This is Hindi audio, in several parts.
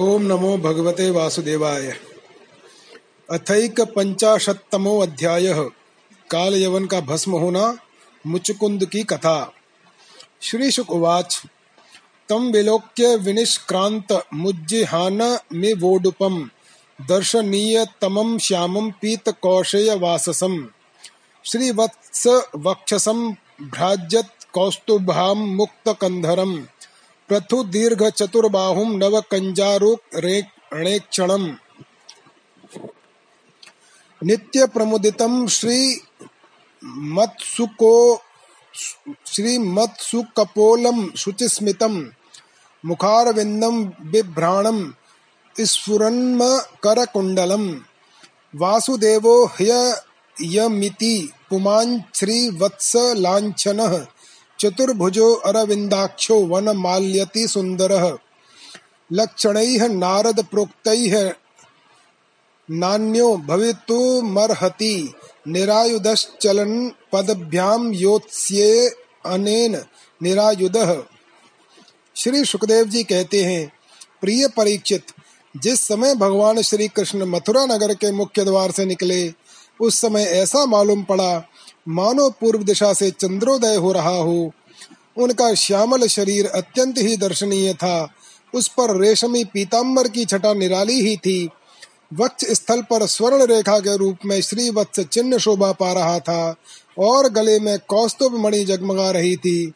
ओम नमो भगवते वासुदेवाय। अथैक पंचाशतमो अध्याय। काल यवन का भस्म होना मुचकुंद की कथा। श्री शुकवाच तम विलोक्य विनिष्क्रांत मुज्जिहान में वोडुपम। दर्शनीय तमम श्यामम पीत कौशेय वाससम श्रीवत्स वक्षसम भ्राजत कौस्तुभाम मुक्त कंधरम। प्रथु दीर्घ चतुर्बाहुम नव कंजारुणेक्षणम नित्य प्रमुदितम श्री मत्सुको श्री मत्सुकपोलम शुचिस्मितम मुखारविंदम बिभ्राणम स्फुरन्म करकुंडलम वासुदेवो ह्ययमिति, पुमान् श्रीवत्सलाञ्छनः। चतुर्भुजो अरविंदाक्षो वन माल्यति सुंदर लक्षण नारद प्रोक्त, नान्यो भवितुमर्हति निरायुधश्चलन पदभ्याम योत्स्ये अनेन निरायुध। श्री सुखदेव जी कहते हैं, प्रिय परीक्षित, जिस समय भगवान श्री कृष्ण मथुरा नगर के मुख्य द्वार से निकले, उस समय ऐसा मालूम पड़ा मानो पूर्व दिशा से चंद्रोदय हो रहा हो। उनका श्यामल शरीर अत्यंत ही दर्शनीय था। उस पर रेशमी पीताम्बर की छटा निराली ही थी। वक्ष स्थल पर स्वर्ण रेखा के रूप में श्री वत्स चिन्ह शोभा पा रहा था और गले में कौस्तुभ मणि जगमगा रही थी।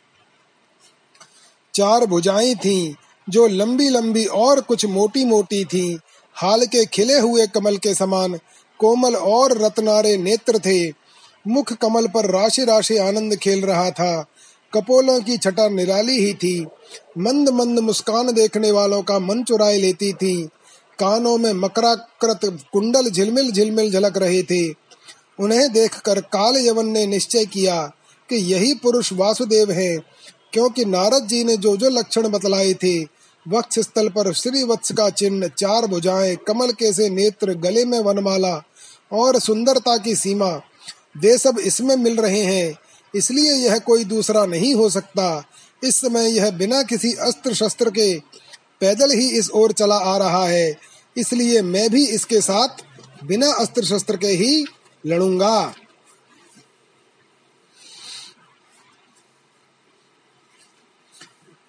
चार भुजाएँ थीं, जो लंबी लंबी और कुछ मोटी मोटी थीं। हाल के खिले हुए कमल के समान कोमल और रत्नारे नेत्र थे। मुख कमल पर राशि राशि आनंद खेल रहा था। कपोलों की छटा निराली ही थी। मंद मंद मुस्कान देखने वालों का मन चुराए लेती थी। कानों में मकराकृत कुंडल झिलमिल झिलमिल झलक रहे थे। उन्हें देखकर काल यवन ने निश्चय किया कि यही पुरुष वासुदेव है, क्योंकि नारद जी ने जो जो लक्षण बतलाए थे वक्ष स्थल पर श्री वत्स का चिन्ह चार भुजाएँ, कमल के से नेत्र, गले में वनमाला और सुंदरता की सीमा वे सब इसमें मिल रहे हैं, इसलिए यह कोई दूसरा नहीं हो सकता। इस समय यह बिना किसी अस्त्र शस्त्र के पैदल ही इस ओर चला आ रहा है, इसलिए मैं भी इसके साथ बिना अस्त्र शस्त्र के ही लड़ूँगा।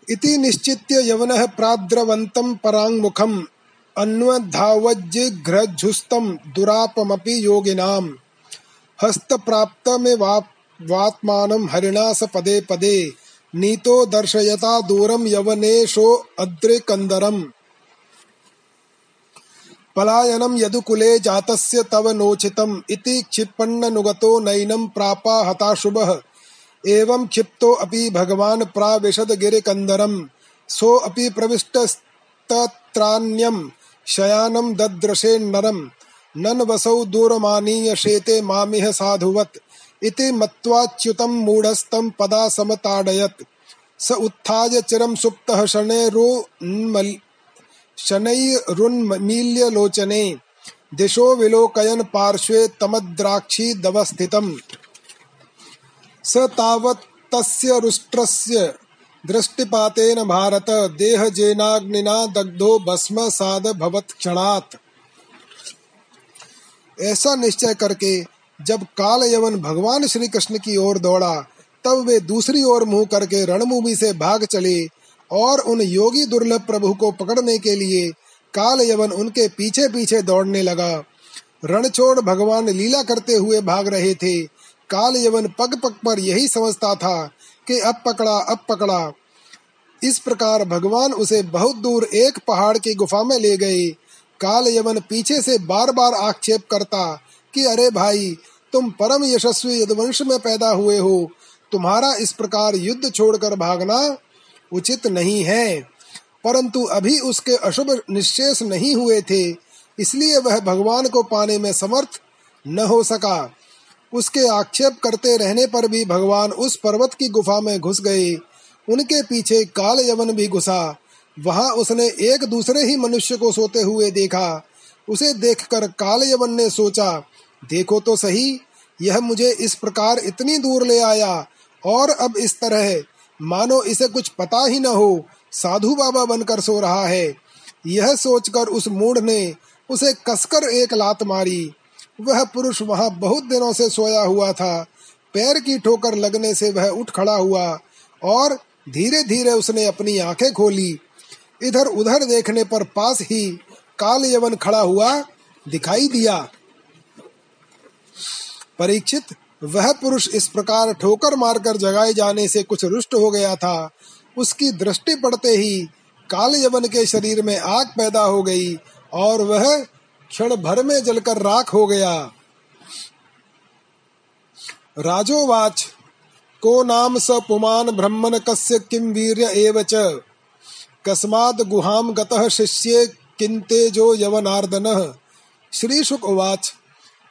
इति निश्चित्य यवनः प्राद्रवन्तं पराङ्मुखम्, अन्वधावज्जिघ्रजुस्तं दुरापमपि योगिनाम्। हस्तप्राप्तमिवात्मानं हरिणा स पदे पदे, नीतो दर्शयता दूरम यवनेशो अद्रे कंदरम पलायनं यदुकुले जातस्य तव नोचितम् इति क्षिपन्ननुगतो नैनं प्रापा हताशुभः। एवं क्षिप्तो अपि भगवान् प्राविशद गिरिकन्दरम् सो अपि प्रविष्टस्तत्रान्यं शयानं दद्रशेन्नरम् नन्वसौ दूरमानीय शेते मामिह साधुवत्। इति मत्वाच्युतं मूढस्तं पदा समताडयत् स उत्थाय चिरं सुप्तः शनैरुन्मल् शनैरुन्मील्यलोचने दिशो विलोकयन् पार्श्वे तमद्राक्षी दवस्थितम्। स तावत् तस्य रुष्ट्रस्य दृष्टिपातेन भारत। देहजेनाग्निना दग्धो भस्म साद भवत् क्षणात्। ऐसा निश्चय करके जब काल यवन भगवान श्री कृष्ण की ओर दौड़ा, तब वे दूसरी ओर मुँह करके रणभूमि से भाग चले और उन योगी दुर्लभ प्रभु को पकड़ने के लिए काल यवन उनके पीछे पीछे दौड़ने लगा। रण छोड़ भगवान लीला करते हुए भाग रहे थे। काल यवन पग पग पर यही समझता था कि अब पकड़ा अब पकड़ा। इस प्रकार भगवान उसे बहुत दूर एक पहाड़ की गुफा में ले गए। काल यवन पीछे से बार बार आक्षेप करता कि, अरे भाई, तुम परम यशस्वी यदवंश में पैदा हुए हो। तुम्हारा इस प्रकार युद्ध छोड़कर भागना उचित नहीं है। परंतु अभी उसके अशुभ निश्चेष नहीं हुए थे, इसलिए वह भगवान को पाने में समर्थ न हो सका। उसके आक्षेप करते रहने पर भी भगवान उस पर्वत की गुफा में घुस गए। उनके पीछे काल यवन भी घुसा। वहाँ उसने एक दूसरे ही मनुष्य को सोते हुए देखा। उसे देखकर काल यवन ने सोचा, देखो तो सही, यह मुझे इस प्रकार इतनी दूर ले आया, और अब इस तरह, मानो इसे कुछ पता ही न हो, साधु बाबा बनकर सो रहा है। यह सोचकर उस मूढ़ ने उसे कसकर एक लात मारी। वह पुरुष वहाँ बहुत दिनों से सोया हुआ था। पैर की ठोकर लगने से वह उठ खड़ा हुआ, और धीरे धीरे उसने अपनी आँखें खोली। इधर उधर देखने पर पास ही काल यवन खड़ा हुआ दिखाई दिया। परीक्षित, वह पुरुष इस प्रकार ठोकर मारकर जगाए जाने से कुछ रुष्ट हो गया था। उसकी दृष्टि पड़ते ही काल यवन के शरीर में आग पैदा हो गई और वह क्षण भर में जलकर राख हो गया। राजोवाच, को नाम स पुमान ब्रह्मन कस्य किम वीर्य एव च कस्माद गुहाम गतः शिष्ये किंतेजो यवनार्दन। श्री शुक उवाच,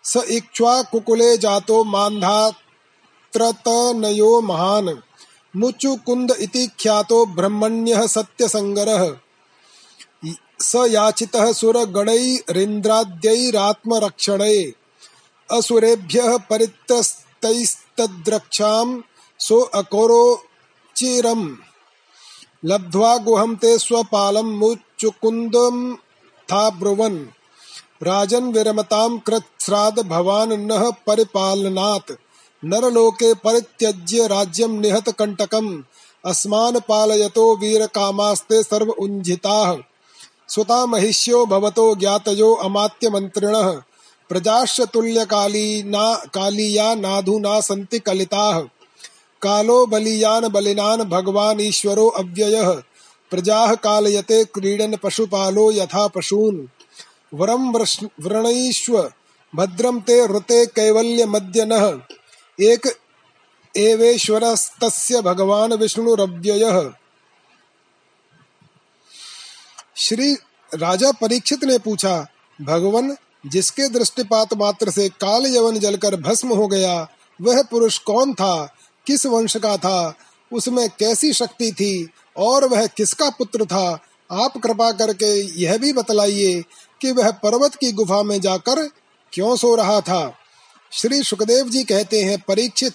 स इक्ष्वा कुकुले जातो मान्धात्रतनयो महान। मुचुकुंद इति ख्यातो ब्रह्मण्यः सत्यसंगरः। स याचितः सुरगणैरिन्द्राद्यैरात्मरक्षणे। असुरेभ्यः परित्रस्तैस्तद्रक्षां सो अकोरो चिरम्। लब्ध्वा गुहं ते स्वपालं मुचुकुन्दं था ब्रुवन् राजन् विरमतां कृत्स्राद भवान् नः परिपालनात्। नरलोके परित्यज्य राज्यं निहत कंटकम् अस्मान् पालयतो वीरकामास्ते सर्व उञ्झिताः सुता महिष्यो भवतो ज्ञातयो अमात्य मंत्रिणः प्रजाश्च तुल्यकालीना कालीया नाधुना सन्ति कलिताः। कालो बलियान बलिनान भगवान ईश्वरो अव्ययः। प्रजाः कालयते क्रीडन पशुपालो यथा पशून्। वरम वृणईश्व भद्रम ते ऋते कैवल्य मद्यनः एक एवेश्वरस्तस्य भगवान विष्णुरव्ययः। श्री राजा परीक्षित ने पूछा, भगवान, जिसके दृष्टिपात मात्र से काल यवन जलकर भस्म हो गया, वह पुरुष कौन था? किस वंश का था, उसमें कैसी शक्ति थी और वह किसका पुत्र था, आप कृपा करके यह भी बतलाइए कि वह पर्वत की गुफा में जाकर क्यों सो रहा था। श्री सुखदेव जी कहते हैं, परीक्षित,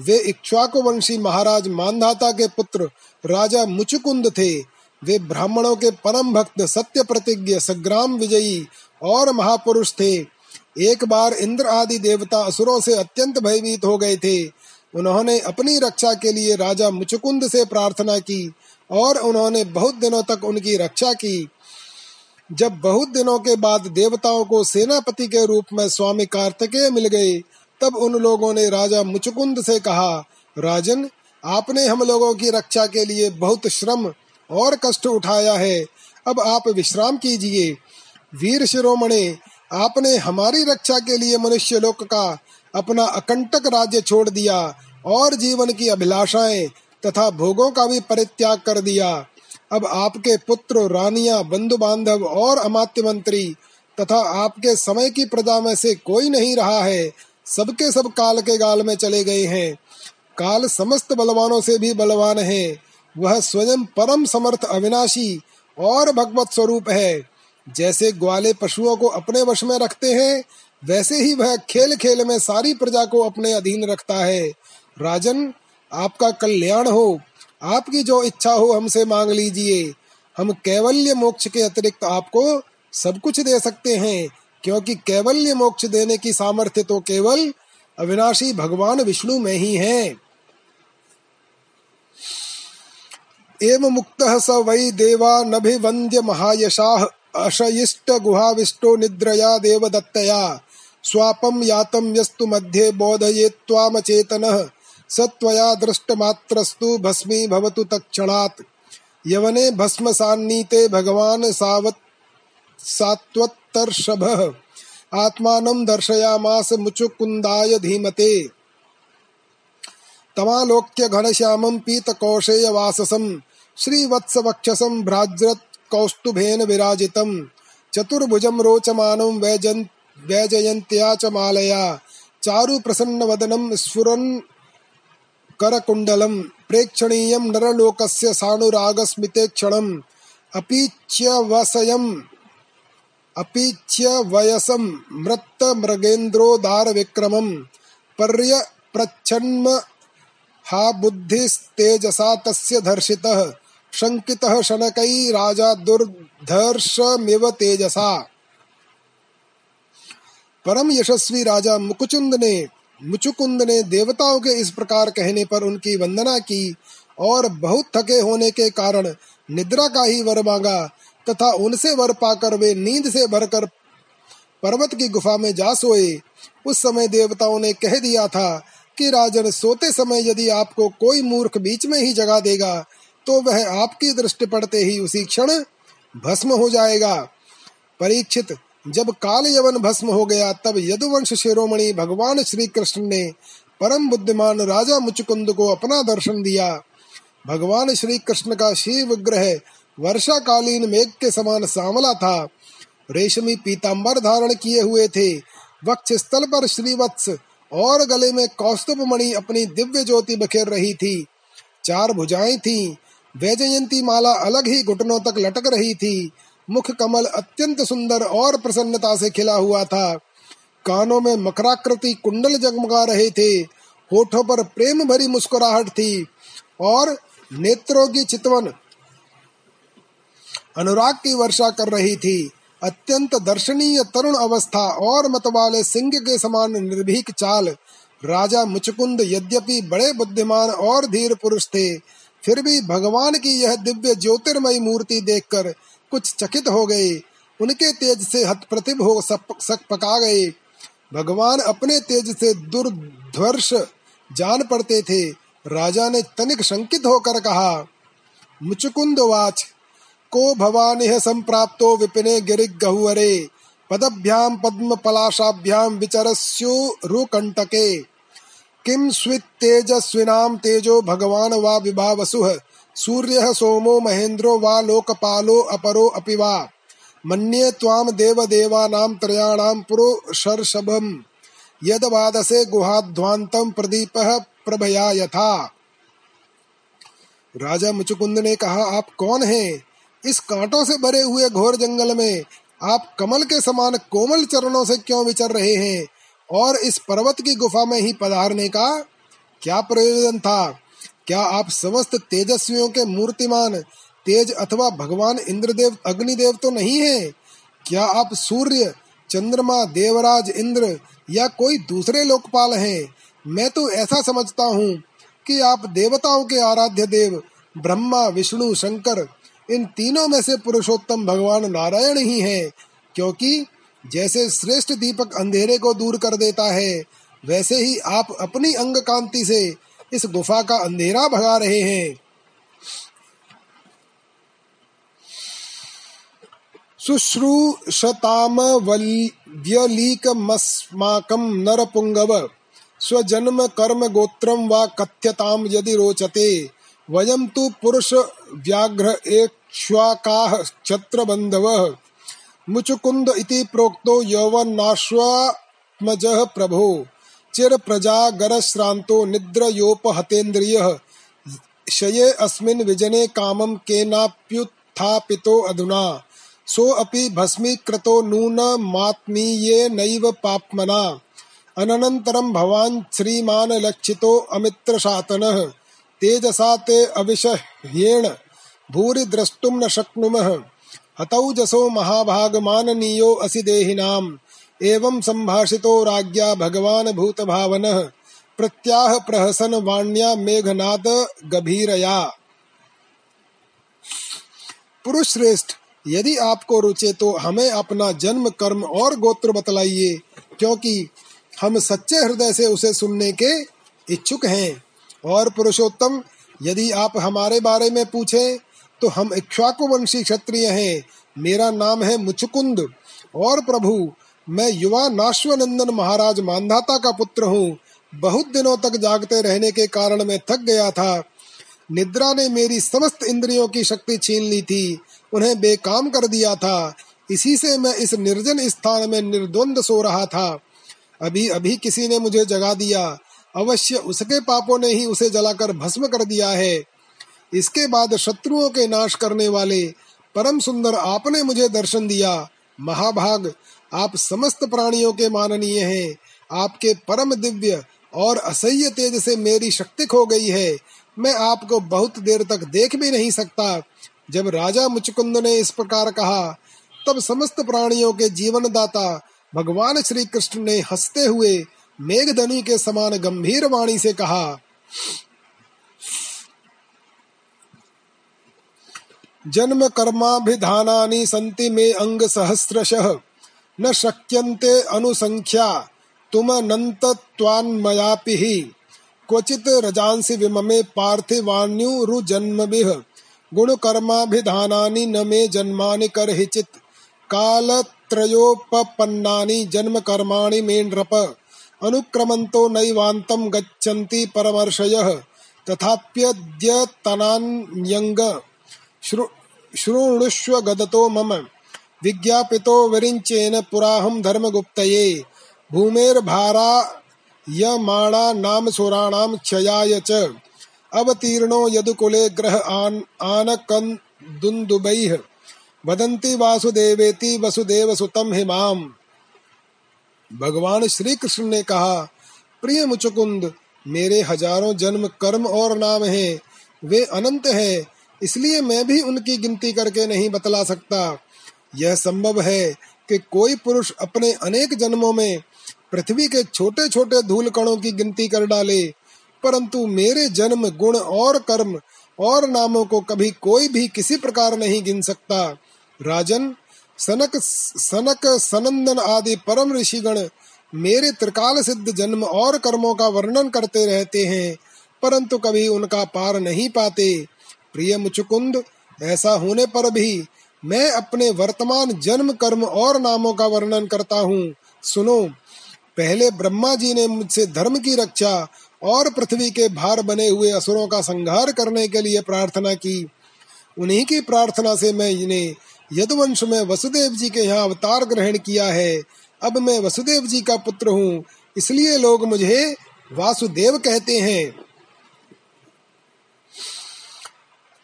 वे इक्ष्वाकु वंशी महाराज मानधाता के पुत्र राजा मुचुकुंद थे। वे ब्राह्मणों के परम भक्त, सत्य प्रतिज्ञ, संग्राम विजयी और महापुरुष थे। एक बार इंद्र आदि देवता असुरों से अत्यंत भयभीत हो गए थे। उन्होंने अपनी रक्षा के लिए राजा मुचुकुंद से प्रार्थना की और उन्होंने बहुत दिनों तक उनकी रक्षा की। जब बहुत दिनों के बाद देवताओं को सेनापति के रूप में स्वामी कार्तिकेय मिल गए, तब उन लोगों ने राजा मुचुकुंद से कहा, राजन, आपने हम लोगों की रक्षा के लिए बहुत श्रम और कष्ट उठाया है। अब आप विश्राम कीजिए। वीर शिरोमणे, आपने हमारी रक्षा के लिए मनुष्य लोक का अपना अकंटक राज्य छोड़ दिया और जीवन की अभिलाषाएँ तथा भोगों का भी परित्याग कर दिया। अब आपके पुत्र, रानिया बंधु बांधव और अमात्य मंत्री तथा आपके समय की प्रजा में से कोई नहीं रहा है, सबके सब काल के गाल में चले गए हैं। काल समस्त बलवानों से भी बलवान है। वह स्वयं परम समर्थ अविनाशी और भगवत स्वरूप है। जैसे ग्वाले पशुओं को अपने वश में रखते हैं वैसे ही वह खेल खेल में सारी प्रजा को अपने अधीन रखता है। राजन, आपका कल्याण हो। आपकी जो इच्छा हो हमसे मांग लीजिए। हम कैवल्य मोक्ष के अतिरिक्त आपको सब कुछ दे सकते हैं, क्योंकि कैवल्य मोक्ष देने की सामर्थ्य तो केवल अविनाशी भगवान विष्णु में ही है। एम मुक्त स वै देवा नभिवन्द्य महायशाः, अशयिष्ट गुहाविष्टो निद्रया देवदत्तया। स्वापम यातम यस्तु मध्ये बोधयेत्त्वामचेतनः। स त्वया दृष्टमात्रस्तु भस्मी भवतु तत्क्षणात्। यवने भस्म सान्नीते भगवान सावत् सात्वत्तर्षभः आत्मानं दर्शयामास मुचुकुन्दाय धीमते। तमालोक्य घनश्यामं पीतकौशेयवाससं। श्रीवत्सवक्षसं भ्राज्रत् कौस्तुभेन विराजितं। चतुर्भुजं रोचमानं वैजन् वैजयन्त्या च मालया। चारु प्रसन्नवदनं स्फुरन् करकुण्डलं प्रेक्षणीयं नरलोकस्य सानुरागस्मिते क्षणम्। अपीच्यवसयम्। अपीच्यवयसं मृत्तमृगेन्द्रोदारविक्रमं पर्यप्रच्छन्म हा बुद्धिस्तेजसा तस्य धर्षितः शङ्कितः शनकै राजा दुर्धर्षस्तदा धर्षमिव तेजसा। परम यशस्वी राजा मुकुचुंद ने मुचुकुंद ने देवताओं के इस प्रकार कहने पर उनकी वंदना की और बहुत थके होने के कारण निद्रा का ही वर मांगा तथा उनसे वर पाकर वे नींद से भरकर पर्वत की गुफा में जा सोए। उस समय देवताओं ने कह दिया था कि राजन, सोते समय यदि आपको कोई मूर्ख बीच में ही जगा देगा तो वह आपकी दृष्टि पड़ते ही उसी क्षण भस्म हो जाएगा। परीक्षित जब काल यवन भस्म हो गया, तब यदुवंश शिरोमणि भगवान श्री कृष्ण ने परम बुद्धिमान राजा मुचुकुंद को अपना दर्शन दिया। भगवान श्री कृष्ण का शिव विग्रह वर्षा कालीन मेघ के समान सांवला था। रेशमी पीताम्बर धारण किए हुए थे। वक्ष स्थल पर श्रीवत्स और गले में कौस्तुभ मणि अपनी दिव्य ज्योति बखेर रही थी। चार भुजाएँ थी। वैजयंती माला अलग ही घुटनों तक लटक रही थी। मुख कमल अत्यंत सुंदर और प्रसन्नता से खिला हुआ था। कानों में मकराकृति कुंडल जगमगा रहे थे। होठों पर प्रेम भरी मुस्कुराहट थी और नेत्रों की चितवन अनुराग की वर्षा कर रही थी। अत्यंत दर्शनीय तरुण अवस्था और मतवाले सिंह के समान निर्भीक चाल। राजा मुचकुंद यद्यपि बड़े बुद्धिमान और धीर पुरुष थे, फिर भी भगवान की यह दिव्य ज्योतिर्मयी मूर्ति देखकर कुछ चकित हो गए। उनके तेज से हत प्रतिभ हो सक पका गए। भगवान अपने तेज से दुर्ध्वर्ष जान पड़ते थे। राजा ने तनिक शंकित होकर कहा, मुचुकुंद वाच, को भवानिह संप्राप्तो विपिने गिरिगहुवरे पदभ्याम पद्म पलाशाभ्याम विचरस्यो रुकंटके किम स्वितेजस्विनाम तेजो भगवान वा विभावसुः। सूर्य सोमो महेन्द्रो वा लोकपालो अपरो अपि वा। मन्ये त्वाम देवदेवानां त्रयाणां पुरुषर्षभम्। यदवादसे गुहाध्वान्तम प्रदीपः प्रभया यथा राजा मुचुकुंद ने कहा, आप कौन हैं? इस कांटों से भरे हुए घोर जंगल में आप कमल के समान कोमल चरणों से क्यों विचर रहे हैं? और इस पर्वत की गुफा में ही पधारने का क्या प्रयोजन था? क्या आप समस्त तेजस्वियों के मूर्तिमान, तेज अथवा भगवान इंद्रदेव, अग्निदेव तो नहीं है? क्या आप सूर्य, चंद्रमा, देवराज इंद्र या कोई दूसरे लोकपाल हैं? मैं तो ऐसा समझता हूँ कि आप देवताओं के आराध्य देव, ब्रह्मा, विष्णु, शंकर, इन तीनों में से पुरुषोत्तम भगवान नारायण ही हैं, क्योंकि जैसे श्रेष्ठ दीपक अंधेरे को दूर कर देता है, वैसे ही आप अपनी अंग कांति से इस गुफा का अंधेरा भगा रहे हैं। शुश्रूषताम व्यलीकमस्माकं नरपुङ्गव स्वजन्म कर्म गोत्रम वा कथ्यताम यदि रोचते वयम तु पुरुष व्याघ्र एक्ष्वाकाः छत्रबन्धवः। मुचुकुंद इति प्रोक्तो यौवनाश्वात्मजः प्रभो। चिर प्रजागरश्रान्तो निद्रयोपहतेन्द्रियः। शये अस्मिन् विजने कामं केनाप्युत्थापितो अधुना। सो अपि भस्मीकृतो नूनमात्मीयेनैव पाप्मना। अनन्तरं भवान् श्रीमान् लक्षितो अमित्रशातनः। तेजसा ते अविषह्येण। भूरि द्रष्टुं न शक्नुमः। हतौ जसो महाभाग माननीयो असि देहिनाम। एवं संभाषितो राज्ञा भगवान भूत भावन प्रत्याह प्रहसन वाण्या मेघनाद गभीरया। पुरुष श्रेष्ठ यदि आपको रुचे तो हमें अपना जन्म, कर्म और गोत्र बतलाइए, क्योंकि हम सच्चे हृदय से उसे सुनने के इच्छुक हैं। और पुरुषोत्तम, यदि आप हमारे बारे में पूछें तो हम इक्ष्वाकु वंशी क्षत्रिय हैं। मेरा नाम है मुचुकुंद, और प्रभु मैं युवा नाश्वनंदन महाराज मानधाता का पुत्र हूँ। बहुत दिनों तक जागते रहने के कारण मैं थक गया था। निद्रा ने मेरी समस्त इंद्रियों की शक्ति छीन ली थी। उन्हें बेकाम कर दिया था। इसी से मैं इस निर्जन स्थान में निर्द्वंद सो रहा था। अभी अभी किसी ने मुझे जगा दिया। अवश्य उसके पापों ने ही उसे जलाकर भस्म कर दिया है। इसके बाद शत्रुओं के नाश करने वाले परम सुंदर आपने मुझे दर्शन दिया। महाभाग आप समस्त प्राणियों के माननीय हैं। आपके परम दिव्य और असह्य तेज से मेरी शक्ति खो गई है। मैं आपको बहुत देर तक देख भी नहीं सकता। जब राजा मुचकुंद ने इस प्रकार कहा, तब समस्त प्राणियों के जीवन दाता भगवान श्री कृष्ण ने हँसते हुए मेघधनी के समान गंभीर वाणी से कहा, जन्म कर्माभिधानानि सन्ति मे अंग सहस्रशः। न शक्यन्ते अनुसंख्या, तुम अनंत त्वान्मयापि। ही क्वचित रजांसि विममे पार्थिवान्युरुजन्मभिः गुणकर्माभिधानानि न मे जन्मानि करहिचित् कालत्रयोपपन्नानि जन्म कर्माणि मे नृप अनुक्रमन्तो नैवान्तं गच्छन्ति परमर्षयः। तथाप्यद्यतनान्यङ्ग। शृणुष्व गदतो मम। विज्ञापितो विरिञ्चेन पुराहं धर्मगुप्तये। भूमेर्भारा यमाणा नाम सुराणाम क्षयाय च। अवतीर्णो यदुकुले ग्रह आन आनकन्दुन्दुबैः वदन्ति वासुदेवेति वसुदेव सुतम हिमाम भगवान श्री कृष्ण ने कहा, प्रिय मुचुकुंद, मेरे हज़ारों जन्म कर्म और नाम हैं। वे अनंत हैं, इसलिए मैं भी उनकी गिनती करके नहीं बतला सकता। यह संभव है कि कोई पुरुष अपने अनेक जन्मों में पृथ्वी के छोटे छोटे धूल कणों की गिनती कर डाले, परंतु मेरे जन्म, गुण और कर्म और नामों को कभी कोई भी किसी प्रकार नहीं गिन सकता। राजन, सनक सनक, सनंदन आदि परम ऋषिगण मेरे त्रिकाल सिद्ध जन्म और कर्मों का वर्णन करते रहते हैं, परंतु कभी उनका पार नहीं पाते। प्रिय मुचुकुंद, ऐसा होने पर भी मैं अपने वर्तमान जन्म, कर्म और नामों का वर्णन करता हूँ। सुनो, पहले ब्रह्मा जी ने मुझसे धर्म की रक्षा और पृथ्वी के भार बने हुए असुरों का संहार करने के लिए प्रार्थना की। उन्हीं की प्रार्थना से मैं इन्हें यदुवंश में वसुदेव जी के यहाँ अवतार ग्रहण किया है। अब मैं वसुदेव जी का पुत्र हूँ, इसलिए लोग मुझे वासुदेव कहते हैं।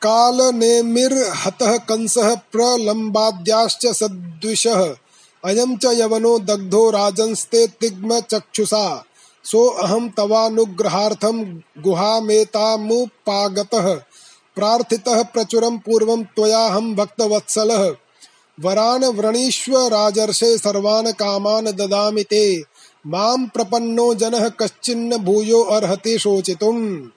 काल नेमिर्हतः कंसः प्रलम्बाद्याश्च सद्विषः। अयम च यवनो दग्धो राजंस्ते तिग्म चक्षुषा। सो अहम तवानुग्रहार्थम गुहामेतामुपागतः। प्रार्थितः प्रचुरं पूर्वं त्वयाहं भक्तवत्सलः। वरान व्रणीष्व राजर्षे सर्वान कामान ददामि ते। माँ प्रपन्नो जनः कश्चिन्न भूयो अर्हति शोचितुम्।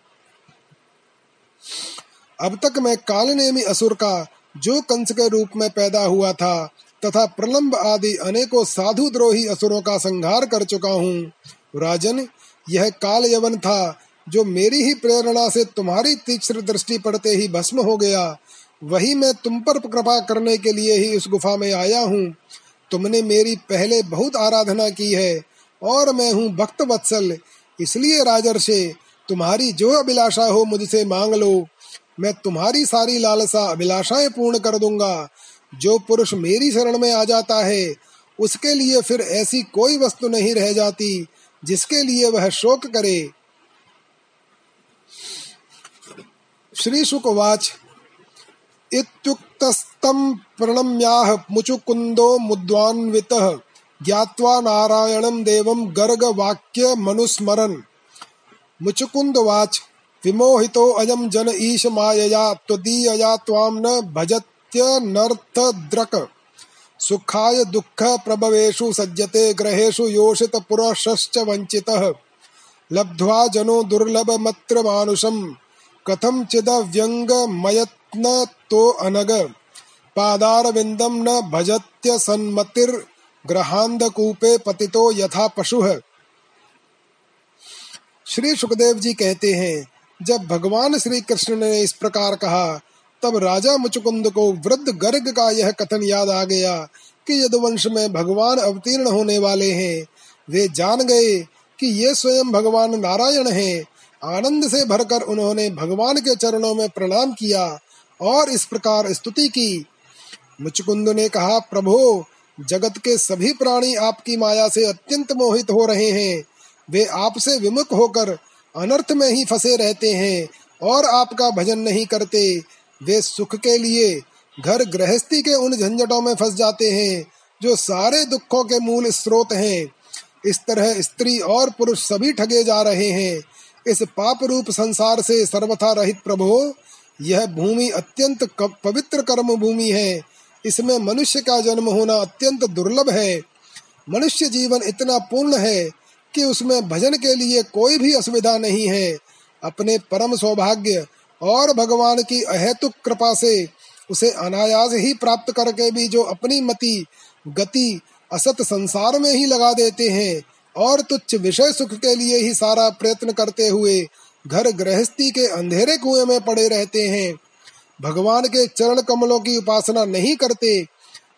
अब तक मैं कालनेमी असुर का, जो कंस के रूप में पैदा हुआ था, तथा प्रलंब आदि अनेकों साधु द्रोही असुरों का संहार कर चुका हूँ। राजन, यह काल यवन था, जो मेरी ही प्रेरणा से तुम्हारी तीक्ष्ण दृष्टि पड़ते ही भस्म हो गया। वही मैं तुम पर कृपा करने के लिए ही उस गुफा में आया हूँ। तुमने मेरी पहले बहुत आराधना की है, और मैं हूँ भक्त वत्सल। इसलिए राजर्षे, तुम्हारी जो अभिलाषा हो मुझसे मांग लो। मैं तुम्हारी सारी लालसा, अभिलाषाएँ पूर्ण कर दूँगा। जो पुरुष मेरी शरण में आ जाता है, उसके लिए फिर ऐसी कोई वस्तु नहीं रह जाती, जिसके लिए वह शोक करे। श्री शुकवाच। इत्युक्तस्तं प्रणम्याह मुचुकुन्दो मुद्वान्वितः, ज्ञात्वा नारायणं देवं गर्गवाक्य मनुस्मरन् मुचुकुन्दवाच। विमोहितो अयं जन ईश मायया, त्वदीयया त्वां न भजत नर्थद्रक सुखाय दुःख प्रभवेषु सज्जते, ग्रहेषु योषित पुरुषश्च वञ्चितः। लब्ध्वा जनो दुर्लभमत्र मानुषम्। कथं चिदव्यङ्गमयत्न तो अनग। पादारविन्दं न भजत्य सन्मतिर्ग्रहान्धकूपे पतितो यथा पशुः। श्री सुखदेव जी कहते हैं जब भगवान श्री कृष्ण ने इस प्रकार कहा, तब राजा मुचुकुंद को वृद्ध गर्ग का यह कथन याद आ गया कि यदुवंश में भगवान अवतीर्ण होने वाले हैं। वे जान गए कि ये स्वयं भगवान नारायण हैं। आनंद से भरकर उन्होंने भगवान के चरणों में प्रणाम किया और इस प्रकार स्तुति की। मुचकुंद ने कहा, प्रभो, जगत के सभी प्राणी आपकी माया से अत्यंत मोहित हो रहे हैं। वे आपसे विमुख होकर अनर्थ में ही फंसे रहते हैं और आपका भजन नहीं करते। वे सुख के लिए घर गृहस्थी के उन झंझटों में फंस जाते हैं, जो सारे दुखों के मूल स्रोत हैं। इस तरह स्त्री और पुरुष सभी ठगे जा रहे हैं। इस पाप रूप संसार से सर्वथा रहित प्रभो, यह भूमि अत्यंत पवित्र कर्म भूमि है। इसमें मनुष्य का जन्म होना अत्यंत दुर्लभ है। मनुष्य जीवन इतना पूर्ण है कि उसमें भजन के लिए कोई भी असुविधा नहीं है। अपने परम सौभाग्य और भगवान की अहेतुक कृपा से उसे अनायास ही प्राप्त करके भी जो अपनी मति, गति, असत संसार में ही लगा देते हैं और तुच्छ विषय सुख के लिए ही सारा प्रयत्न करते हुए घर गृहस्थी के अंधेरे कुएँ में पड़े रहते हैं। भगवान के चरण कमलों की उपासना नहीं करते,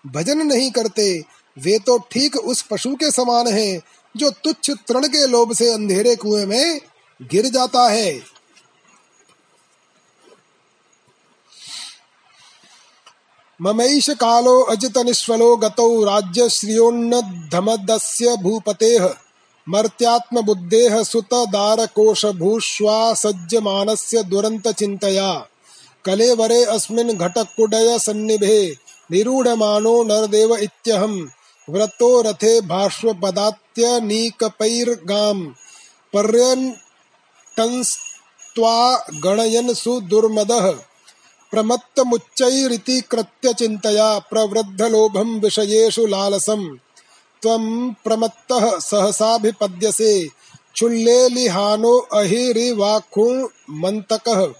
भजन नहीं करते, वे तो ठीक उस पशु के समान हैं जो तुच्छ तृण के लोभ से अंधेरे कुएँ में गिर जाता है। ममैष कालो अजित निष्फलो गतौ राज्य श्रियोन्नधमदस्य भूपतेः मर्त्यात्म बुद्धेः सुत दार कोश भूष्वा सज्जमानस्य दुरंत चिंतया कलेवरे अस्मिन् घटकुडय सन्निभे निरूढमानो नरदेव इत्यहम् व्रतो रथे भाष्वपदात्यनीकपैर्गाम् पर्यटंस्त्वा गणयन् सुदुर्मदः। प्रमत्तमुच्चैरिति कृत्य चिन्तया प्रवृद्धलोभं विषयेषु लालसम्। त्वं प्रमत्तः सहसाभिपद्यसे क्षुल्लेलिहानो अहिरिवाखुमन्तकः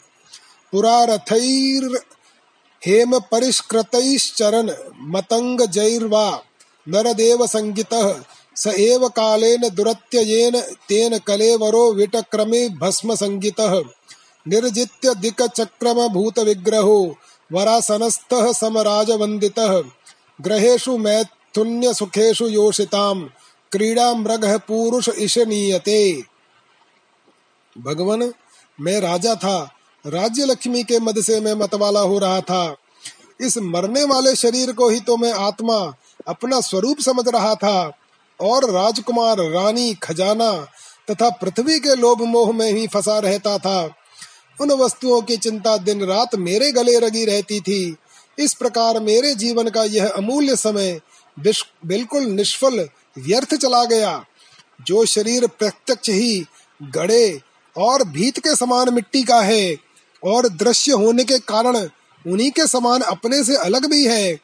पुरारथैर्हेम परिष्कृतैश्चरन् मतङ्गजैर्वा नरदेव संगितः स एव कालेन दुरत्ययेन तेन कलेवरो विटक्रमे भस्म संगितः निर्जित्य दिक चक्रम भूत विग्रहो वरासनस्थः समराजवन्दितः। ग्रहेषु मैथुन्य सुखेषु योषिताम, क्रीड़ा मृग पुरुष ईशनीयते भगवान, मैं राजा था राज्य लक्ष्मी के मद से मैं मतवाला हो रहा था। इस मरने वाले शरीर को ही तो मैं आत्मा अपना स्वरूप समझ रहा था। और राजकुमार, रानी, खजाना तथा पृथ्वी के लोभ मोह में ही फंसा रहता था। उन वस्तुओं की चिंता दिन रात मेरे गले रगी रहती थी। इस प्रकार मेरे जीवन का यह अमूल्य समय बिल्कुल निष्फल, व्यर्थ चला गया। जो शरीर प्रत्यक्ष ही गड़े और भीत के समान मिट्टी का है और दृश्य होने के कारण उन्हीं के समान अपने से अलग भी है,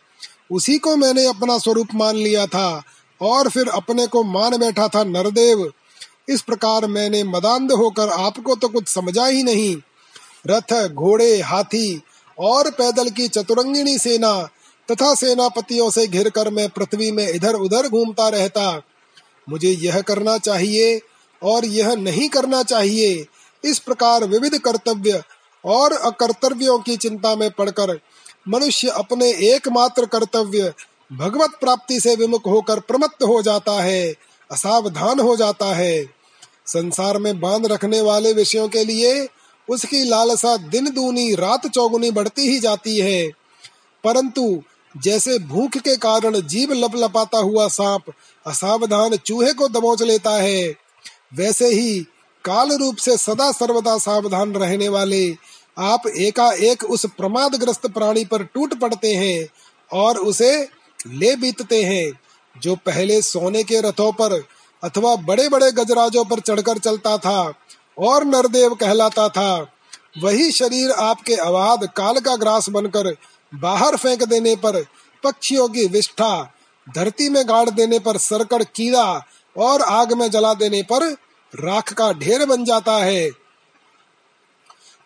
उसी को मैंने अपना स्वरूप मान लिया था। और फिर अपने को मान बैठा था नरदेव। इस प्रकार मैंने मदांध होकर आपको तो कुछ समझा ही नहीं। रथ, घोड़े, हाथी और पैदल की चतुरंगिणी सेना तथा सेनापतियों से घिर कर मैं पृथ्वी में इधर उधर घूमता रहता। मुझे यह करना चाहिए और यह नहीं करना चाहिए। इस प्रकार विविध कर्तव्य और अकर्तव्यों की चिंता में पड़कर मनुष्य अपने एकमात्र कर्तव्य भगवत प्राप्ति से विमुख होकर प्रमत्त हो जाता है, असावधान हो जाता है। संसार में बाँध रखने वाले विषयों के लिए उसकी लालसा दिन दूनी, रात चौगुनी बढ़ती ही जाती है। परंतु जैसे भूख के कारण जीव लप लपाता हुआ सांप असावधान चूहे को दबोच लेता है, वैसे ही काल रूप से सदा सर्वदा सावधान रहने वाले आप एकाएक उस प्रमादग्रस्त प्राणी पर टूट पड़ते हैं और उसे ले बीतते हैं, जो पहले सोने के रथों पर अथवा बड़े बड़े गजराजों पर चढ़कर चलता था और नरदेव कहलाता था, वही शरीर आपके अवाद काल का ग्रास बनकर बाहर फेंक देने पर पक्षियों की विष्ठा, धरती में गाड़ देने पर सरकड़ कीड़ा और आग में जला देने पर राख का ढेर बन जाता है।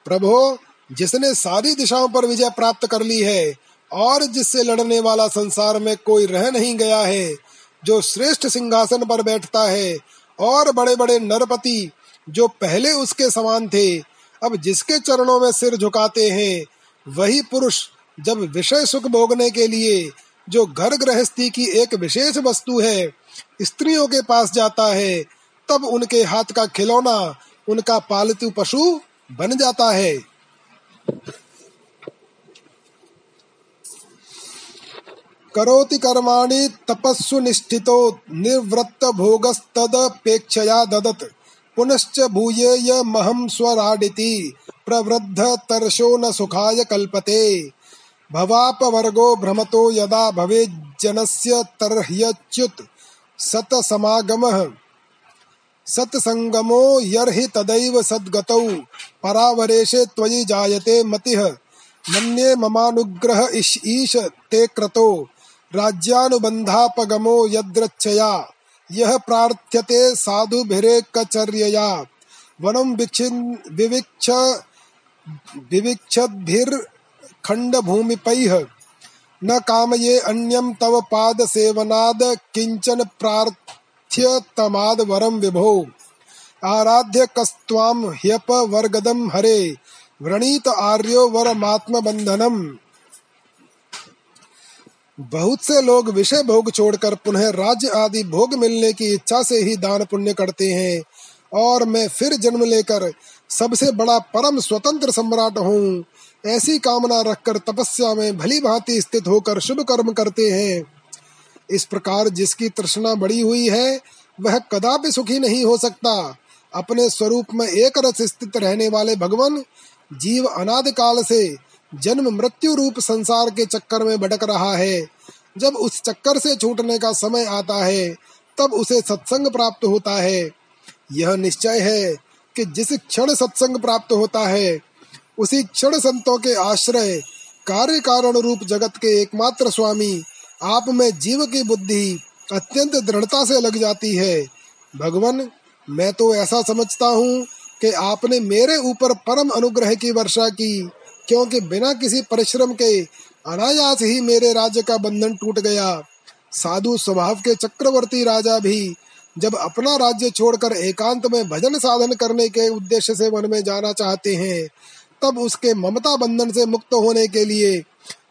प्रभो, जिसने सारी दिशाओं पर विजय प्राप्त कर ली है और जिससे लड़ने वाला संसार में कोई रह नहीं गया है, जो श्रेष्ठ सिंहासन पर बैठता है और बड़े बड़े नरपति जो पहले उसके समान थे, अब जिसके चरणों में सिर झुकाते हैं, वही पुरुष जब विषय सुख भोगने के लिए जो घर गृहस्थी की एक विशेष वस्तु है, स्त्रियों के पास जाता है, तब उनके हाथ का खिलौना, उनका पालतू पशु बन जाता है। करोति कर्माणि तपस्सु निष्ठितो, निर्वृत्त भोगस्तदपेक्षया ददत। पुनश्च भूये महम स्वराडिति, प्रवृद्ध तरशो न सुखाय कल्पते। भवाप वर्गो भ्रमतो यदा भवेज्जनस्य तर्ह्यच्युत सत समागमः सत्संगमो यर्हि तदैव सद्गतौ, परावरेशे त्वयि जायते मतिः। मन्ये ममानुग्रह ईश ते क्रतो। राज्यानुबन्धापगमो यद्रच्छया यह प्रार्थ्यते साधुभिरेकचर्यया। वनं विक्षिन्, विविक्ष, विविक्षद्भिर्खण्डभूमिपैः, न कामये अन्यं तव पादसेवनाद, किंचन प्रार्थ्यतमाद वरम विभो। आराध्य कस्त्वां ह्यपवर्गदं हरे, व्रणीत आर्यो वरमात्म बंधनम बहुत से लोग विषय भोग छोड़कर पुनः राज्य आदि भोग मिलने की इच्छा से ही दान पुण्य करते हैं। और मैं फिर जन्म लेकर सबसे बड़ा परम स्वतंत्र सम्राट हूँ। ऐसी कामना रखकर तपस्या में भली भांति स्थित होकर शुभ कर्म करते हैं। इस प्रकार जिसकी तृष्णा बड़ी हुई है, वह कदापि सुखी नहीं हो सकता। अपने स्वरूप में एक रस स्थित रहने वाले भगवान जीव अनाद काल से जन्म मृत्यु रूप संसार के चक्कर में भटक रहा है। जब उस चक्कर से छूटने का समय आता है, तब उसे सत्संग प्राप्त होता है। यह निश्चय है कि जिस क्षण सत्संग प्राप्त होता है, उसी क्षण संतों के आश्रय कार्य कारण रूप जगत के एकमात्र स्वामी, आप में जीव की बुद्धि अत्यंत दृढ़ता से लग जाती है। भगवान, मैं तो ऐसा समझता हूँ कि आपने मेरे ऊपर परम अनुग्रह की वर्षा की। क्योंकि बिना किसी परिश्रम के अनायास ही मेरे राज्य का बंधन टूट गया। साधु स्वभाव के चक्रवर्ती राजा भी जब अपना राज्य छोड़कर एकांत में भजन साधन करने के उद्देश्य से वन में जाना चाहते हैं, तब उसके ममता बंधन से मुक्त होने के लिए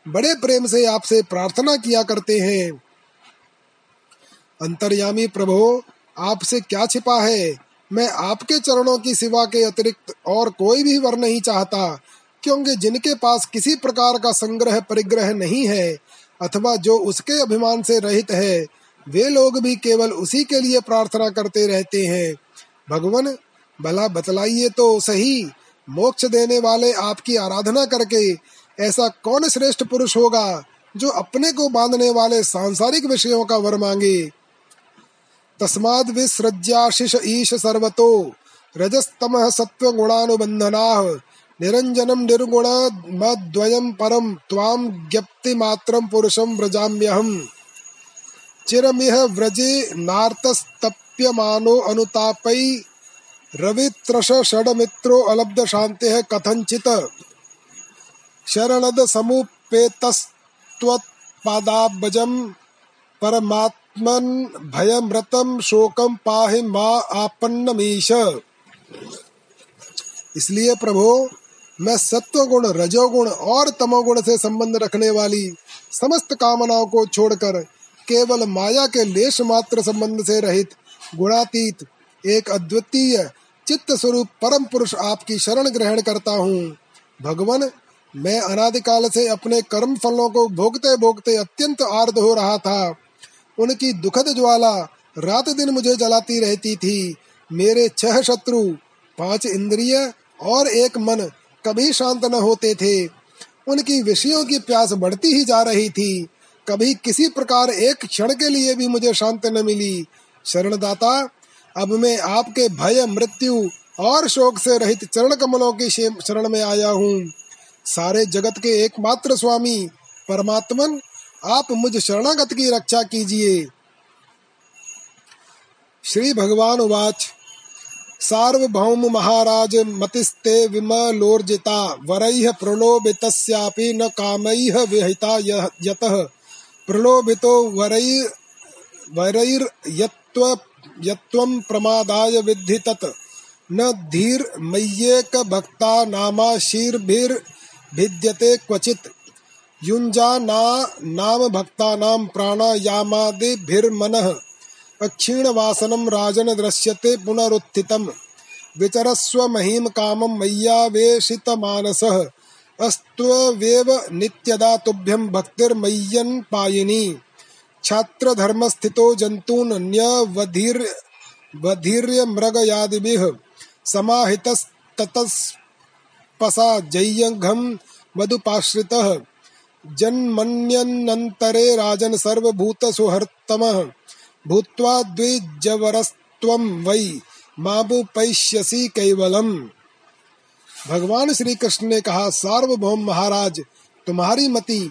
बड़े प्रेम से आपसे प्रार्थना किया करते हैं। अंतर्यामी प्रभो, आपसे क्या छिपा है? मैं आपके चरणों की सिवा के अतिरिक्त और कोई भी वर नहीं चाहता। क्योंकि जिनके पास किसी प्रकार का संग्रह परिग्रह नहीं है, अथवा जो उसके अभिमान से रहित है, वे लोग भी केवल उसी के लिए प्रार्थना करते रहते हैं। भगवान, भला बतलाइए तो सही, मोक्ष देने वाले आपकी आराधना करके ऐसा कौन श्रेष्ठ पुरुष होगा जो अपने को बांधने वाले सांसारिक विषयों का वर मांगे? तस्माद् विसृज्याशिष ईश सर्वतो, रजस्तम सत्व गुणानुबंधना निरंजनम निर्गुण मद्वयम परम त्वाम ज्ञप्ति मात्रम पुरुषम व्रजाम्यहम। चिरमिह व्रजे नार्तस्तप्यमानो अनुतापै शांति कथंचित शरणद समुपेतस्त्वत्पादाब्जम परमात्मा आत्मन भयमृतम शोकम पाहि माँ आपन्नमीश। इसलिए प्रभु मैं सत्व गुण रजोगुण और तमोगुण से संबंध रखने वाली समस्त कामनाओं को छोड़कर केवल माया के लेश मात्र संबंध से रहित गुणातीत, एक अद्वितीय चित्त स्वरूप परम पुरुष आपकी शरण ग्रहण करता हूँ। भगवान, मैं अनादिकाल से अपने कर्म फलों को भोगते भोगते अत्यंत आर्द हो रहा था। उनकी दुखद ज्वाला रात दिन मुझे जलाती रहती थी। मेरे छह शत्रु, पाँच इंद्रिय और एक मन कभी शांत न होते थे। उनकी विषयों की प्यास बढ़ती ही जा रही थी। कभी किसी प्रकार एक क्षण के लिए भी मुझे शांत न मिली। शरणदाता, अब मैं आपके भय, मृत्यु और शोक से रहित चरण कमलों की शरण में आया हूँ। सारे जगत के एकमात्र स्वामी, परमात्मन, आप मुझ शरणागत की रक्षा कीजिए। श्री भगवान उवाच। सार्वभौम महाराज मतिस्ते विमलोर्जिता, वरैः प्रलोभितस्यापि न कामैः विहिता यतः। प्रलोभितो वरै वरैर्यत्व यत्वं प्रमादाय विद्धि तत् न धीर मय्येक भक्ता नामा भिद्यते क्वचित्। युञ्जा ना नाम भक्तानां प्राणायामादिभिर्मनः। अक्षीणवासनं राजन दृश्यते पुनरुत्थितम्। विचरस्व महीम कामं मय्यावेशितमानसः अस्त्वेव नित्यदा तुभ्यं भक्तिर्मय्यन् पायिनी। छात्रधर्मस्थितो जन्तून् न्यवधीर् वधीर्य मृगयादिभिः समाहितस्ततस्पसा जय्यघं मधुपाश्रितः। जन्मन्यनन्तरे राजन् सर्वभूतसुहृत्तमः भूत्वा द्विजवरस्त्वं वै माबु पैश्यसी कैवलम। भगवान श्री कृष्ण ने कहा, सार्वभौम महाराज, तुम्हारी मति,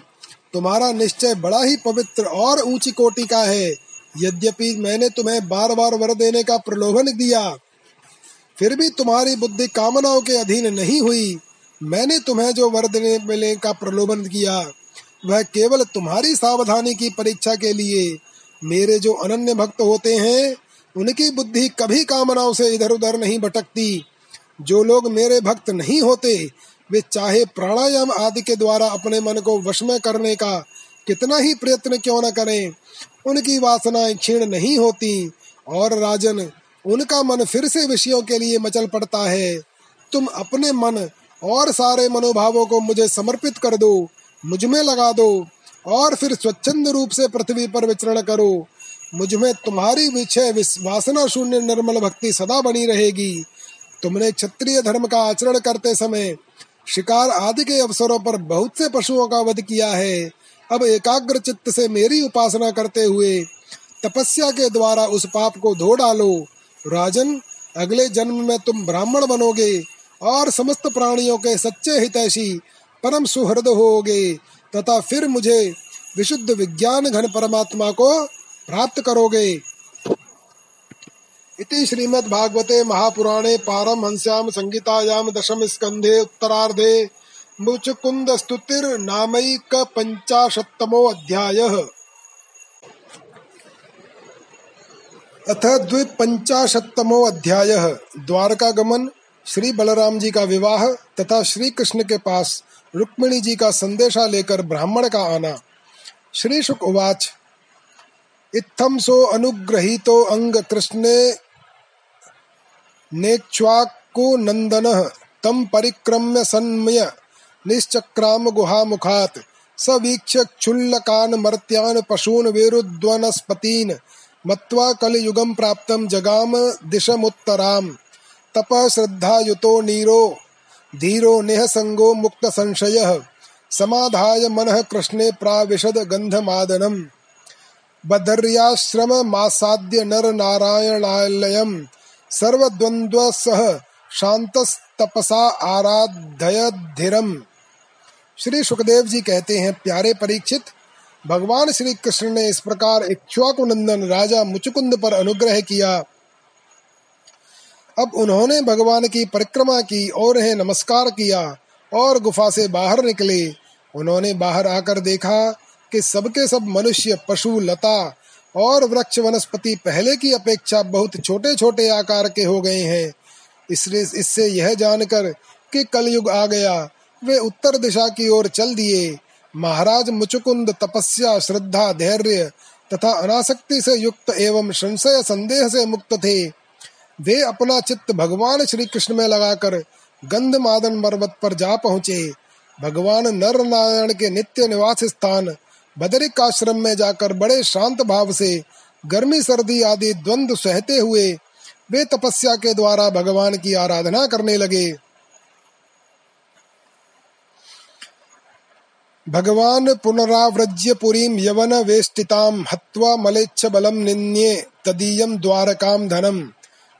तुम्हारा निश्चय बड़ा ही पवित्र और ऊँची कोटि का है। यद्यपि मैंने तुम्हें बार बार वर देने का प्रलोभन दिया, फिर भी तुम्हारी बुद्धि कामनाओं के अधीन नहीं हुई। मैंने तुम्हें जो वर देने मिले का प्रलोभन किया वह केवल तुम्हारी सावधानी की परीक्षा के लिए मेरे जो अनन्य भक्त होते हैं, उनकी बुद्धि कभी कामनाओं से इधर उधर नहीं भटकती। जो लोग मेरे भक्त नहीं होते, वे चाहे प्राणायाम आदि के द्वारा अपने मन को वश में करने का कितना ही प्रयत्न क्यों न करें, उनकी वासनाएँ क्षीण नहीं होती और राजन, उनका मन फिर से विषयों के लिए मचल पड़ता है। तुम अपने मन और सारे मनोभावों को मुझे समर्पित कर दो, मुझमें लगा दो। और फिर स्वच्छंद रूप से पृथ्वी पर विचरण करो। मुझमें तुम्हारी विषय वासना शून्य निर्मल भक्ति सदा बनी रहेगी। तुमने क्षत्रिय धर्म का आचरण करते समय शिकार आदि के अवसरों पर बहुत से पशुओं का वध किया है। अब एकाग्र चित्त से मेरी उपासना करते हुए तपस्या के द्वारा उस पाप को धो डालो। राजन, अगले जन्म में तुम ब्राह्मण बनोगे और समस्त प्राणियों के सच्चे हितैषी परम सुहृद होगे। तथा फिर मुझे विशुद्ध विज्ञान घन परमात्मा को प्राप्त करोगे। इति श्रीमद्भागवते महापुराणे पारमहंस्यां संगीतायां दशम स्कन्धे उत्तरार्धे मुचकुंद स्तुतिर नामैक पंचाशतमो अध्यायः अथ द्विपंचाशतमो अध्याय द्वारका गमन श्री बलराम जी का विवाह तथा श्री कृष्ण के पास रुक्मिणी जी का संदेशा लेकर ब्राह्मण का आना। श्री शुक उवाच इत्थम सो अनुग्रहीतो अंग कृष्णे नेक्ष्वाकुनन्दनः तं परिक्रम्य सन्मय, निश्चक्राम गुहामुखात् स वीक्ष्य क्षुल्लकान् मर्त्यान् पशून् वेरुद्वनस्पतीन् मत्वा कलियुगं प्राप्तं जगाम दिशमुत्तराम्। तपः श्रद्धायुतो नीरो धीरो निःसङ्गो मुक्तसंशयः समाधाय मनः कृष्णे प्राविशद गन्धमादनम्। बदर्याश्रममासाद्य नरनारायणालयम् सर्वद्वंद्व सह शांतस्तपसा आराधयधिरम श्री सुखदेव जी कहते हैं, प्यारे परीक्षित, भगवान श्री कृष्ण ने इस प्रकार इक्ष्वाकु नंदन राजा मुचुकुंद पर अनुग्रह किया। अब उन्होंने भगवान की परिक्रमा की और उन्हें नमस्कार किया और गुफा से बाहर निकले। उन्होंने बाहर आकर देखा कि सबके सब मनुष्य, पशु, लता और वृक्ष वनस्पति पहले की अपेक्षा बहुत छोटे छोटे आकार के हो गए हैं। इसलिए इससे यह जानकर कि कलयुग आ गया। वे उत्तर दिशा की ओर चल दिए। महाराज मुचुकुंद तपस्या, श्रद्धा, धैर्य तथा अनासक्ति से युक्त एवं संशय संदेह से मुक्त थे। वे अपना चित्त भगवान श्री कृष्ण में लगाकर गंध मादन पर्वत पर जा पहुँचे। भगवान नर नारायण के नित्य निवास स्थान, बदरिक आश्रम में जाकर बड़े शांत भाव से गर्मी, सर्दी आदि द्वंद सहते हुए वे तपस्या के द्वारा भगवान की आराधना करने लगे। भगवान पुनराव्रज्य पुरीम यवन वेष्टिताम हत्वा मलेच्छ बलम निन्ये तदीयम द्वारकाम धनम।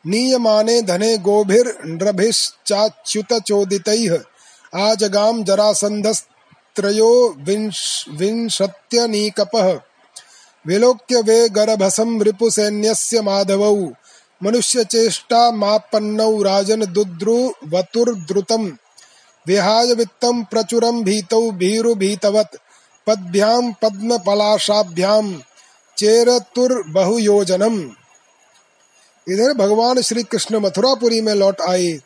नीयमाने धने गोभिर नृभिश्चाच्युत चोदितैः आजगाम जरासंधस् त्रयो विंशत्यनीकपः। विलोक्य वे गर्भसं रिपुसैन्यस्य माधवौ मनुष्यचेष्टामापन्नौ राजन् दुद्रुवतुर्द्रुतम् विहाय वित्तं प्रचुरं भीतौ भीरुभीतवत्। पद्भ्यां पद्मपलाशाभ्यां चेरतुर्बहुयोजनम्। इधर भगवान श्री कृष्ण मथुरापुरी में लौट आए।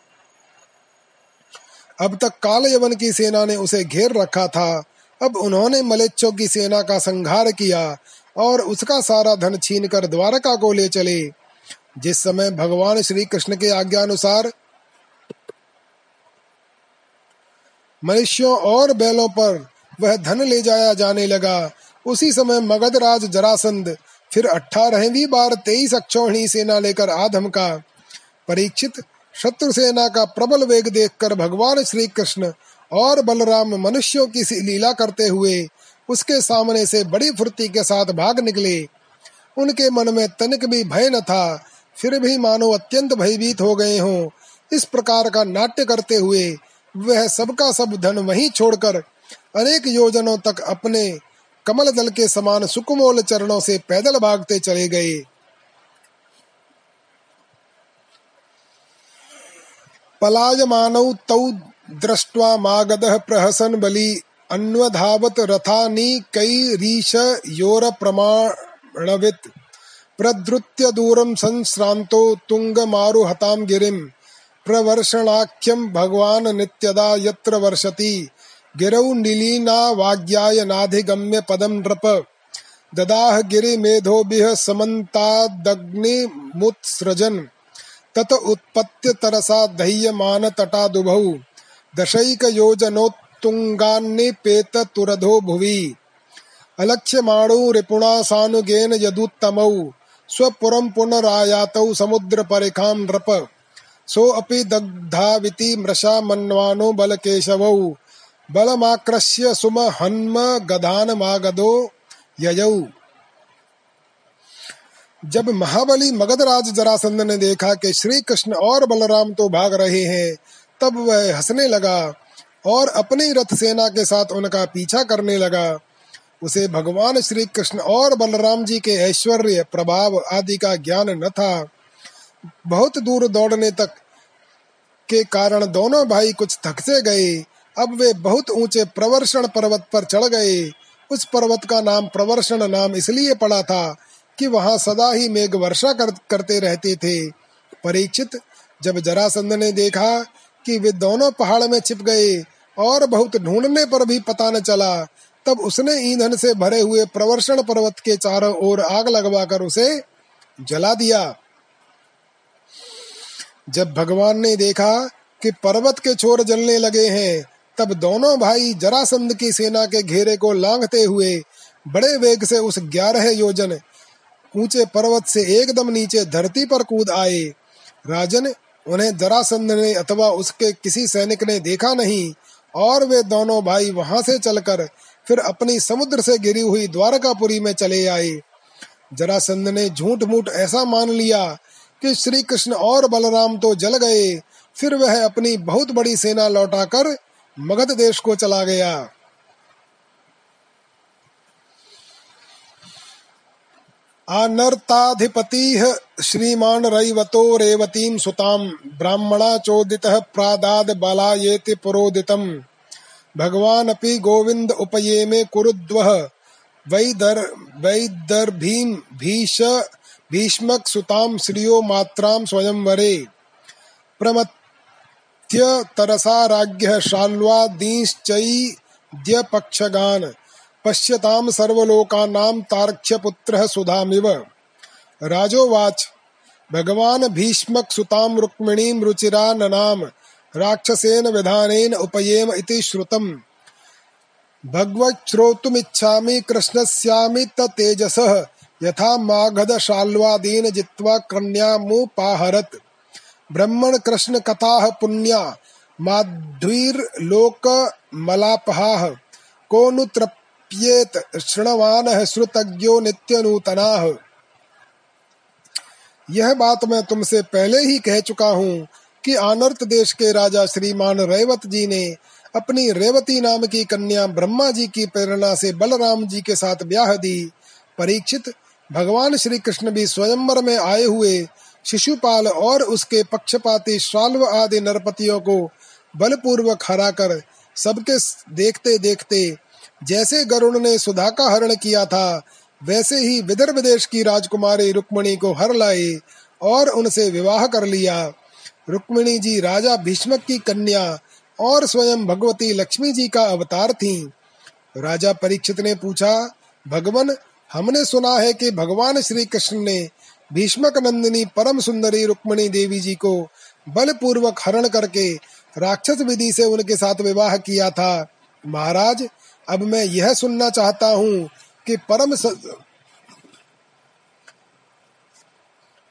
अब तक काल यवन की सेना ने उसे घेर रखा था। अब उन्होंने मलेच्छों की सेना का संहार किया और उसका सारा धन छीन कर द्वारका को ले चले। जिस समय भगवान श्री कृष्ण के आज्ञा अनुसार मनुष्यों और बैलों पर वह धन ले जाया जाने लगा, उसी समय मगधराज जरासंध फिर अठारहवीं बार तेईस अक्षौणी सेना लेकर आधम का परीक्षित शत्रु सेना का प्रबल वेग देखकर भगवान श्री कृष्ण और बलराम मनुष्यों की सी लीला करते हुए उसके सामने से बड़ी फुर्ती के साथ भाग निकले। उनके मन में तनिक भी भय न था, फिर भी मानो अत्यंत भयभीत हो गए हों। इस प्रकार का नाट्य करते हुए वह सबका सब धन वहीं छोड़कर अनेक योजनों तक अपने कमल दल के समान सुकुमोल चरणों से पैदल भागते चले गए। पलायमानौ तौ दृष्ट्वा मागधः प्रहसन बलि अन्वधावत रथानि कैरीश योर प्रमाणवित् प्रधृत्य दूरं संश्रान्तो तुङ्गमारुहतां गिरिं प्रवर्षणाख्यं भगवान् नित्यदा यत्र वर्षति। गिरौ निलीना वाग्याय नाधिगम्य पदं नृप। ददाह गिरिमेधोभिः समन्तादग्निमुत्सृजन्। तत उत्पत्य तरसा दह्यमान तटादुभौ। दशैक योजनोत्तुङ्गान्निपेत तुरधो भुवि। अलक्ष्यमाणौ रिपुणा सानुगेन यदुत्तमौ। स्वपुरं पुनरायातौ समुद्रपरिखां नृप। सोऽपि दग्धाविति मृषा मन्वानो बलकेशवौ। बलमाक्रस्य सुमहन्म गधानमागधो ययौ। जब महाबली मगधराज जरासंध ने देखा कि श्री कृष्ण और बलराम तो भाग रहे हैं, तब वह हंसने लगा और अपनी रथ सेना के साथ उनका पीछा करने लगा। उसे भगवान श्री कृष्ण और बलराम जी के ऐश्वर्य, प्रभाव आदि का ज्ञान न था। बहुत दूर दौड़ने तक के कारण दोनों भाई कुछ थक से गए। अब वे बहुत ऊँचे प्रवर्षण पर्वत पर चढ़ गए। उस पर्वत का नाम प्रवर्षण नाम इसलिए पड़ा था कि वहाँ सदा ही मेघ वर्षा कर, करते रहते थे। परीक्षित जब जरासंध ने देखा कि वे दोनों पहाड़ में छिप गए और बहुत ढूँढने पर भी पता न चला तब उसने ईंधन से भरे हुए प्रवर्षण पर्वत के चारों ओर आग लगवाकर उसे जला दिया। जब भगवान ने देखा कि पर्वत के छोर जलने लगे हैं तब दोनों भाई जरासंध की सेना के घेरे को लांघते हुए बड़े वेग से उस ग्यारह योजन ऊँचे पर्वत से एकदम नीचे धरती पर कूद आए। राजन, उन्हें जरासंध ने अथवा उसके किसी सैनिक ने देखा नहीं, और वे दोनों भाई वहाँ से चलकर फिर अपनी समुद्र से गिरी हुई द्वारकापुरी में चले आए। जरासंध ने झूठ मूठ ऐसा मान लिया कि श्री कृष्ण और बलराम तो जल गए, फिर वह अपनी बहुत बड़ी सेना लौटाकर मगध देश को चला गया। आनर्ताधिपति श्रीमान रैवतो रेवतीं सुतां ब्राह्मणा चोदित प्रादाद बलायेति पुरोदितम्। भगवानपि गोविंद उपयेमे कुरुद्वः, वैदर, वैदर्भीं भीष, भीष्मक सुतां श्रियो मात्रां स्वयंवरे। प्रमथ्य तरसा राज्ञः शाल्वादीश्चैद्यपक्षगान् पश्यताम सर्वलोकानां तार्क्ष्यपुत्रः सुधामिव। राजोवाच, भगवान भीष्मक सुताम रुक्मिणीं रुचिरा ननाम राक्षसेन विधानेन उपयेम इति श्रुतम्। भगवच्छ्रोतुमिच्छामि, कृष्णस्यामि तेजसः। यथा मागधशाल्वादीन जित्वा कन्यामुपाहरत्। ब्रह्मण कृष्ण कथा पुण्या माध्वीर्लोक मलापहाः को नु तृप् प्येत श्रृणवान श्रुतज्ञो नित्य नूतना यह बात मैं तुमसे पहले ही कह चुका हूँ कि आनर्त देश के राजा श्रीमान रेवत जी ने अपनी रेवती नाम की कन्या ब्रह्मा जी की प्रेरणा से बलराम जी के साथ ब्याह दी। परीक्षित, भगवान श्री कृष्ण भी स्वयंवर में आए हुए शिशुपाल और उसके पक्षपाती श्वाल्व आदि नरपतियों को बलपूर्वक हराकर सबके देखते देखते जैसे गरुण ने सुधा का हरण किया था, वैसे ही विदर्भ देश की राजकुमारी रुक्मणी को हर लाए और उनसे विवाह कर लिया। रुक्मिणी जी राजा भीष्मक की कन्या और स्वयं भगवती लक्ष्मी जी का अवतार थी। राजा परीक्षित ने पूछा, भगवान, हमने सुना है कि भगवान श्री कृष्ण ने भीष्मक नंदिनी परम सुंदरी रुक्मणी देवी जी को बलपूर्वक हरण करके राक्षस विधि से उनके साथ विवाह किया था। महाराज, अब मैं यह सुनना चाहता हूँ कि परम स...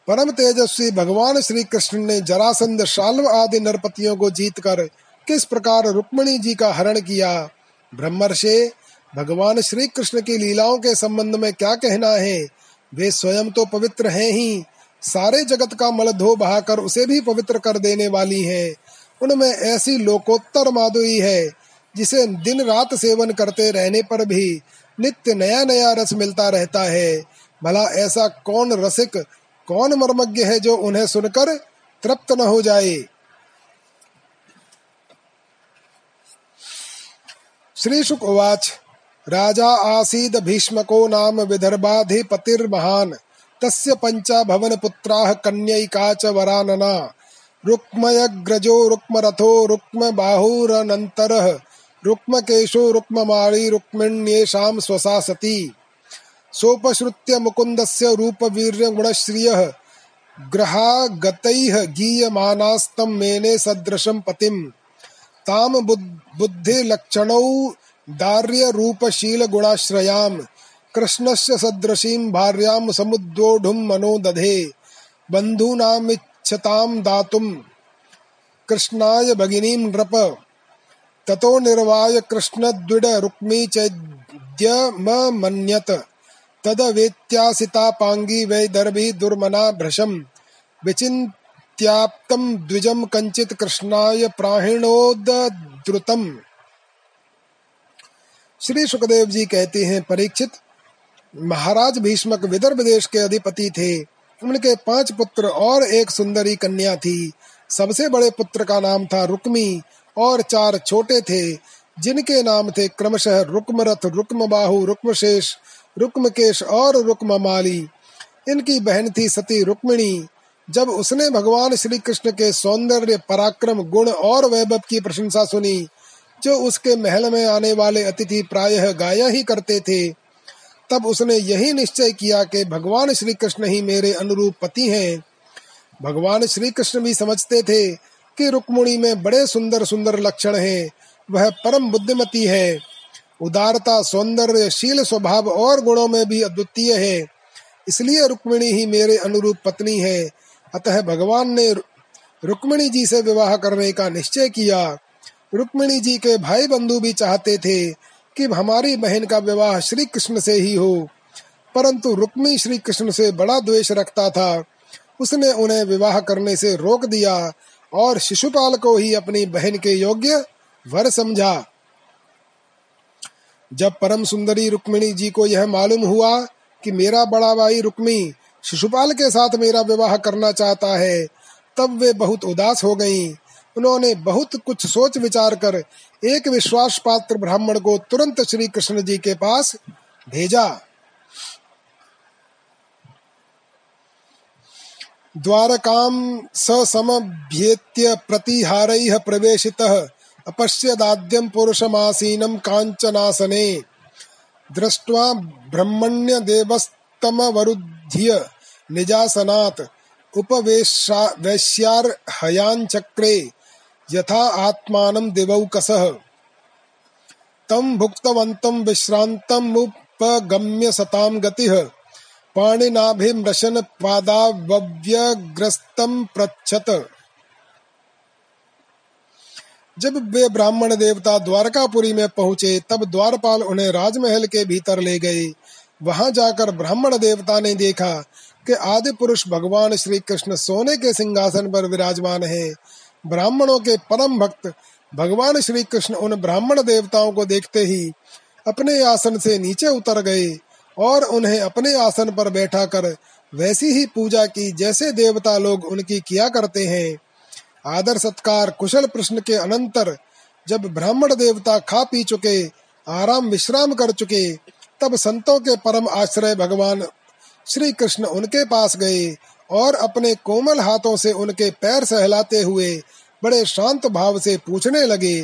परम तेजस्वी भगवान श्री कृष्ण ने जरासंध शाल्व आदि नरपतियों को जीतकर किस प्रकार रुक्मणी जी का हरण किया? ब्रह्मर्षे, भगवान श्री कृष्ण की लीलाओं के संबंध में क्या कहना है? वे स्वयं तो पवित्र हैं ही। सारे जगत का मल धो बहाकर उसे भी पवित्र कर देने वाली है। उनमें ऐसी लोकोत्तर माधुरी है, जिसे दिन रात सेवन करते रहने पर भी नित्य नया नया रस मिलता रहता है। भला ऐसा कौन रसिक, कौन मर्मज्ञ है जो उन्हें सुनकर तृप्त न हो जाए? श्री शुक राजा आसीद भीष्मको नाम विदर्भाधिपतिर्महान्। तस्य पञ्चा भवनपुत्राः कन्यैका च वरानना। रुक्मयग्रजो रुक्मरथो रुक्मबाहुरनन्तरः। रुक्मकेशो रुक्ममाळी रुक्मिण्येषां स्वसा सती। सोपश्रुत्य मुकुन्दस्य रूपवीर्यगुणश्रियः। ग्रहागतैः गीयमानास्तं मेने सदृशं पतिम्। ताम बुद्धिलक्षणौ दार्यरूपशीलगुणाश्रयाम्, कृष्णस्य सदृशीं भार्यां समुद्वोढुं मनो दधे, बन्धूनामिच्छतां दातुं, कृष्णाय भगिनीं नृप, ततो निर्वाय कृष्णद्विड रुक्मी चैद्यममन्यत तदवेत्यासितापाङ्गी वैदर्भी दुर्मना भृशम् विचिन्त्याप्तं द्विजं कञ्चित् कृष्णाय प्राहिणोद्रुतम् श्री सुखदेव जी कहते हैं, परीक्षित, महाराज भीष्मक विदर्भ देश के अधिपति थे। उनके पाँच पुत्र और एक सुंदरी कन्या थी। सबसे बड़े पुत्र का नाम था रुक्मी और चार छोटे थे, जिनके नाम थे क्रमशः रुक्मरथ रुक्म बाहु रुक्मशेष, रुक्मकेश और रुक्ममाली। इनकी बहन थी सती रुक्मिणी। जब उसने भगवान श्री कृष्ण के सौंदर्य, पराक्रम, गुण और वैभव की प्रशंसा सुनी जो उसके महल में आने वाले अतिथि प्रायः गाया ही करते थे, तब उसने यही निश्चय किया कि भगवान श्री कृष्ण ही मेरे अनुरूप पति हैं। भगवान श्री कृष्ण भी समझते थे कि रुक्मणी में बड़े सुंदर सुंदर लक्षण हैं, वह परम बुद्धिमती है। उदारता, सौंदर्य, शील स्वभाव और गुणों में भी अद्वितीय है, इसलिए रुक्मिणी ही मेरे अनुरूप पत्नी है। अतः भगवान ने रुक्मिणी जी से विवाह करने का निश्चय किया। रुक्मिणी जी के भाई बंधु भी चाहते थे कि हमारी बहन का विवाह श्री कृष्ण से ही हो। परंतु रुक्मी श्री कृष्ण से बड़ा द्वेष रखता था। उसने उन्हें विवाह करने से रोक दिया और शिशुपाल को ही अपनी बहन के योग्य वर समझा। जब परम सुंदरी रुक्मिणी जी को यह मालूम हुआ कि मेरा बड़ा भाई रुक्मी शिशुपाल के साथ मेरा विवाह करना चाहता है, तब वे बहुत उदास हो गईं। उन्होंने बहुत कुछ सोच विचार कर एक विश्वास पात्र ब्राह्मण को तुरंत श्री कृष्ण जी के पास भेजा। द्वारकाम ससमभ्येत्य प्रतिहारैः प्रवेशितः अपश्यदाद्यं पुरुषमासीनं काञ्चनासने। दृष्ट्वा ब्रह्मण्यदेवस्तमवरुध्य निजासनात् उपवेश्यार्हयाञ्चक्रे यथा आत्मानं दिवौकसः तं भुक्तवन्तं विश्रान्तमुपगम्य सतां गतिः। पाणिनाभिमृशन पादाव्यग्रस्तं पृच्छत जब वे ब्राह्मण देवता द्वारकापुरी में पहुँचे, तब द्वारपाल उन्हें राजमहल के भीतर ले गए। वहाँ जाकर ब्राह्मण देवता ने देखा कि आदि पुरुष भगवान श्री कृष्ण सोने के सिंहासन पर विराजमान है। ब्राह्मणों के परम भक्त भगवान श्री कृष्ण उन ब्राह्मण देवताओं को देखते ही अपने आसन से नीचे उतर गए और उन्हें अपने आसन पर बैठा कर वैसी ही पूजा की जैसे देवता लोग उनकी किया करते हैं। आदर सत्कार कुशल प्रश्न के अनंतर जब ब्राह्मण देवता खा पी चुके, आराम विश्राम कर चुके, तब संतों के परम आश्रय भगवान श्री कृष्ण उनके पास गए और अपने कोमल हाथों से उनके पैर सहलाते हुए बड़े शांत भाव से पूछने लगे,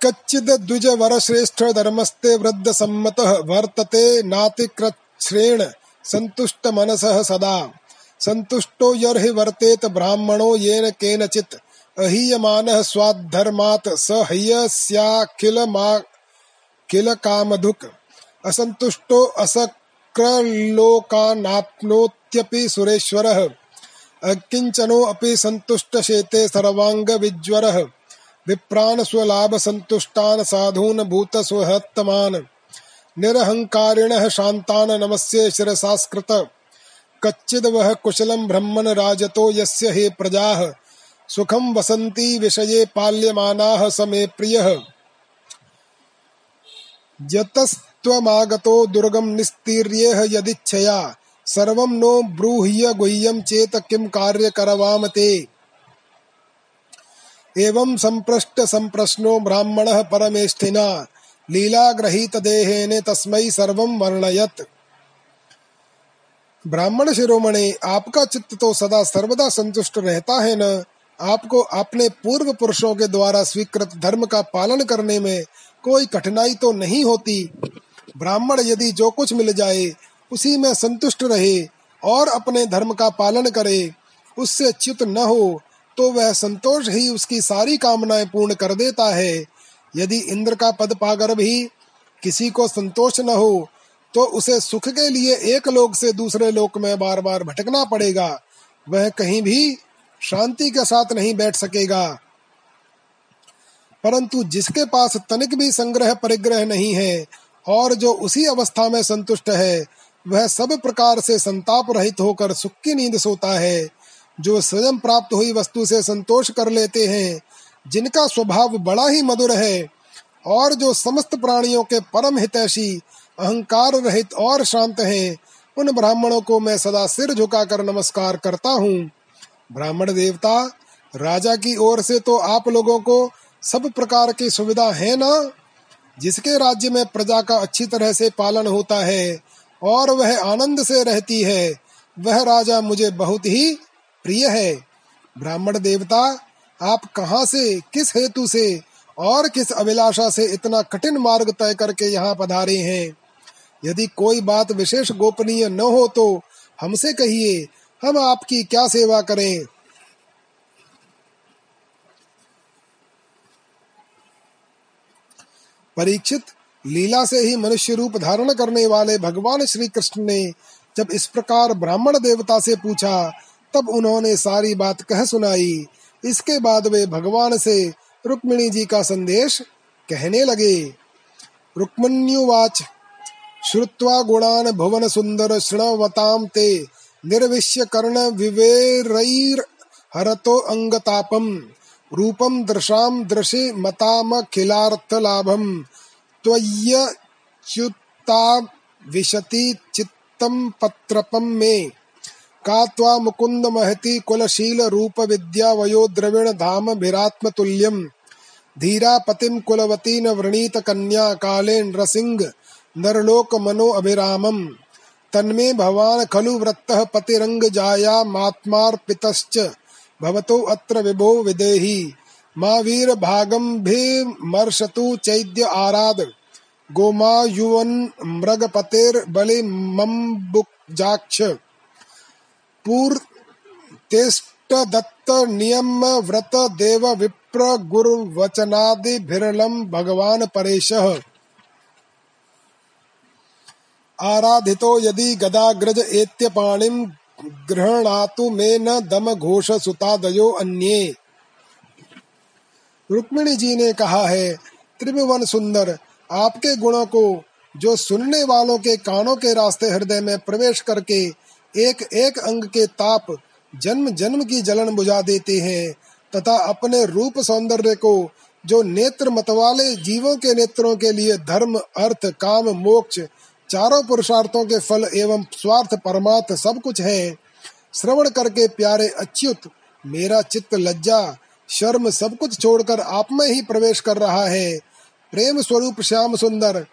कच्चिद द्विज वर श्रेष्ठ धर्मस्ते वृद्ध सम्मत वर्तते नातिकृच्छ्रेण संतुष्ट मनस सदा। संतुष्टो यर्हि वर्तेत ब्राह्मणो येन केनचित् अहीयमानः स्वाद्धर्मात् स हयस्याखिल मा किल कामधुक् असन्तुष्टो असक्रलोकानाप्नोत्यपि सुरेश्वरः। अकिञ्चनोऽपि सन्तुष्टशेते विप्रान् स्वलाभसन्तुष्टान् साधून् भूतस्वहत्तमान् निरहंकारिण शांतान नमस्य शिरसास्कृत। कच्चिद वह कुशलम ब्रह्मन राजतो यस्य हे प्रजाः। सुखम वसंती विषये पाल्यमानाः समे प्रियः। यतस्त्वमागतो दुर्गम निस्तीर्येह यदिच्छया। सर्वं नो ब्रूह्य गुह्यम चेत किम कार्य करवाम ते। एवं संप्रष्ट संप्रश्नो ब्राह्मणः परमेष्ठिना। लीला ग्रहीत देहेने तस्मै सर्वं वर्णयत। ब्राह्मण शिरोमणि, आपका चित्त तो सदा सर्वदा संतुष्ट रहता है न? आपको अपने पूर्व पुरुषों के द्वारा स्वीकृत धर्म का पालन करने में कोई कठिनाई तो नहीं होती। ब्राह्मण यदि जो कुछ मिल जाए, उसी में संतुष्ट रहे और अपने धर्म का पालन करे, उससे च्युत न हो तो वह संतोष ही उसकी सारी कामनाएँ पूर्ण कर देता है। यदि इंद्र का पद पाकर भी किसी को संतोष न हो तो उसे सुख के लिए एक लोक से दूसरे लोक में बार बार भटकना पड़ेगा। वह कहीं भी शांति के साथ नहीं बैठ सकेगा। परंतु जिसके पास तनिक भी संग्रह परिग्रह नहीं है और जो उसी अवस्था में संतुष्ट है, वह सब प्रकार से संताप रहित होकर सुख की नींद सोता है। जो स्वयं प्राप्त हुई वस्तु से संतोष कर लेते हैं, जिनका स्वभाव बड़ा ही मधुर है, और जो समस्त प्राणियों के परम हितैषी, अहंकार रहित और शांत हैं, उन ब्राह्मणों को मैं सदा सिर झुकाकर नमस्कार करता हूँ। ब्राह्मण देवता, राजा की ओर से तो आप लोगों को सब प्रकार की सुविधा है ना? जिसके राज्य में प्रजा का अच्छी तरह से पालन होता है और वह आनंद से रहती है, वह राजा मुझे बहुत ही प्रिय है। ब्राह्मण देवता, आप कहाँ से, किस हेतु से और किस अभिलाषा से इतना कठिन मार्ग तय करके यहाँ पधारे हैं? यदि कोई बात विशेष गोपनीय न हो तो हमसे कहिए, हम आपकी क्या सेवा करें? परीक्षित लीला से ही मनुष्य रूप धारण करने वाले भगवान श्री कृष्ण ने जब इस प्रकार ब्राह्मण देवता से पूछा, तब उन्होंने सारी बात कह सुनाई। इसके बाद वे भगवान से रुक्मिणी जी का संदेश कहने लगे। रुक्मण्युवाच, श्रुत्वा गुणान भुवन सुंदर शृणवताम ते निर्विश्य कर्ण विवेरैर हरतो अंगतापम। रूपम दृशाम दृशि मताम खिलार्थ लाभम त्वय्यच्युता विशति चित्तम पत्रपम में। का त्वा मुकुंद महति कुलशील रूप विद्या वयो द्रविण धाम भिरात्म तुल्यम धीरा पतिम कुलवती न वृणीत कन्या कालेन रसिंग नरलोक मनो अभिरामम तन्मे भवान खलु वृत्तः पतिरंग जाया मात्मार्पितश्च भवतो अत्र विभो विदेहि। मा वीर भागम मर्षतु चैद्य आराद गोमा युवन मृग पतेर बलि मम्बुजाक्ष पूर तेष्ट दत्त नियम व्रत देव विप्र गुरु वचनादि भिरलम भगवान परेशः। आराधितो यदि गदाग्रज एत्य पाणिम गृहणातु मे न दम घोष सुतादयो अन्ये। रुक्मिणी जी ने कहा है, त्रिभुवन सुंदर, आपके गुणों को, जो सुनने वालों के कानों के रास्ते हृदय में प्रवेश करके एक एक अंग के ताप जन्म जन्म की जलन बुझा देते हैं, तथा अपने रूप सौंदर्य को, जो नेत्र मतवाले जीवों के नेत्रों के लिए धर्म, अर्थ, काम, मोक्ष चारों पुरुषार्थों के फल एवं स्वार्थ परमार्थ सब कुछ है। श्रवण करके प्यारे अच्युत, मेरा चित्त लज्जा, शर्म सब कुछ छोड़कर आप में ही प्रवेश कर रहा है। प्रेम स्वरूप श्याम सुंदर,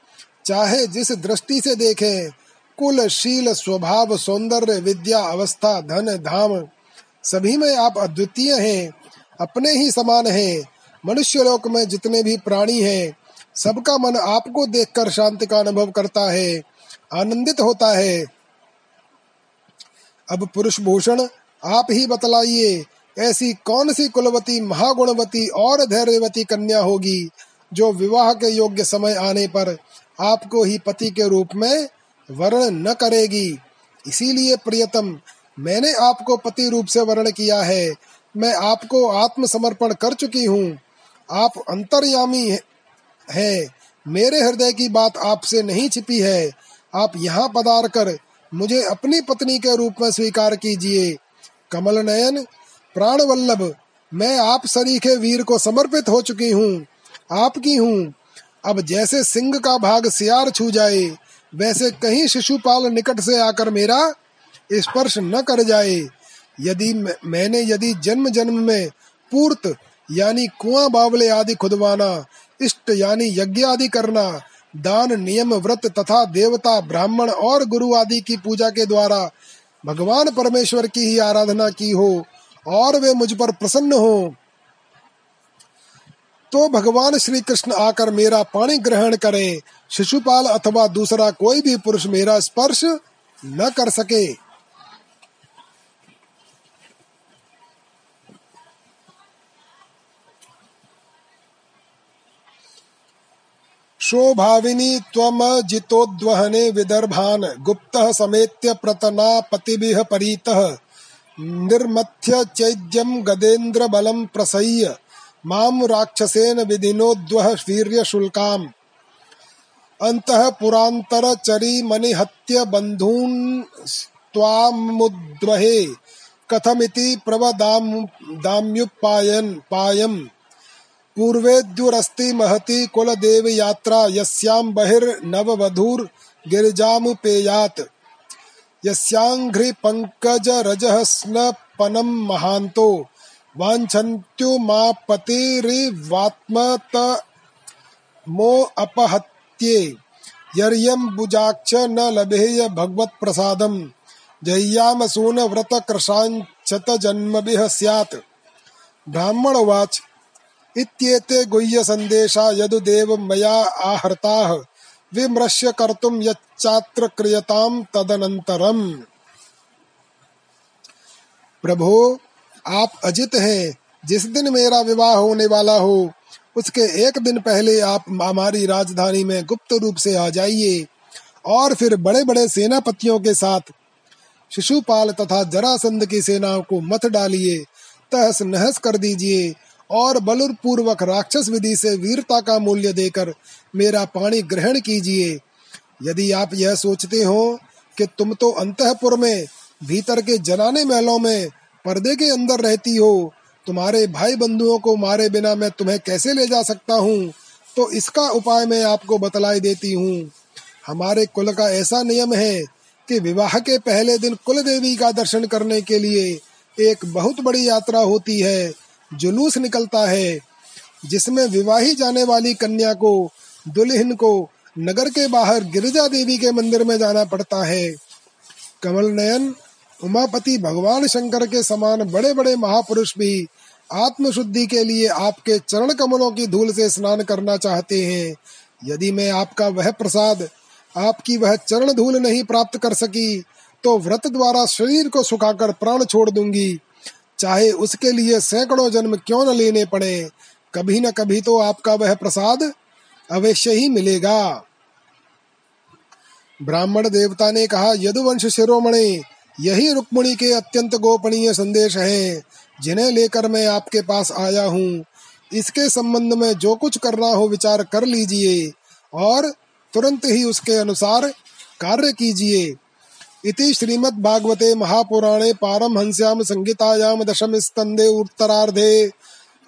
चाहे जिस दृष्टि से देखे, कुल शील स्वभाव सौंदर्य विद्या अवस्था धन धाम, सभी में आप अद्वितीय हैं, अपने ही समान हैं। मनुष्य लोक में जितने भी प्राणी हैं सबका मन आपको देखकर शांति का अनुभव करता है, आनंदित होता है। अब पुरुष भूषण, आप ही बतलाइए, ऐसी कौन सी कुलवती, महागुणवती और धैर्यवती कन्या होगी, जो विवाह के योग्य समय आने पर आपको ही पति के रूप में वर्ण न करेगी। इसीलिए प्रियतम, मैंने आपको पति रूप से वर्ण किया है, मैं आपको आत्मसमर्पण कर चुकी हूँ। आप अंतर्यामी हैं। मेरे हृदय की बात आपसे नहीं छिपी है। आप यहाँ पधार कर मुझे अपनी पत्नी के रूप में स्वीकार कीजिए। कमल नयन, प्राण वल्लभ, मैं आप सरीखे वीर को समर्पित हो चुकी हूँ। आपकी हूँ। अब जैसे सिंह का भाग सियार छू जाए, वैसे कहीं शिशुपाल निकट से आकर मेरा स्पर्श न कर जाए। यदि मैंने यदि जन्म जन्म में पूर्त, यानी कुआँ बावले आदि खुदवाना इष्ट यानी यज्ञ आदि करना, दान, नियम, व्रत तथा देवता, ब्राह्मण और गुरु आदि की पूजा के द्वारा भगवान परमेश्वर की ही आराधना की हो और वे मुझ पर प्रसन्न हो। तो भगवान श्री कृष्ण आकर मेरा पानी ग्रहण करें, शिशुपाल अथवा दूसरा कोई भी पुरुष मेरा स्पर्श न कर सके। शोभाविनी त्वम जितोद्वहने विदर्भान गुप्त समेत्य प्रतनापतिभिः परीतः। निर्मथ्य चैद्यम गदेन्द्र बलम प्रसह्य माम राक्षसेन विधिनोद्वह वीर्य शुल्काम अंतः पुरांतर चरी मनिहत्य बंधून स्वामुद्वहे कथमिति प्रवदाम दाम्युपायन पायम। पूर्वेद्युरस्ति महती कुलदेव यात्रा, यस्यां बहिर्नववधूर् गिरिजामुपेयात्। यस्याङ्घ्रि पङ्कजरजः स्नपनं महान्तो वाञ्छन्त्युमापतिरिवात्मत मो अपहत्ये यर्यम्बुजाक्ष न लभेय भगवत्प्रसादम् जह्यामसून व्रतकृशाञ्चत जन्मभिः स्यात्। ब्राह्मण उवाच इत्येते गुह्य संदेशा यदुदेव मया आहृताः विमृश्य कर्तुम यच्चात्र क्रियताम तदनंतरम प्रभो, आप अजित हैं। जिस दिन मेरा विवाह होने वाला हो, उसके एक दिन पहले आप हमारी राजधानी में गुप्त रूप से आ जाइए। और फिर बड़े बड़े सेनापतियों के साथ, शिशुपाल तथा जरासंध की सेनाओं को मत डालिए। तहस नहस कर दीजिए। और बलपूर्वक राक्षस विधि से वीरता का मूल्य देकर मेरा पानी ग्रहण कीजिए। यदि आप यह सोचते हो कि तुम तो अंतपुर में, भीतर के जनाने महलों में, पर्दे के अंदर रहती हो, तुम्हारे भाई बंधुओं को मारे बिना मैं तुम्हें कैसे ले जा सकता हूँ? तो इसका उपाय मैं आपको बतलाई देती हूँ। हमारे कुल का ऐसा नियम है कि विवाह के पहले दिन कुल देवी का दर्शन करने के लिए एक बहुत बड़ी यात्रा होती है। जुलूस निकलता है, जिसमें विवाही जाने वाली कन्या को दुल्हन को नगर के बाहर गिरिजा देवी के मंदिर में जाना पड़ता है। कमल नयन, उमापति भगवान शंकर के समान बड़े बड़े महापुरुष भी आत्मशुद्धि के लिए आपके चरण कमलों की धूल से स्नान करना चाहते हैं। यदि मैं आपका वह प्रसाद, आपकी वह चरण धूल नहीं प्राप्त कर सकी तो व्रत द्वारा शरीर को सुखाकर प्राण छोड़ दूँगी। चाहे उसके लिए सैकड़ों जन्म क्यों न लेने पड़े, कभी न कभी तो आपका वह प्रसाद अवश्य ही मिलेगा। ब्राह्मण देवता ने कहा, यदुवंश शिरोमणि, यही रुक्मणी के अत्यंत गोपनीय संदेश हैं, जिन्हें लेकर मैं आपके पास आया हूँ। इसके संबंध में जो कुछ करना हो विचार कर लीजिए और तुरंत ही उसके अनुसार कार्य कीजिए। इति श्रीमद्भागवते महापुराणे पारमहंस्यां संहितायां दशमस्कन्धे उत्तरार्धे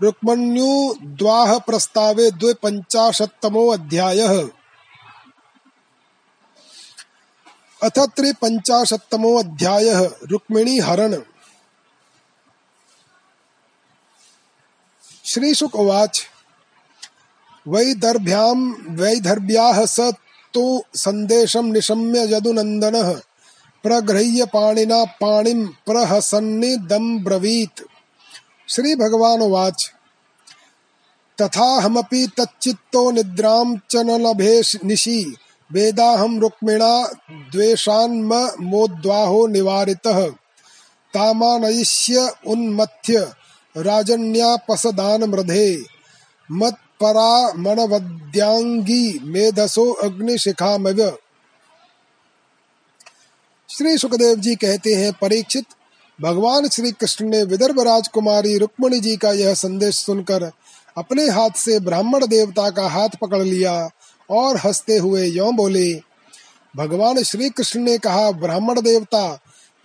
रुक्मण्युद्वाह प्रस्तावे द्विपञ्चाशत्तमो अध्यायः। अथ त्रिपञ्चाशत्तमो अध्यायः, रुक्मिणी हरण। श्रीशुक उवाच, वैदर्भ्यां वैदर्भ्याः स तो सन्देशं निशम्य यदुनन्दनः। प्रगृह्य पाणिना पाणिम प्रहसन्निदम ब्रवीत। श्री भगवान वाच तथा हमपि तच्चित्तो निद्रां च न लभे निशि, वेदाहं रुक्मिणा द्वेषान्म मोद्वाहो निवारितः। तामानयिष्य उन्मथ्य राजन्यापसदान मृधे मत्परा मनवद्यांगी मेधसो अग्निशिखामव श्री सुखदेव जी कहते हैं, परीक्षित। भगवान श्री कृष्ण ने विदर्भ राजकुमारी रुक्मणी जी का यह संदेश सुनकर अपने हाथ से ब्राह्मण देवता का हाथ पकड़ लिया और हँसते हुए यो बोले, भगवान श्री कृष्ण ने कहा, ब्राह्मण देवता,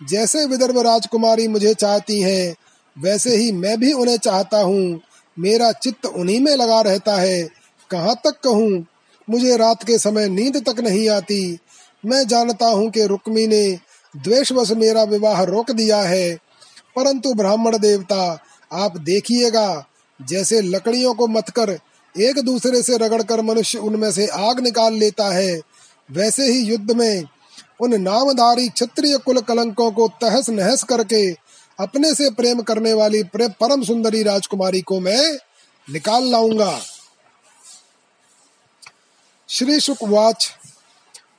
जैसे विदर्भ राजकुमारी मुझे चाहती हैं, वैसे ही मैं भी उन्हें चाहता हूँ। मेरा चित्त उन्हीं में लगा रहता है। कहाँ तक कहूँ? मुझे रात के समय नींद तक नहीं आती। मैं जानता हूँ कि रुक्मी ने द्वेषवश मेरा विवाह रोक दिया है, परंतु ब्राह्मण देवता, आप देखिएगा, जैसे लकड़ियों को मतकर एक दूसरे से रगड़कर मनुष्य उनमें से आग निकाल लेता है, वैसे ही युद्ध में उन नामधारी क्षत्रिय कुल कलंकों को तहस नहस करके अपने से प्रेम करने वाली परम सुंदरी राजकुमारी को मैं निकाल लाऊँगा। श्री शुकवाच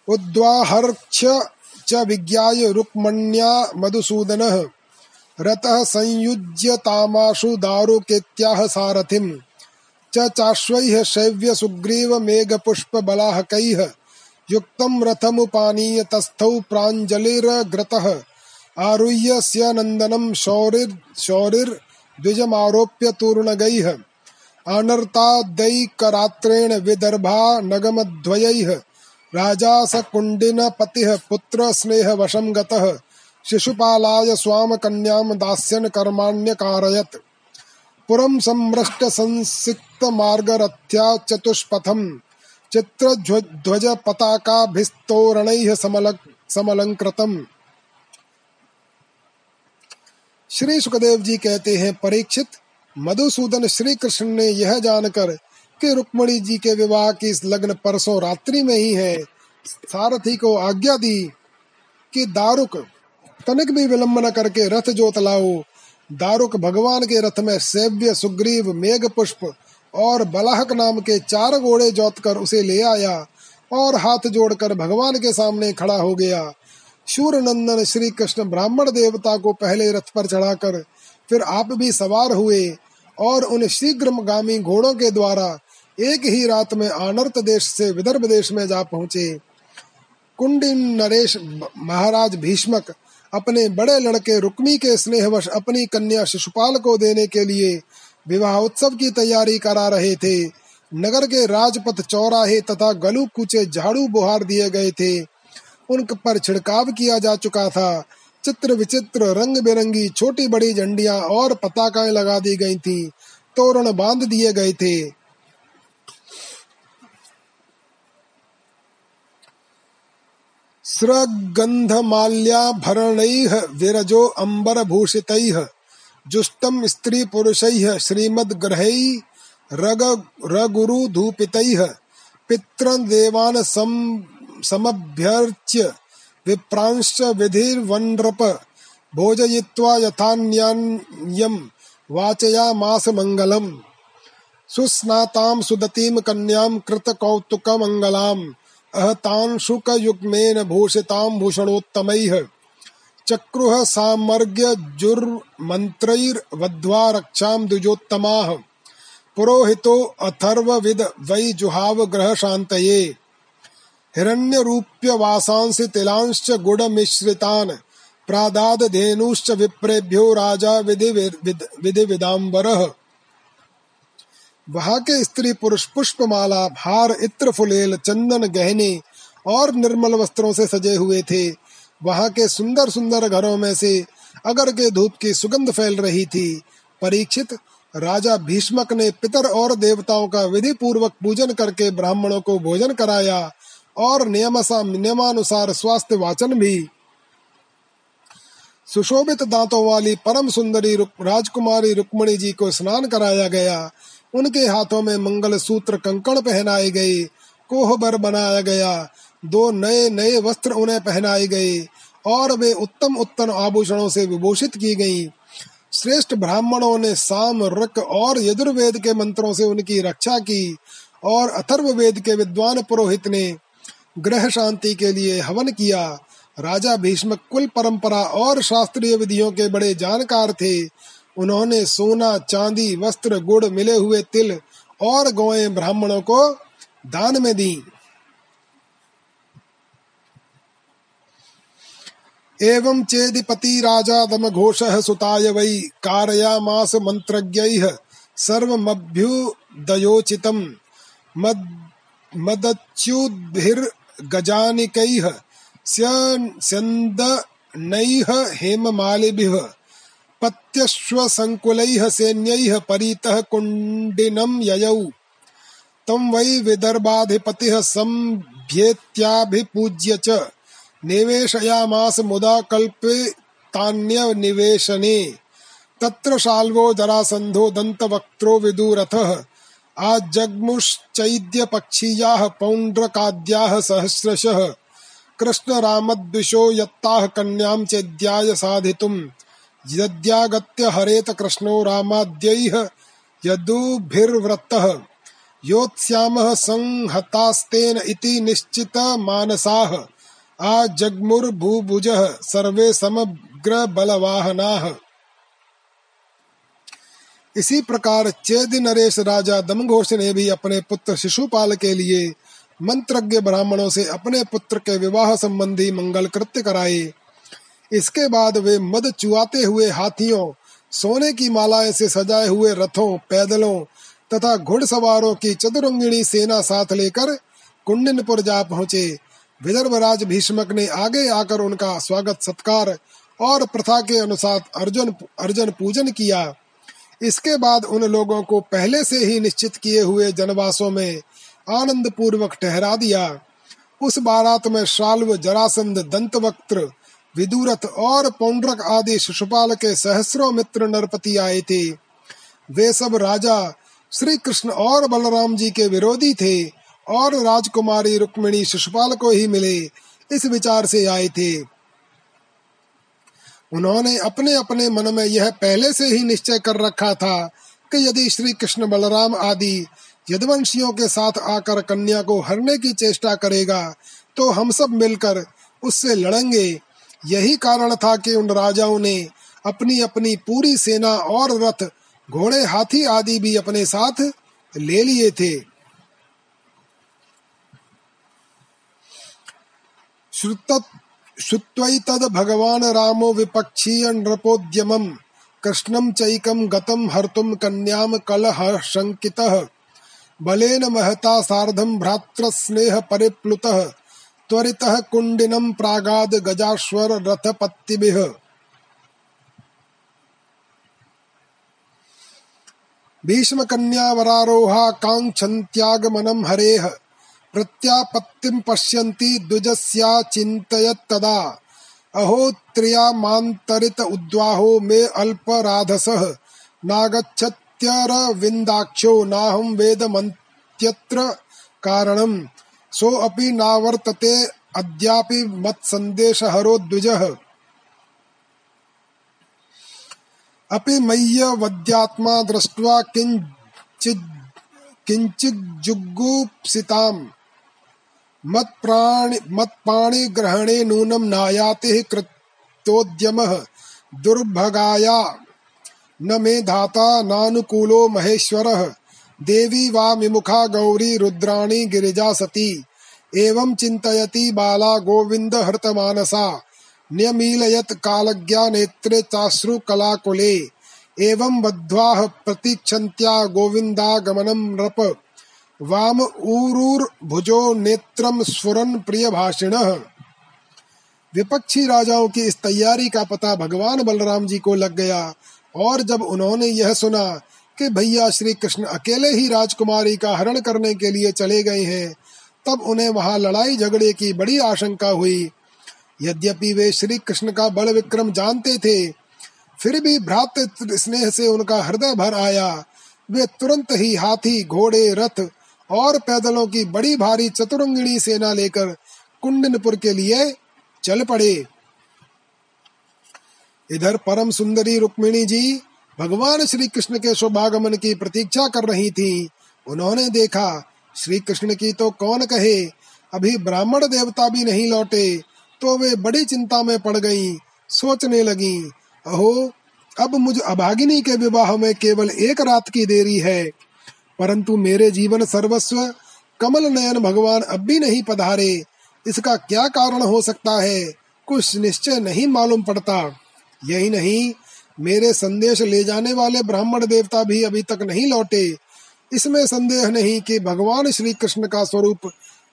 उद्वाहर्क्ष च विज्ञाय रुक्मण्या मधुसूदनः। रतः संयुज्य तामाशु दारुकेत्याह सारथिम्। च चाश्वैः शैव्य सुग्रीव मेघ पुष्प बलाहकैः युक्तं रथमुपानीय तस्थौ प्राञ्जलिर्ग्रतः। आरुह्य स्य नन्दनं शौरिर् शौरिर्द्विजमारोप्य तूर्णगैः। अनर्तादैकरात्रेण विदर्भा नगमद्वयैः। राजा स कुण्डिन पतिः पुत्र स्नेह वशं गतः। शिशुपालाय स्वाम कन्यां दास्यन् कर्माण्यकारयत्। पुरं सम्भ्रष्ट संसिक्त मार्गरथ्या चतुष्पथम्। चित्रध्वज पताकाभिस्तोरणैः समल समलंकृतम् श्री सुखदेव जी कहते हैं, परीक्षित, मधुसूदन श्री कृष्ण ने यह जानकर कि रुक्मणी जी के विवाह की इस लग्न परसों रात्रि में ही है। सारथी को आज्ञा दी कि दारुक तनिक भी विलंब न करके रथ जोत लाओ। दारुक भगवान के रथ में सेव्य सुग्रीव मेघ पुष्प और बलाहक नाम के चार घोड़े जोत कर उसे ले आया और हाथ जोड़कर भगवान के सामने खड़ा हो गया। शूर नंदन श्री कृष्ण ब्राह्मण देवता को पहले रथ पर चढ़ाकर फिर आप भी सवार हुए और उन शीघ्र गामी घोड़ों के द्वारा एक ही रात में आनर्त देश से विदर्भ देश में जा पहुँचे। कुंडिन नरेश महाराज भीष्मक अपने बड़े लड़के रुक्मी के स्नेहवश अपनी कन्या शिशुपाल को देने के लिए विवाह उत्सव की तैयारी करा रहे थे। नगर के राजपथ चौराहे तथा गलू कुचे झाड़ू बुहार दिए गए थे। उन पर छिड़काव किया जा चुका था। चित्र विचित्र रंग बिरंगी छोटी बड़ी झंडियाँ और पताकाएँ लगा दी गई थी। तोरण बाँध दिए गए थे। स्रगन्धमाल्याभरणैः विरजो अम्बरभूषितैः, जुष्टं स्त्रीपुरुषैः श्रीमद्ग्रहैः, रग, रगुरुधूपितैः पितॄन् देवान् सम समभ्यर्च्य विप्रांश्च विधिर्वन्नृप भोजयित्वा यथान्यान्यं वाचयामास मङ्गलम्। सुस्नातां सुदतीं कन्यां कृतकौतुकमङ्गलाम्। अहतान् शुकयुग्मेन भूषितां भूषणोत्तमैः चक्रुः सामर्ग्यजुर्मन्त्रैर्वध्वा रक्षां द्विजोत्तमाः। पुरोहितो अथर्वविद वै जुहाव ग्रहशान्तये हिरण्यरूप्यवासांसि तिलांश्च गुडमिश्रितान्, प्रादादधेनुश्च विप्रेभ्यो राजा विधि विधि विदाम्बरः वहाँ के स्त्री पुरुष पुष्पमाला, भार, इत्र फुलेल, चंदन गहने और निर्मल वस्त्रों से सजे हुए थे। वहाँ के सुंदर सुंदर घरों में से अगर के धूप की सुगंध फैल रही थी। परीक्षित राजा भीष्मक ने पितर और देवताओं का विधि पूर्वक पूजन करके ब्राह्मणों को भोजन कराया और नियमानुसार स्वास्थ्य वाचन भी। सुशोभित दांतों वाली परम सुंदरी राजकुमारी रुक्मणी जी को स्नान कराया गया। उनके हाथों में मंगल सूत्र कंकण पहनाए गए कोहबर बनाया गया। दो नए नए वस्त्र उन्हें पहनाए गए और वे उत्तम उत्तम आभूषणों से विभूषित की गई श्रेष्ठ ब्राह्मणों ने साम, रक और यजुर्वेद के मंत्रों से उनकी रक्षा की और अथर्व वेद के विद्वान पुरोहित ने ग्रह शांति के लिए हवन किया। राजा भीष्म कुल परंपरा और शास्त्रीय विधियों के बड़े जानकार थे। उन्होंने सोना, चांदी, वस्त्र, गुड़ मिले हुए तिल और गौएँ ब्राह्मणों को दान में दी। एवं चेदिपति राजा दम घोष सुताय वै कारयामास मंत्रज्ञ सर्वमभ्युदयोचितम। मद, मदच्युद्भिर्गजानिकैः स्यन्दनैः हेममालिभिः पत्यश्वसङ्कुलैः सैन्यैः परितः कुण्डिनं ययौ। तं वै विदर्भाधिपतिः सम्भ्येत्याभिपूज्य च निवेशयामास मुदा कल्पितान्यनिवेशने तत्र शाल्वो जरासन्धो दन्तवक्त्रो विदुरथः। आजग्मुश्चैद्यपक्षीयाः पौण्ड्रकाद्याः सहस्रशः। कृष्णरामद्विषो यत्ताः कन्यां चेद्याय साधितुम्। यद्यागत्य हरेत कृष्णो रामाद्यैः यदुभिर्वृत्तः। योत्स्यामः संहतास्तेन इति निश्चितमानसाः आजग्मुर्भूभुजः सर्वे समग्र बलवाहनाः इसी प्रकार चेद नरेश राजा दमघोष ने भी अपने पुत्र शिशुपाल के लिए मंत्रज्ञ ब्राह्मणों से अपने पुत्र के विवाह संबंधी मंगल कृत्य कराए। इसके बाद वे मद चुआते हुए हाथियों, सोने की मालाएँ से सजाए हुए रथों, पैदलों तथा घुड़सवारों की चतुरंगिणी सेना साथ लेकर कुंडनपुर जा पहुँचे। विदर्भराज भीष्मक ने आगे आकर उनका स्वागत सत्कार और प्रथा के अनुसार अर्जुन अर्जुन पूजन किया। इसके बाद उन लोगों को पहले से ही निश्चित किए हुए जनवासों में आनंद पूर्वक ठहरा दिया। उस बारात में शाल्व जरासंध दंतवक्त्र विदुरथ और पौंड्रक आदि शिशुपाल के सहस्रों मित्र नरपति आए थे। वे सब राजा श्री कृष्ण और बलराम जी के विरोधी थे और राजकुमारी रुक्मिणी शिशुपाल को ही मिले इस विचार से आए थे। उन्होंने अपने अपने मन में यह पहले से ही निश्चय कर रखा था कि यदि श्री कृष्ण बलराम आदि यदवंशियों के साथ आकर कन्या को हरने की चेष्टा करेगा तो हम सब मिलकर उससे लड़ेंगे। यही कारण था कि उन राजाओं ने अपनी अपनी पूरी सेना और रथ, घोड़े, हाथी आदि भी अपने साथ ले लिए थे। श्रुत्वैतद् भगवान् रामो विपक्षीय नृपोद्यमम् कृष्णं चैकं गतं हर्तुं कन्यां कलहशङ्कितः, बलेन महता सार्धं भ्रातृस्नेहपरिप्लुतः त्वरितः कुण्डिनं प्रागाद् गजाश्वर रथपत्तिभिः। भीष्मकन्यावरारोहा काङ्क्षन्त्यागमनं हरेः। प्रत्यापत्तिं पश्यन्ति द्विजस्या चिन्तयत्तदा अहो त्रियामान्तरित उद्वाहो मे अल्पराधसः। नागच्छत्यरविन्दाक्षो नाहं वेदमन्त्यत्र कारणम्। सोऽपि नावर्तते अद्यापि मत्सन्देशहरो द्विजः। अपि मय्यवद्यात्मा दृष्ट्वा किञ्चित् किञ्चिज्जुगुप्सिताम् मत्पाणिग्रहणे नूनं नायातिः कृत्योद्यमः दुर्भगाया। न मे धाता नानुकूलो महेश्वरः। देवी वा विमुखा गौरी रुद्राणी गिरिजा सती। एवं चिन्तयति बाला गोविन्द हृतमानसा न्यमीलयत् कालज्ञा नेत्रे चाश्रुकलाकुले एवं बद्ध्वाः प्रतीक्षन्त्या गोविन्दागमनं नृप। वाम भुजो नेत्रम स्फुरन प्रिय भाषिण विपक्षी राजाओं की इस तैयारी का पता भगवान बलराम जी को लग गया। और जब उन्होंने यह सुना कि भैया श्री कृष्ण अकेले ही राजकुमारी का हरण करने के लिए चले गए हैं, तब उन्हें वहाँ लड़ाई झगड़े की बड़ी आशंका हुई। यद्यपि वे श्री कृष्ण का बल विक्रम जानते थे, फिर भी भ्रात स्नेह से उनका हृदय भर आया। वे तुरंत ही हाथी, घोड़े, रथ और पैदलों की बड़ी भारी चतुरंगिणी सेना लेकर कुंडनपुर के लिए चल पड़े। इधर परम सुंदरी रुक्मिणी जी भगवान श्री कृष्ण के शुभागमन की प्रतीक्षा कर रही थी। उन्होंने देखा श्री कृष्ण की तो कौन कहे अभी ब्राह्मण देवता भी नहीं लौटे तो वे बड़ी चिंता में पड़ गईं, सोचने लगी अहो अब मुझ अभागिनी के विवाह में केवल एक रात की देरी है परंतु मेरे जीवन सर्वस्व कमल नयन भगवान अब भी नहीं पधारे इसका क्या कारण हो सकता है कुछ निश्चय नहीं मालूम पड़ता। यही नहीं मेरे संदेश ले जाने वाले ब्राह्मण देवता भी अभी तक नहीं लौटे। इसमें संदेह नहीं कि भगवान श्री कृष्ण का स्वरूप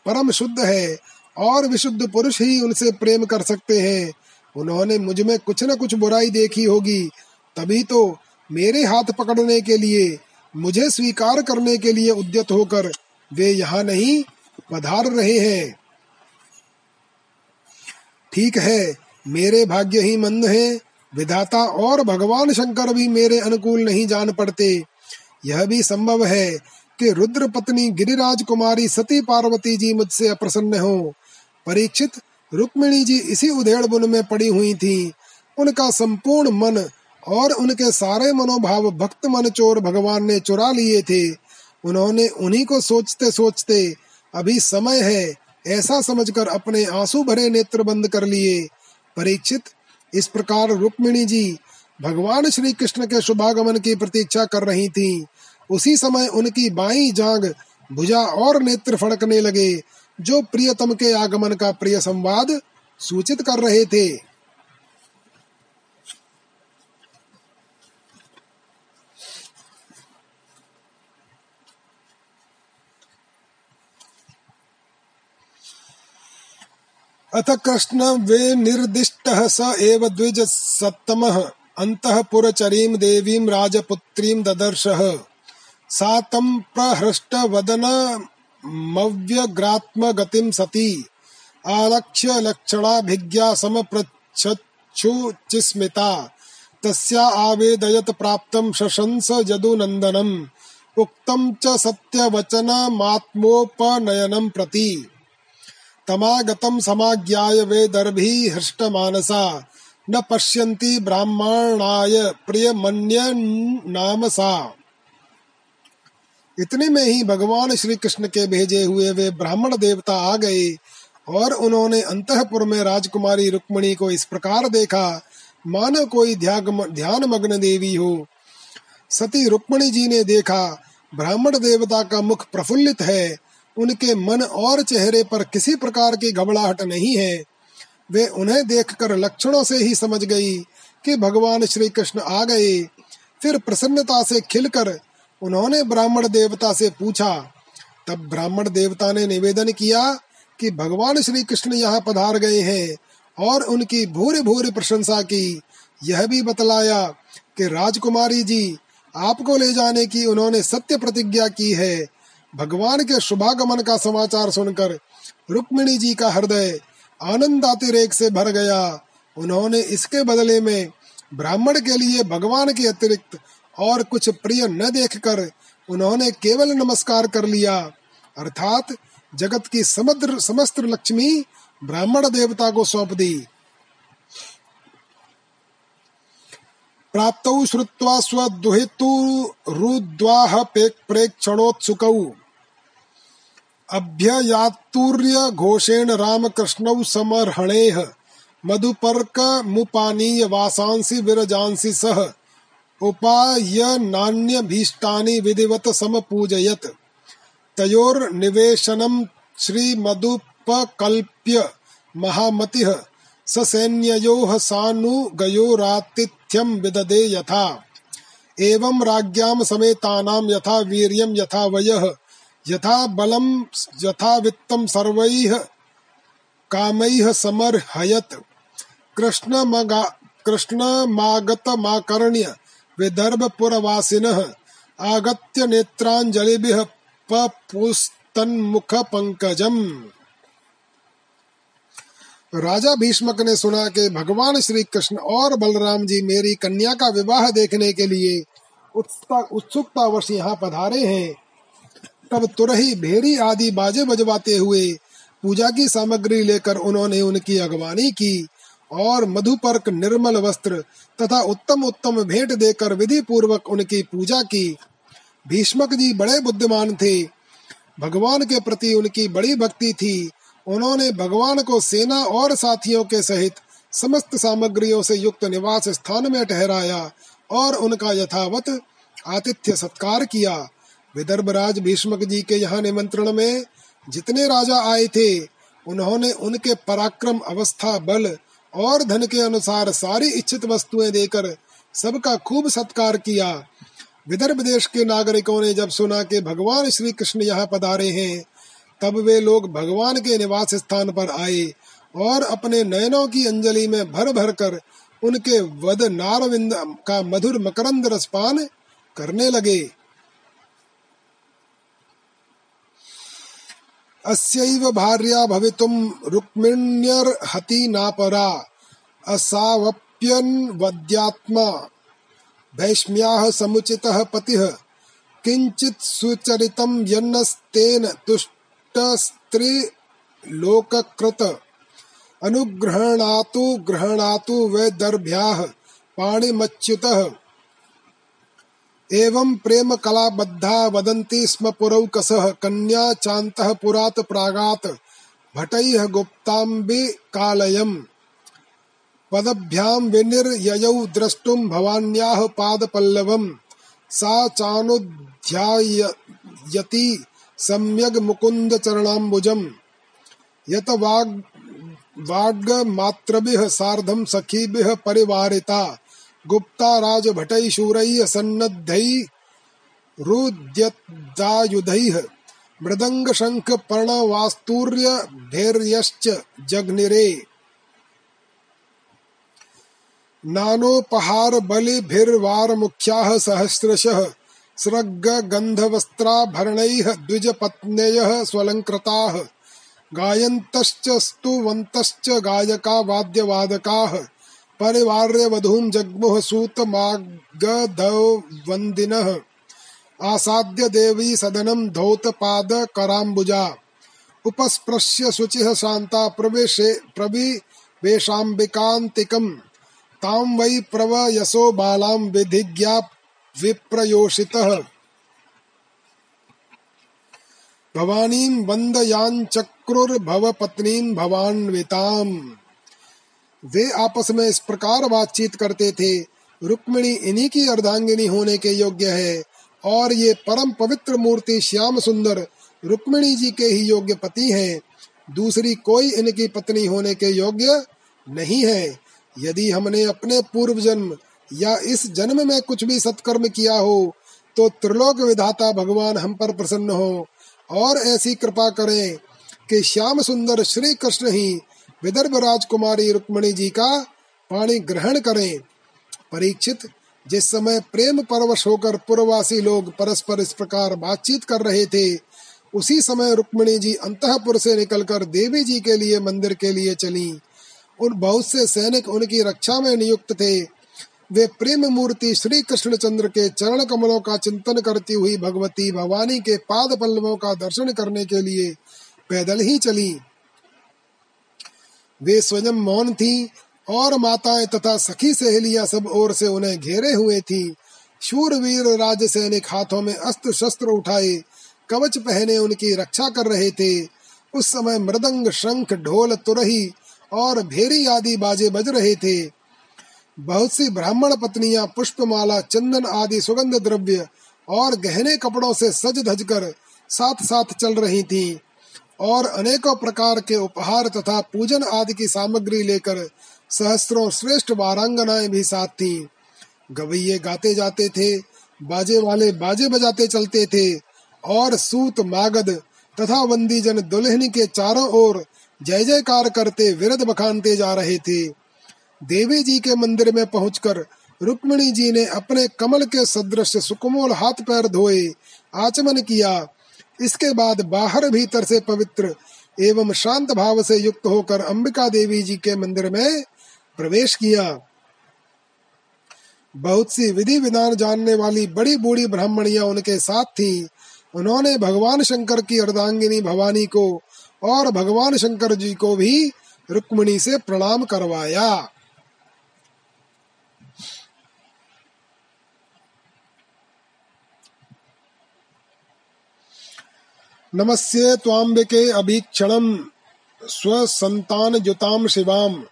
परम शुद्ध है और विशुद्ध पुरुष ही उनसे प्रेम कर सकते हैं। उन्होंने मुझमें कुछ न कुछ बुराई देखी होगी। तभी तो मेरे हाथ पकड़ने के लिए, मुझे स्वीकार करने के लिए उद्यत होकर वे यहाँ नहीं पधार रहे हैं। ठीक है, मेरे भाग्य ही मंद हैं। विधाता और भगवान शंकर भी मेरे अनुकूल नहीं जान पड़ते। यह भी संभव है कि रुद्र पत्नी गिरिराज कुमारी सती पार्वती जी मुझसे अप्रसन्न हो। परीक्षित रुक्मिणी जी इसी उधेड़ बुन में पड़ी हुई थी। उनका संपूर्ण मन और उनके सारे मनोभाव भक्त मन चोर भगवान ने चुरा लिए थे। उन्होंने उन्हीं को सोचते सोचते अभी समय है, ऐसा समझकर अपने आँसू भरे नेत्र बंद कर लिए। परीक्षित इस प्रकार रुक्मिणी जी भगवान श्री कृष्ण के शुभागमन की प्रतीक्षा कर रही थी। उसी समय उनकी बाई जांग भुजा और नेत्र फड़कने लगे, जो प्रियतम के आगमन का प्रिय संवाद सूचित कर रहे थे। अथ कृष्ण वे निर्दिष्ट स एव द्विज सप्तम अंतपुरचरीं देवीं राजपुत्रीं ददर्श। सा तं प्रहृष्ट वदन मव्यग्रात्मगतिं सती। आलक्ष्य लक्षणाभिज्ञा समपृच्छुचिस्मिता तस्या आवेदयत प्राप्तं शशंस जदुनन्दनम् उक्तं च सत्यवचनमात्मोपनयनं प्रति। तमागतं समाज्ञाय वेदर्भी हृष्टमानसा। न पश्यन्ति ब्राह्मणाय प्रियमन्य सा इतने में ही भगवान श्री कृष्ण के भेजे हुए वे ब्राह्मण देवता आ गए और उन्होंने अंतपुर में राजकुमारी रुक्मणी को इस प्रकार देखा, मानो कोई ध्यान मग्न देवी हो। सती रुक्मणी जी ने देखा, ब्राह्मण देवता का मुख प्रफुल्लित है उनके मन और चेहरे पर किसी प्रकार की घबराहट नहीं है। वे उन्हें देखकर लक्षणों से ही समझ गई कि भगवान श्री कृष्ण आ गए। फिर प्रसन्नता से खिलकर उन्होंने ब्राह्मण देवता से पूछा। तब ब्राह्मण देवता ने निवेदन किया कि भगवान श्री कृष्ण यहाँ पधार गए हैं और उनकी भूरी भूरी प्रशंसा की। यह भी बतलाया कि राजकुमारी जी, आपको ले जाने की उन्होंने सत्य प्रतिज्ञा की है। भगवान के शुभागमन का समाचार सुनकर रुक्मिणी जी का हृदय आनंदातिरेक से भर गया। उन्होंने इसके बदले में ब्राह्मण के लिए भगवान के अतिरिक्त और कुछ प्रिय न देखकर उन्होंने केवल नमस्कार कर लिया। अर्थात जगत की समुद्र, समस्त लक्ष्मी ब्राह्मण देवता को सौंप दी। प्राप्त श्रुत्वा स्वदुहितु रुद्वाह प्रेक्षणोत्सुकौ। अभ्ययातुर्य घोषेण रामकृष्णौ समर्हणेह। मधुपर्क मुपानीय वासांसि विरजांसि सह। उपायनान्यभीष्टानि विधिवत समपूजयत्। तयोर्निवेशनं श्रीमदुपकल्प्य महामतिः। ससैन्ययोः सानुगयोरातिथ्यं विददे यथा। एवं राज्ञां समेतानां यथा वीर्यं यथा वयः। यथा बलं यथा वित्तं सर्वैः कामैः समर्हयत्। कृष्णमगा, कृष्णमागतमाकर्ण्य विदर्भपुरवासिनः आगत्य नेत्राञ्जलिभिः पंकजम राजा भीष्मक ने सुना कि भगवान श्री कृष्ण और बलराम जी मेरी कन्या का विवाह देखने के लिए उत्सुकता वर्ष यहाँ पधारे हैं। तब तुरही भेरी आदि बाजे बजवाते हुए पूजा की सामग्री लेकर उन्होंने उनकी अगवानी की और मधुपर्क निर्मल वस्त्र तथा उत्तम उत्तम भेंट देकर विधि पूर्वक उनकी पूजा की। भीष्मक जी बड़े बुद्धिमान थे। भगवान के प्रति उनकी बड़ी भक्ति थी। उन्होंने भगवान को सेना और साथियों के सहित समस्त सामग्रियों से युक्त निवास स्थान में ठहराया और उनका यथावत आतिथ्य सत्कार किया। विदर्भ राज भीष्मक जी के यहाँ निमंत्रण में जितने राजा आए थे, उन्होंने उनके पराक्रम, अवस्था, बल और धन के अनुसार सारी इच्छित वस्तुएँ देकर सबका खूब सत्कार किया। विदर्भ देश के नागरिकों ने जब सुना कि भगवान श्री कृष्ण यहाँ पधारे हैं, तब वे लोग भगवान के निवास स्थान पर आए और अपने नयनों की अंजलि में भर भर कर उनके वद नारविंद का मधुर मकरंद रसपान करने लगे। अस्यैव भार्या भवितुम रुक्मिण्यर्हति नापरा। असावप्यन्वद्यात्मा भैष्म्याः समुचितः पतिः। किञ्चित् सुचरितं यन्नस्तेन तुष्टस्त्रीलोककृत। अनुग्रहणातु ग्रहणातु वैदर्भ्याः पाणिमच्युतः। एवं प्रेम कला बद्धा वदन्ति स्म पुरौकसः, कन्या चान्तः पुरात् प्रागात्, भटैः गुप्ताम्बिकालयम् पदभ्यां विनिर्ययौ द्रष्टुं भवान्याः पादपल्लवम्। सा चानुध्यायति सम्यग् मुकुन्दचरणाम्बुजम्। यत वाग् वाग्मात्रभिः सार्धं सखीभिः परिवारिता। गुप्ता राजभटैः शूरैः सन्नद्धैरुद्यदायुधैः मृदङ्गशङ्खपर्णवास्तूर्यभैर्यश्च जग्निरे नानोपहार बलिभिर्वार मुख्याः सहस्रशः स्रग्ग गन्धवस्त्राभरणैः द्विजपत्न्ययः स्वलङ्कृताः गायन्तश्च स्तुवन्तश्च गायका वाद्यवादकाः परिवार्य वधूं जग्मुः सूतमागधवन्दिनः आसाद्य देवी सदनं धौतपादकराम्बुजा उपस्पृश्य शुचिः शान्ता प्रवेशे प्रविवेशाम्बिकान्तिकम्। तां वै प्रवयसो बालां विधिज्ञा विप्रयोषितः। भवानीं वन्दयाञ्चक्रुर्भवपत्नीं भवान्विताम्। वे आपस में इस प्रकार बातचीत करते थे। रुक्मिणी इन्हीं की अर्धांगिनी होने के योग्य है। और ये परम पवित्र मूर्ति श्याम सुंदर रुक्मिणी जी के ही योग्य पति हैं। दूसरी कोई इनकी पत्नी होने के योग्य नहीं है। यदि हमने अपने पूर्व जन्म या इस जन्म में कुछ भी सत्कर्म किया हो तो त्रिलोक विधाता भगवान हम पर प्रसन्न हो। और ऐसी कृपा करें कि श्याम सुंदर श्री कृष्ण ही विदर्भ राजकुमारी रुक्मणी जी का पानी ग्रहण करें। परीक्षित, जिस समय प्रेम परवश होकर पूर्ववासी लोग परस्पर इस प्रकार बातचीत कर रहे थे, उसी समय रुक्मणी जी अंतपुर से निकलकर देवी जी के लिए मंदिर के लिए चली। उन बहुत से सैनिक उनकी रक्षा में नियुक्त थे। वे प्रेम मूर्ति श्री कृष्णचंद्र के चरण कमलों का चिंतन करती हुई भगवती भवानी के पाद पल्लवों का दर्शन करने के लिए पैदल ही चली। वे स्वयं मौन थी और माताएँ तथा सखी सहेलियाँ सब ओर से उन्हें घेरे हुए थी। शूरवीर राज सैनिक हाथों में अस्त्र शस्त्र उठाए, कवच पहने उनकी रक्षा कर रहे थे। उस समय मृदंग शंख, ढोल, तुरही और भेरी आदि बाजे बज रहे थे। बहुत सी ब्राह्मण पत्नियाँ पुष्पमाला, चंदन आदि सुगंध द्रव्य और गहने कपड़ों से सज धज कर साथ साथ चल रही थीं। और अनेकों प्रकार के उपहार तथा पूजन आदि की सामग्री लेकर सहस्त्रों श्रेष्ठ वारांगनाएँ भी साथ थीं। गवैये गाते जाते थे, बाजे वाले बाजे बजाते चलते थे, और सूत मागद तथा वंदी जन दुल्हनी के चारों ओर जय जयकार करते विरद बखानते जा रहे थे। देवी जी के मंदिर में पहुंचकर रुक्मिणी जी ने अपने कमल के सदृश सुकुमोल हाथ पैर धोए, आचमन किया इसके बाद बाहर भीतर से पवित्र एवं शांत भाव से युक्त होकर अंबिका देवी जी के मंदिर में प्रवेश किया। बहुत सी विधि विधान जानने वाली बड़ी बूढ़ी ब्राह्मणिया उनके साथ थी। उन्होंने भगवान शंकर की अर्धांगिनी भवानी को और भगवान शंकर जी को भी रुक्मणी से प्रणाम करवाया। नमस्ये त्वाम्बिके अभीक्षणम् स्वसन्तानयुतां शिवाम्।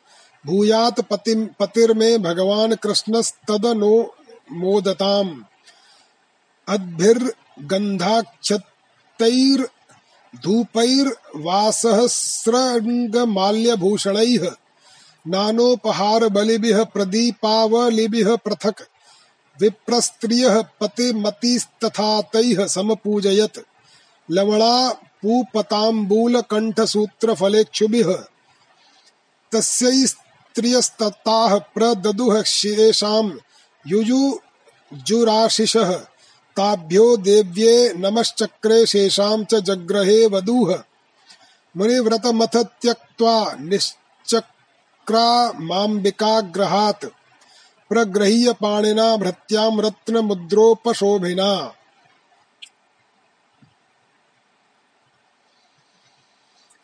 भूयात पति पतिर्मे भगवान् कृष्णस्तदनो मोदताम्। अद्भिर्गन्धाक्षतैर्धूपैर्वासहस्रङ्गमाल्यभूषणैः नानोपहारबलिभिः प्रदीपावलिभिः पृथक्। विप्रस्त्रियः पतिमतिस्तथा तैः समपूजयत्। लवणा पूपताम्बूलकण्ठसूत्रफलेक्षुभिः तस्यैस्त्रियस्तताः प्रददुः शेषां युयुजुराशिषः। ताभ्यो देव्ये नमश्चक्रे शेषां च जग्रहे वधूः। मुनिव्रतमथ त्यक्त्वा निश्चक्रामाम्बिकाग्रहात्। प्रगृह्य पाणिना भृत्यां रत्नमुद्रोपशोभिना।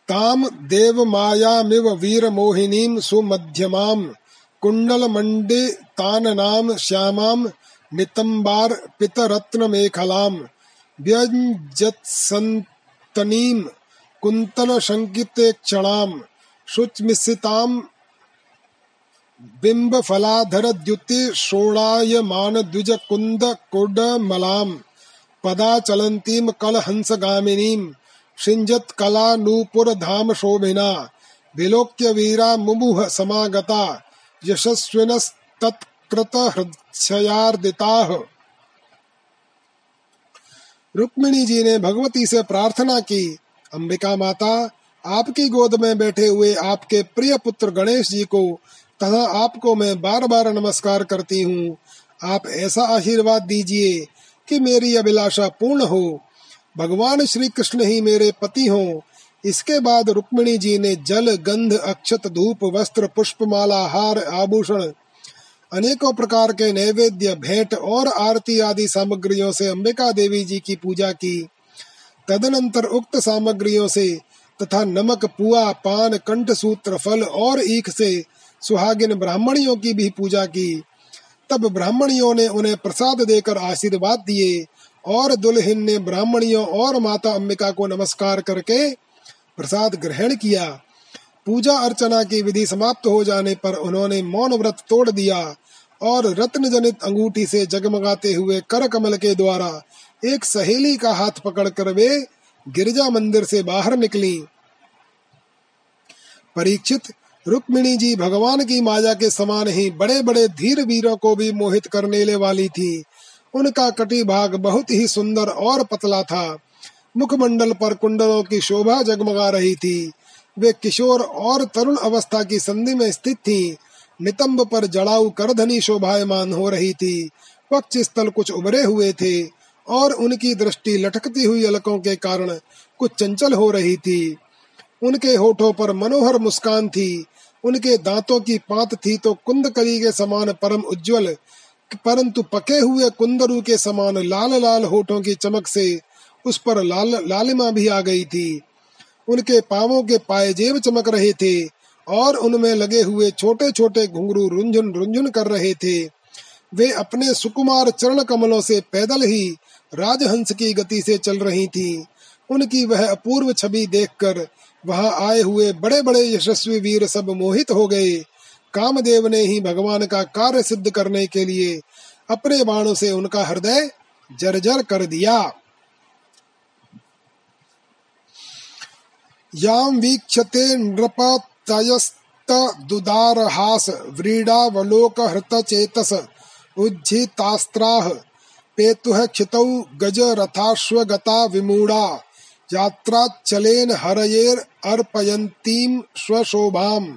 ताम देव माया मिव वीर मोहिनीम सुमध्यम कुंडल मंडी तान नाम श्यामा नितंबार पितरत्न मेखलाम व्यंजतनीम कुंतल देवमायामिव वीरमोहिनीं सुमध्यमां कुण्डलमण्डिताननां श्यामां नितम्बार्पितरत्नमेखलां व्यञ्जत्सन्तनीं, कुन्तलशङ्कितेक्षणां शुचमिश्रितां बिम्बफलाधरद्युतिशोणायमानद्विजकुन्दकुडमलां पदा चलन्तीं नूपुर धाम शोभिना, विलोक्य वीरा मुमुह समागता यशस्विनस्तत्कृतहृदयार्दिताः रुक्मिणी जी ने भगवती से प्रार्थना की, अंबिका माता, आपकी गोद में बैठे हुए आपके प्रिय पुत्र गणेश जी को तथा आपको मैं बार बार नमस्कार करती हूँ। आप ऐसा आशीर्वाद दीजिए कि मेरी अभिलाषा पूर्ण हो। भगवान श्री कृष्ण ही मेरे पति हो। इसके बाद रुक्मिणी जी ने जल, गंध, अक्षत, धूप, वस्त्र, पुष्पमाला, हार, आभूषण, अनेकों प्रकार के नैवेद्य, भेंट और आरती आदि सामग्रियों से अंबिका देवी जी की पूजा की। तदनंतर उक्त सामग्रियों से तथा नमक, पुआ, पान, कंठ सूत्र, फल और ईख से सुहागिन ब्राह्मणियों की भी पूजा की। तब ब्राह्मणियों ने उन्हें प्रसाद देकर आशीर्वाद दिए। और दुल्हन ने ब्राह्मणियों और माता अंबिका को नमस्कार करके प्रसाद ग्रहण किया। पूजा अर्चना की विधि समाप्त हो जाने पर उन्होंने मौन व्रत तोड़ दिया और रत्न जनित अंगूठी से जगमगाते हुए कर कमल के द्वारा एक सहेली का हाथ पकड़कर वे गिरजा मंदिर से बाहर निकली। परीक्षित रुक्मिणी जी भगवान की माया के समान ही बड़े बड़े धीर वीरों को भी मोहित करने वाली थी। उनका कटी भाग बहुत ही सुंदर और पतला था। मुखमंडल पर कुंडलों की शोभा जगमगा रही थी। वे किशोर और तरुण अवस्था की संधि में स्थित थी। नितंब पर जड़ाऊ करधनी शोभायमान हो रही थी। पक्ष स्थल कुछ उभरे हुए थे और उनकी दृष्टि लटकती हुई अलकों के कारण कुछ चंचल हो रही थी। उनके होठों पर मनोहर मुस्कान थी। उनके दांतों की पात थी तो कुंद कली के समान परम उज्जवल परंतु पके हुए कुंदरू के समान लाल लाल होठों की चमक से उस पर लाल, लालिमा भी आ गई थी। उनके पावों के पायजेब चमक रहे थे और उनमें लगे हुए छोटे छोटे घुंघरू रुंझुन रुंझुन कर रहे थे। वे अपने सुकुमार चरण कमलों से पैदल ही राजहंस की गति से चल रही थी। उनकी वह अपूर्व छवि देखकर वहाँ आए हुए बड़े बड़े यशस्वी वीर सब मोहित हो गए। कामदेव ने ही भगवान का कार्य सिद्ध करने के लिए अपने बाणों से उनका हृदय जर्जर कर दिया। याम वीक्षते नृपतयस्त दुदारहास व्रीडावलोक हृत चेतस उज्झितास्त्राः पेतुः क्षितौ गज रथाश्वगता विमूढ़ा यात्राचलेन हरयेर अर्पयन्तीं स्वशोभाम्।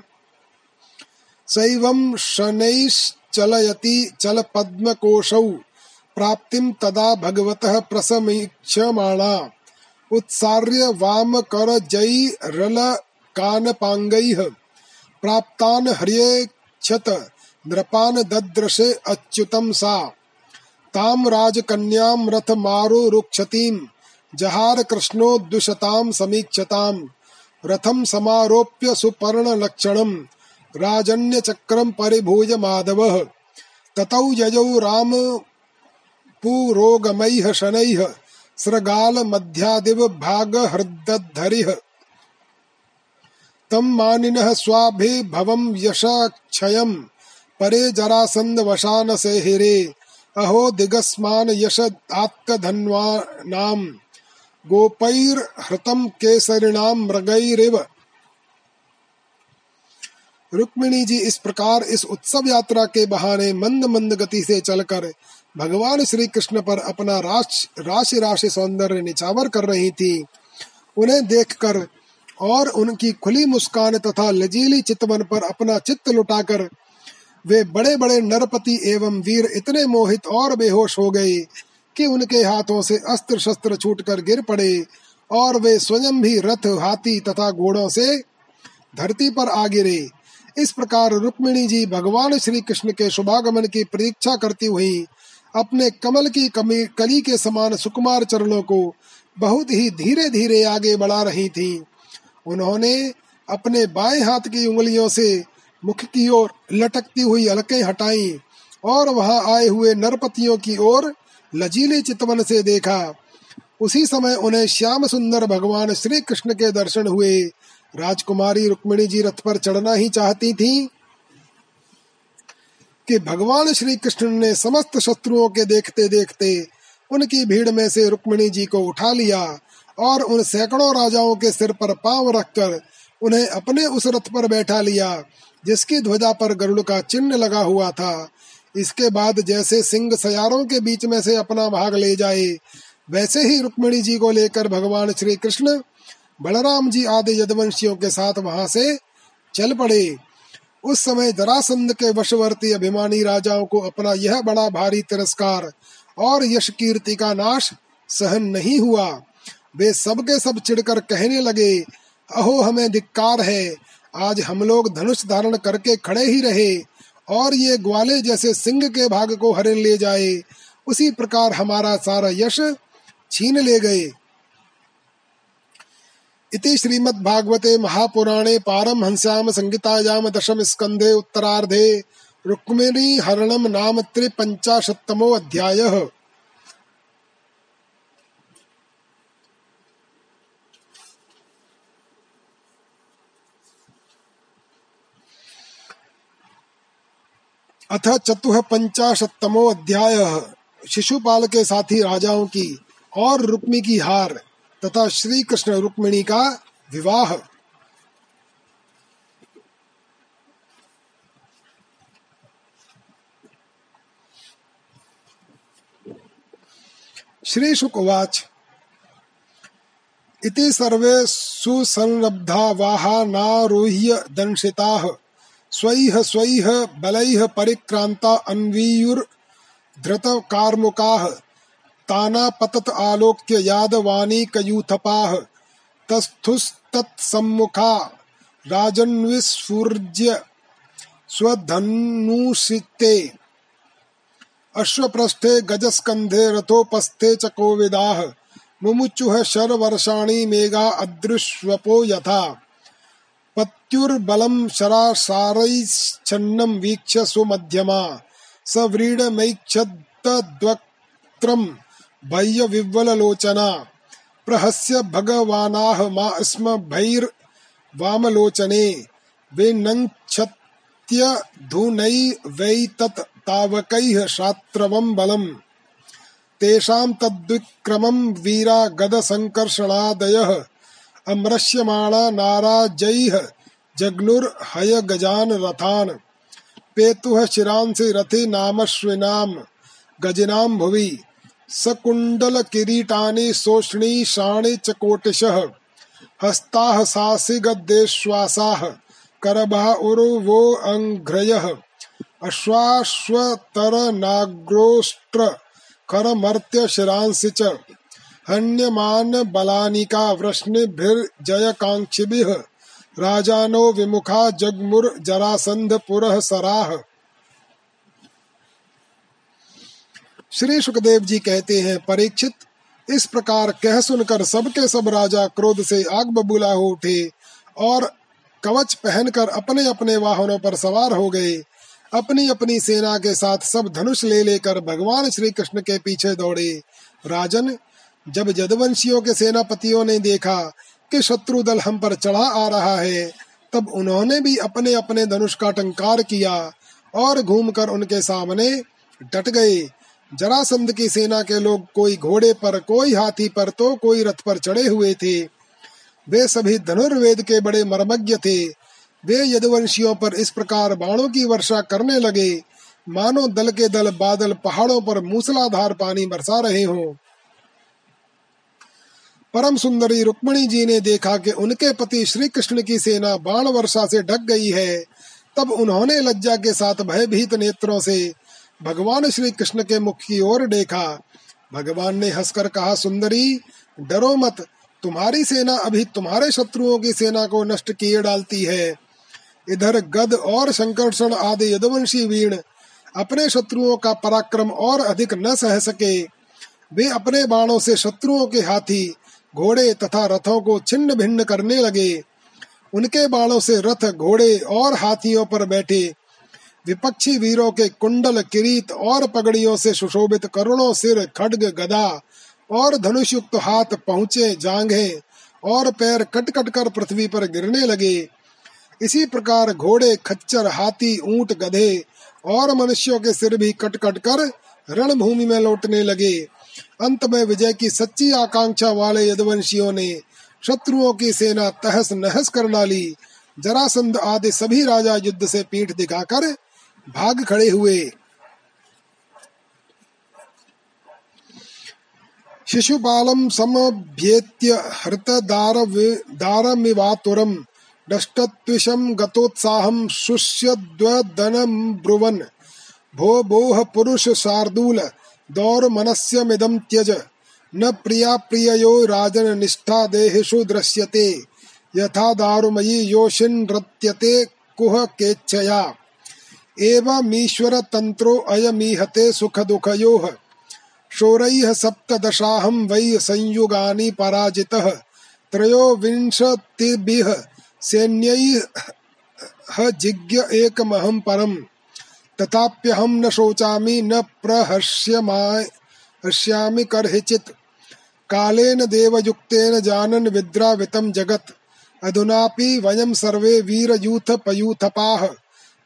सैवं शनैश्चलयति चलपद्मकोशौ प्राप्तिं तदा भगवतः प्रसमीक्षमाणा उत्सार्य वामकरजैरलकानपाङ्गैः। प्राप्तान् हर्येक्षत नृपान् दद्रशे अच्युतं सा। तां राजकन्यां रथमारुरुक्षतीं जहार कृष्णो कृष्णोद्विषतां समीक्षतां। रथं समारोप्य सुपर्णलक्षणम्। राजन्यचक्रं परिभूय माधवः। ततौ ययौ राम पुरोगमैः शनैः सृगालमध्यादिवभागहृदद्धरिः तं मानिनः स्वाभिभवं यशक्षयं, परे जरासन्दवशानसेहिरे। अहो दिगस्मान् यशदात्कधन्वानां गोपैर्हृतं केसरिणां मृगैरिव। रुक्मिणी जी इस प्रकार इस उत्सव यात्रा के बहाने मंद मंद गति से चलकर भगवान श्री कृष्ण पर अपना राशि राशि सौंदर्य निछावर कर रही थी। उन्हें देखकर और उनकी खुली मुस्कान तथा लजीली चितवन पर अपना चित्त लुटाकर वे बड़े बड़े नरपति एवं वीर इतने मोहित और बेहोश हो गए कि उनके हाथों से अस्त्र शस्त्र छूटकर गिर पड़े और वे स्वयं भी रथ, हाथी तथा घोड़ों से धरती पर आ गिरे। इस प्रकार रुक्मिणी जी भगवान श्री कृष्ण के शुभागमन की प्रतीक्षा करती हुई अपने कमल की कमी, कली के समान सुकुमार चरणों को बहुत ही धीरे धीरे आगे बढ़ा रही थी। उन्होंने अपने बाएँ हाथ की उंगलियों से मुख की ओर लटकती हुई अलकें हटाई और वहाँ आए हुए नरपतियों की ओर लजीले चितवन से देखा। उसी समय उन्हें श्याम सुंदर भगवान श्री कृष्ण के दर्शन हुए। राजकुमारी रुक्मिणी जी रथ पर चढ़ना ही चाहती थी कि भगवान श्री कृष्ण ने समस्त शत्रुओं के देखते देखते उनकी भीड़ में से रुक्मिणी जी को उठा लिया और उन सैकड़ों राजाओं के सिर पर पाँव रखकर उन्हें अपने उस रथ पर बैठा लिया, जिसकी ध्वजा पर गरुड़ का चिन्ह लगा हुआ था। इसके बाद जैसे सिंह सयारों के बीच में से अपना भाग ले जाए, वैसे ही रुक्मिणी जी को लेकर भगवान श्री कृष्ण बलराम जी आदि यदवंशियों के साथ वहाँ से चल पड़े। उस समय जरासंध के वशवर्ती अभिमानी राजाओं को अपना यह बड़ा भारी तिरस्कार और यश कीर्ति का नाश सहन नहीं हुआ। वे सबके सब चिढ़कर कहने लगे, अहो, हमें धिक्कार है। आज हम लोग धनुष धारण करके खड़े ही रहे और ये ग्वाले जैसे सिंह के भाग को हरण ले जाए। उसी प्रकार हमारा सारा यश छीन ले गए। इति श्रीमद्भागवते महापुराणे पारमहंस्याम संहितायाम दशम स्कंधे उत्तरार्धे रुक्मिणी हरणम नाम त्रिपंचाशतमो अध्यायः। अथ चतुह पंचाशतमो अध्याय। शिशुपाल के साथी राजाओं की और रुक्मी की हार। तथा श्री कृष्ण रुक्मिणी का विवाह। श्री शुकवाच इति सर्वे सुसंरब्धा वाहानारोह्य दंशिताः। स्वैह स्वैह बलैः परिक्रांता अन्वीयुर्धृत कार्मुकाः तानापतत आलोक्य यादवानी कयूथपाः तस्थुस्तत्सम्मुखा राजन्विस्फुर्ज्य स्वधनुषिते। अश्वपृष्ठे गजस्कन्धे रथोपस्थे च कोविदाः। मुमुचुः शरवर्षाणि मेघा अदृश्वपो यथा। पत्युर्बलं शरासारैश्छन्नं वीक्ष्य सुमध्यमा। स व्रीडमैक्षद्वक्त्रम् बाह्यविह्वललोचना प्रहस्य भगवानाह मा स्म भैर्वामलोचने वेनङ्क्षत्यधुनैवैतत् तावकैः शात्रवं बलम्। तेषां तद्विक्रमं वीरा गदसङ्कर्षणादयः। अमृश्यमाणा नाराजैः जग्नुर्हय गजान रथान। पेतुः शिरांसि रथि नामश्विनाम गजनाम भुवि। सकुंडल किरीटानि शोषणीषाणि च कोटिशः। हस्ताः सासिगद्देश्वासाः करभः उर्वो अङ्घ्रयः। अश्वाश्वतरनाग्रोष्ट्र करमर्त्य शिरांसि च। हन्यमान बलानिका वृष्णिभिर्जयकाङ्क्षिभिः। राजानो विमुखा जगमुर जरासंध पुरः सराह श्री सुखदेव जी कहते हैं, परीक्षित, इस प्रकार कह सुनकर सबके सब राजा क्रोध से आग बबूला हो उठे और कवच पहनकर अपने अपने वाहनों पर सवार हो गए। अपनी अपनी सेना के साथ सब धनुष ले लेकर भगवान श्री कृष्ण के पीछे दौड़े। राजन, जब जदवंशियों के सेनापतियों ने देखा कि शत्रु दल हम पर चढ़ा आ रहा है, तब उन्होंने भी अपने अपने धनुष का टंकार किया और घूमकर उनके सामने डट गए। जरासंध की सेना के लोग कोई घोड़े पर, कोई हाथी पर तो कोई रथ पर चढ़े हुए थे। वे सभी धनुर्वेद के बड़े मर्मज्ञ थे। वे यदुवंशियों पर इस प्रकार बाणों की वर्षा करने लगे। मानो दल के दल बादल पहाड़ों पर मूसलाधार पानी बरसा रहे हों। परम सुंदरी रुक्मणी जी ने देखा कि उनके पति श्री कृष्ण की सेना बाण वर्षा से ढक गई है। तब उन्होंने लज्जा के साथ भयभीत नेत्रों से भगवान श्री कृष्ण के मुख की ओर देखा। भगवान ने हंसकर कहा, सुंदरी, डरो मत। तुम्हारी सेना अभी तुम्हारे शत्रुओं की सेना को नष्ट किए डालती है। इधर गद और संकर्षण आदि यदुवंशी वीण अपने शत्रुओं का पराक्रम और अधिक न सह सके। वे अपने बाणों से शत्रुओं के हाथी, घोड़े तथा रथों को छिन्न भिन्न करने लगे। उनके बाणों से रथ, घोड़े और हाथियों पर बैठे। विपक्षी वीरों के कुंडल किरीत और पगड़ियों से सुशोभित करोड़ों सिर खड्ग गदा और धनुष युक्त हाथ पहुँचे जांघे और पैर कट कट कर पृथ्वी पर गिरने लगे। इसी प्रकार घोड़े, खच्चर, हाथी, ऊँट, गधे और मनुष्यों के सिर भी कट कट कर रणभूमि में लौटने लगे। अंत में विजय की सच्ची आकांक्षा वाले यदवंशियों ने शत्रुओं की सेना तहस नहस कर डाली। जरासंध आदि सभी राजा युद्ध से पीठ दिखाकर भाग खड़े हुए। शिशुपालम समभ्येत्य हृत दार दारमिवातुरम दष्टत्विषम गतोत्साहम शुष्यद्वदनम ब्रुवन भो बोह पुरुष शार्दूल दौर मनस्यमिदं त्यज। न प्रिया प्रिययो राजन निष्ठा देहेषु दृश्यते यथा दारुमयी योषिन्नृत्यते कुह केच्छया। एवमीश्वर तंत्रो अयमीहते सुख दुखयोः शोरैः सप्तदशाहं वै संयुगानि पराजितः। त्रयोविंशतिभिः सैन्यैः जिज्ञ एकमहं परम्। तथाप्यहम न शोचामि, न प्रहस्यमाश्यामि करहिचित्। कालेन देवयुक्तेन जानन् विद्रावितं जगत्। अधुनापि वयं सर्वे वीरयूथ पयूथपाः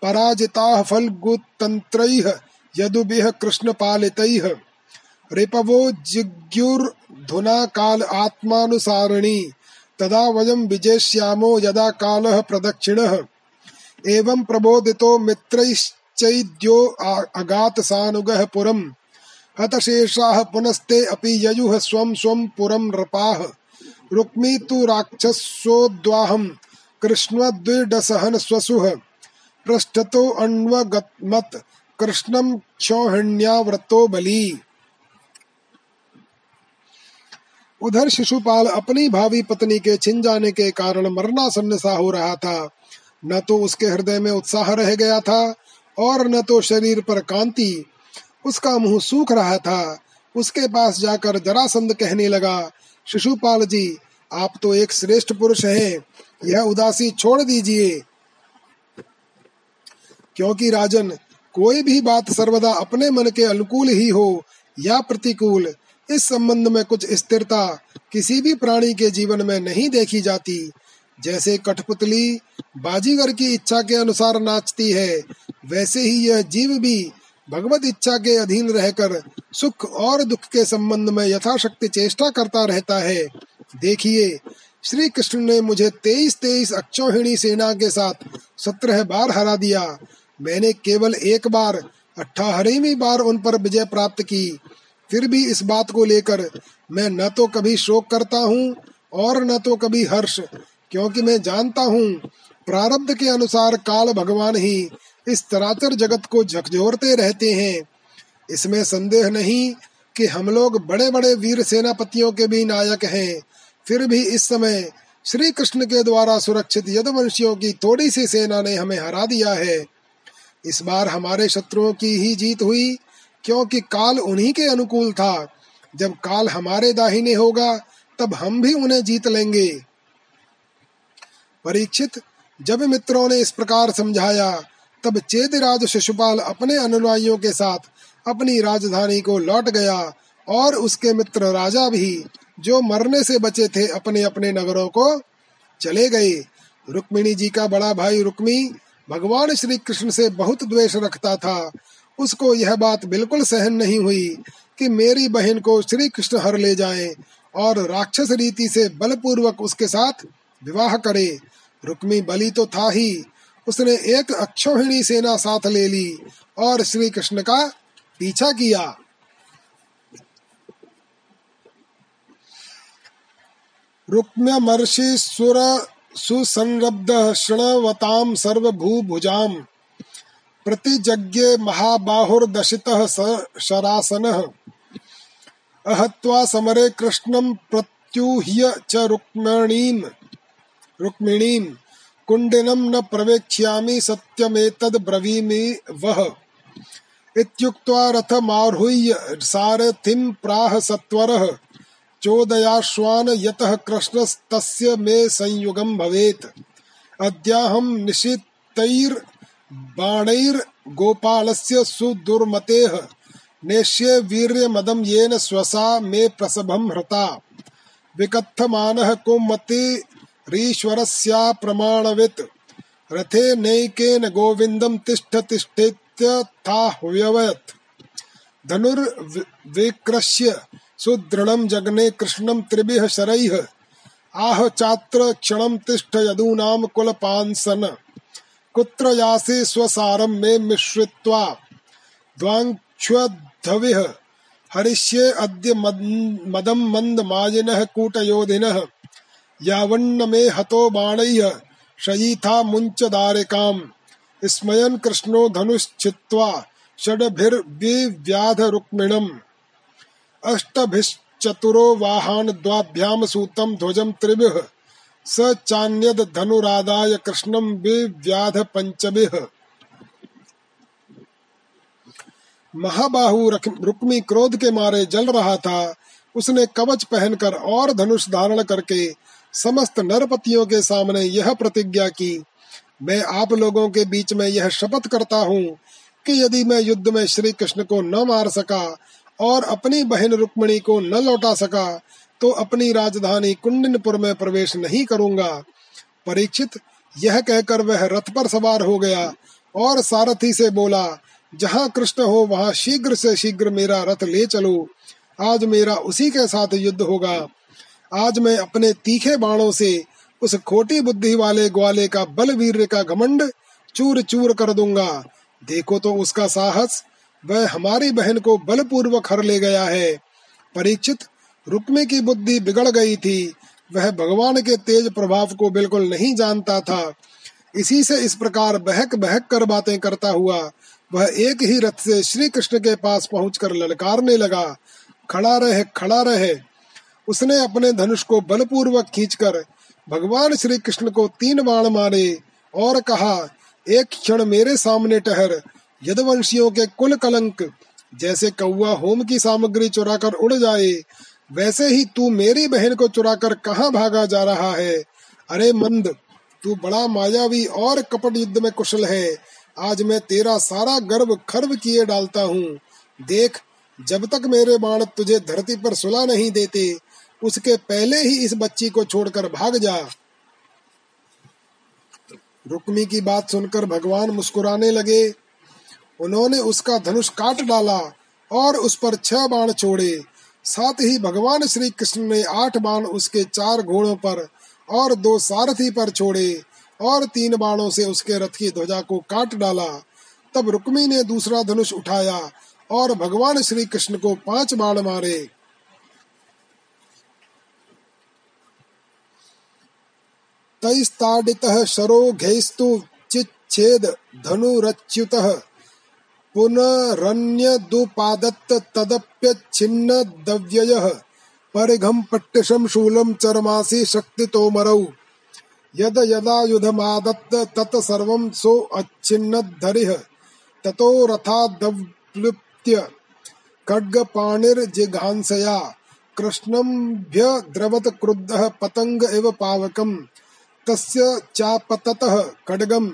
पराजिताः फल्गुतन्त्रैः यदुभिः कृष्णपालितैः। रिपवो जिज्ञुर्धुना काल आत्मानुसारिणी, तदा वयं विजेष्यामो यदा कालः प्रदक्षिणः। एवं प्रबोधितो मित्रैश्च चैद्यो अगात सानुगः पुरम्। हतशेषाः पुनस्ते अपि ययुः स्वं स्वं पुरं नृपाः। रुक्मी तु राक्षसोद्वाहम् कृष्णद्विडसहन स्वसुः पृष्ठतो अन्वगमत् कृष्णं क्षौहिण्याव्रतो बली। उधर शिशुपाल अपनी भावी पत्नी के छिन जाने के कारण मरना सन्नसा हो रहा था। न तो उसके हृदय में उत्साह रह गया था और न तो शरीर पर कांति। उसका मुँह सूख रहा था। उसके पास जाकर जरासंध कहने लगा, शिशुपाल जी, आप तो एक श्रेष्ठ पुरुष हैं। यह उदासी छोड़ दीजिए। क्योंकि राजन, कोई भी बात सर्वदा अपने मन के अनुकूल ही हो या प्रतिकूल, इस संबंध में कुछ स्थिरता किसी भी प्राणी के जीवन में नहीं देखी जाती। जैसे कठपुतली बाजीगर की इच्छा के अनुसार नाचती है, वैसे ही यह जीव भी भगवत इच्छा के अधीन रहकर सुख और दुख के संबंध में यथाशक्ति चेष्टा करता रहता है। देखिए श्री कृष्ण ने मुझे तेईस तेईस अक्षोहिणी सेना के साथ सत्रह बार हरा दिया। मैंने केवल एक बार, अठारहवीं बार उन पर विजय प्राप्त की। फिर भी इस बात को लेकर मैं न तो कभी शोक करता हूँ और न तो कभी हर्ष, क्योंकि मैं जानता हूँ प्रारब्ध के अनुसार काल भगवान ही इस तरातर जगत को झकझोरते रहते हैं। इसमें संदेह नहीं कि हम लोग बड़े बड़े वीर सेनापतियों के भी नायक हैं। फिर भी इस समय श्री कृष्ण के द्वारा सुरक्षित यदवंशियों की थोड़ी सी सेना ने हमें हरा दिया है। इस बार हमारे शत्रुओं की ही जीत हुई, क्योंकि काल उन्हीं के अनुकूल था। जब काल हमारे दाहिने होगा, तब हम भी उन्हें जीत लेंगे। परीक्षित, जब मित्रों ने इस प्रकार समझाया, तब चेतराज शिशुपाल अपने अनुयायियों के साथ अपनी राजधानी को लौट गया, और उसके मित्र राजा भी, जो मरने से बचे थे अपने अपने नगरों को चले गए। रुक्मिणी जी का बड़ा भाई रुक्मी भगवान श्री कृष्ण से बहुत द्वेष रखता था। उसको यह बात बिल्कुल सहन नहीं हुई कि मेरी बहन को श्री कृष्ण हर ले जाएँ और राक्षस रीति से बलपूर्वक उसके साथ विवाह करे। रुक्मी बलि तो था ही। उसने एक अक्षोहिणी सेना साथ ले ली और श्री कृष्ण का पीछा किया। रुक्म्यमर्षि सुर सुसंरब्ध शृणवताम सर्वभूभुजाम प्रतिजज्ञे महाबाहुर्दशितः शरासनः। अहत्वा समरे कृष्णं प्रत्यूह्य च रुक्मिणीम् रुक्मिणीम्, कुण्डिनं न प्रवेक्ष्यामि सत्यमेतद् ब्रवीमि वः। इत्युक्त्वा रथमारुह्य सारथिं प्राह सत्वरः। चोदयाश्वान यतः कृष्णस्तस्य मे संयुगं भवेत्। अद्याहं निशितैर् बाणैर्गोपालस्य सुदुर्मतेः नेष्ये वीर्यमदं येन स्वसा मे प्रसभं हृता। विकथमानः कुमतिरीश्वरस्या प्रमाणवित्। रथे नैकेन गोविन्दं तिष्ठ तिष्ठेत्यथाह्वयत् धनुर्विक्रश्य सुदृढं जग्ने कृष्णं त्रिभिः शरैः। आह चात्र क्षणं तिष्ठ यदूनां कुलपांसन। कुत्र यासि स्वसारं मे मिश्रित्वा। द्वाङ्क्ष्वद्धविः हरिष्ये अद्य मदं मन्दमायिनः कूटयोधिनः। यावन्न मे हतो बाणैः। शयीथा मुञ्चदारिकाम्। स्मयन् कृष्णो धनुश्चित्वा षड्भिर्विव्याध रुक्मिणम् अष्टभिश्चतुरो वाहन द्वाभ्यां सूतं ध्वजं त्रिभिः। स चान्यद धनुरादाय कृष्णम विव्याध पंचभिः महाबाहु रुक्मी क्रोध के मारे जल रहा था। उसने कवच पहनकर और धनुष धारण करके समस्त नरपतियों के सामने यह प्रतिज्ञा की, मैं आप लोगों के बीच में यह शपथ करता हूँ कि यदि मैं युद्ध में श्री कृष्ण को न मार सका और अपनी बहन रुक्मणी को न लौटा सका तो अपनी राजधानी कुंडनपुर में प्रवेश नहीं करूँगा। परीक्षित यह कहकर वह रथ पर सवार हो गया और सारथी से बोला, जहाँ कृष्ण हो, वहाँ शीघ्र से शीघ्र मेरा रथ ले चलो। आज मेरा उसी के साथ युद्ध होगा। आज मैं अपने तीखे बाणों से उस खोटी बुद्धि वाले ग्वाले का बल वीर का घमंड चूर चूर कर दूँगा। देखो तो उसका साहस वह हमारी बहन को बलपूर्वक हर ले गया है। परीक्षित रुक्मी की बुद्धि बिगड़ गई थी। वह भगवान के तेज प्रभाव को बिल्कुल नहीं जानता था। इसी से इस प्रकार बहक बहक कर बातें करता हुआ वह एक ही रथ से श्री कृष्ण के पास पहुंचकर ललकारने लगा, खड़ा रहे खड़ा रहे। उसने अपने धनुष को बलपूर्वक खींचकर भगवान श्री कृष्ण को तीन बाण मारे और कहा, एक क्षण मेरे सामने ठहर यदवंशियों के कुल कलंक, जैसे कौआ होम की सामग्री चुराकर उड़ जाए, वैसे ही तू मेरी बहन को चुराकर कहाँ भागा जा रहा है? अरे मंद, तू बड़ा मायावी और कपट युद्ध में कुशल है। आज मैं तेरा सारा गर्व खर्व किए डालता हूँ। देख, जब तक मेरे बाण तुझे धरती पर सुला नहीं देते, उसके पहले ही इस बच्ची को छोड़कर भाग जा। रुक्मी की बात सुनकर भगवान मुस्कुराने लगे। उन्होंने उसका धनुष काट डाला और उस पर छह बाण छोड़े। साथ ही भगवान श्री कृष्ण ने आठ बाण उसके चार घोड़ों पर और दो सारथी पर छोड़े और तीन बाणों से उसके रथ की ध्वजा को काट डाला। तब रुक्मी ने दूसरा धनुष उठाया और भगवान श्री कृष्ण को पाँच बाण मारे। तैस्ताडितः शरो घेस्तु चिच्छेद धनुरच्युतः। पुनरन्यदुपादत्त तदप्यच्छिन्न दव्ययः परिघं पट्टिशं शूलं चरमासि शक्तितोमरौ। यद यदा युधमादत्त तत् सर्वं सो अच्छिन्नद्धरिः ततो रथादव्लुप्त्य खड्गपाणिर्जिघांसया। कृष्णम्भ्यद्रवत क्रुद्धः पतंग इव पावकम्। तस्य चापततः खड्गम्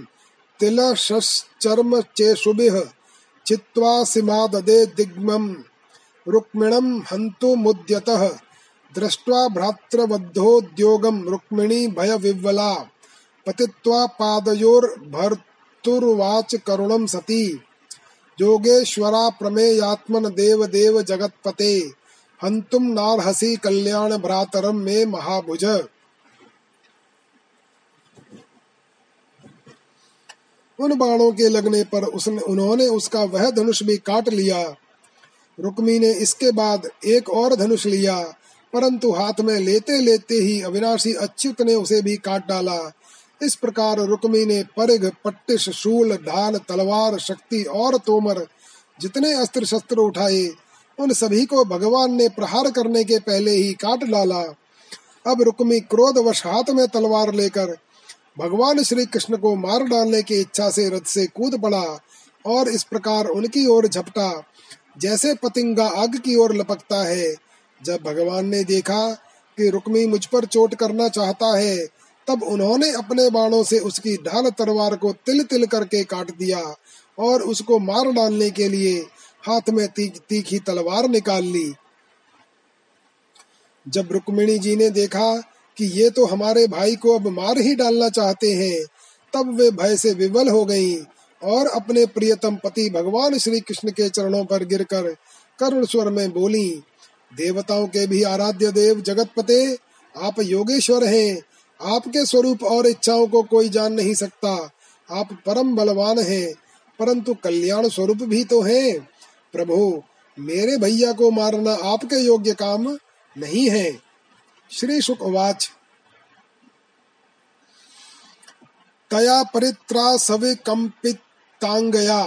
तिलशश्चर्म चेषुभिः चित्वा सिमाददे दिग्मम्। रुक्मिणम् हन्तुमुद्यतः दृष्ट्वा भ्रातृबद्धोद्योगम् रुक्मिणी भयविह्वला। पतित्वा पादयोर्भर्तुर्वाच करुणम् सती। योगेश्वरा प्रमेयात्मन देव देव जगत्पते। हन्तुम् नार्हसि कल्याण भ्रातरम् मे महाभुज। उन बाणों के लगने पर उसने उन्होंने उसका वह धनुष भी काट लिया। रुक्मी ने इसके बाद एक और धनुष लिया, परंतु हाथ में लेते लेते ही अविनाशी अच्युत ने उसे भी काट डाला। इस प्रकार रुक्मी ने परिघ, पट्टिश, शूल, ढाल, तलवार, शक्ति और तोमर, जितने अस्त्र शस्त्र उठाए, उन सभी को भगवान ने प्रहार करने के पहले ही काट डाला। अब रुक्मी क्रोधवश हाथ में तलवार लेकर भगवान श्री कृष्ण को मार डालने की इच्छा से रथ से कूद पड़ा और इस प्रकार उनकी ओर झपटा। जैसे पतिंगा आग की ओर लपकता है जब भगवान ने देखा कि रुक्मी मुझ पर चोट करना चाहता है तब उन्होंने अपने बाणों से उसकी ढाल तलवार को तिल तिल करके काट दिया और उसको मार डालने के लिए हाथ में ती, तीखी तलवार निकाल ली। जब रुक्मिणी जी ने देखा कि ये तो हमारे भाई को अब मार ही डालना चाहते हैं। तब वे भय से विवल हो गईं और अपने प्रियतम पति भगवान श्री कृष्ण के चरणों पर गिरकर करुण स्वर में बोली, देवताओं के भी आराध्य देव जगत पते आप योगेश्वर हैं। आपके स्वरूप और इच्छाओं को कोई जान नहीं सकता। आप परम बलवान हैं, परंतु कल्याण स्वरूप भी तो हैं। प्रभु, मेरे भैया को मारना आपके योग्य काम नहीं है। श्री शुक वाच तया परित्रा सवे कंपितांगया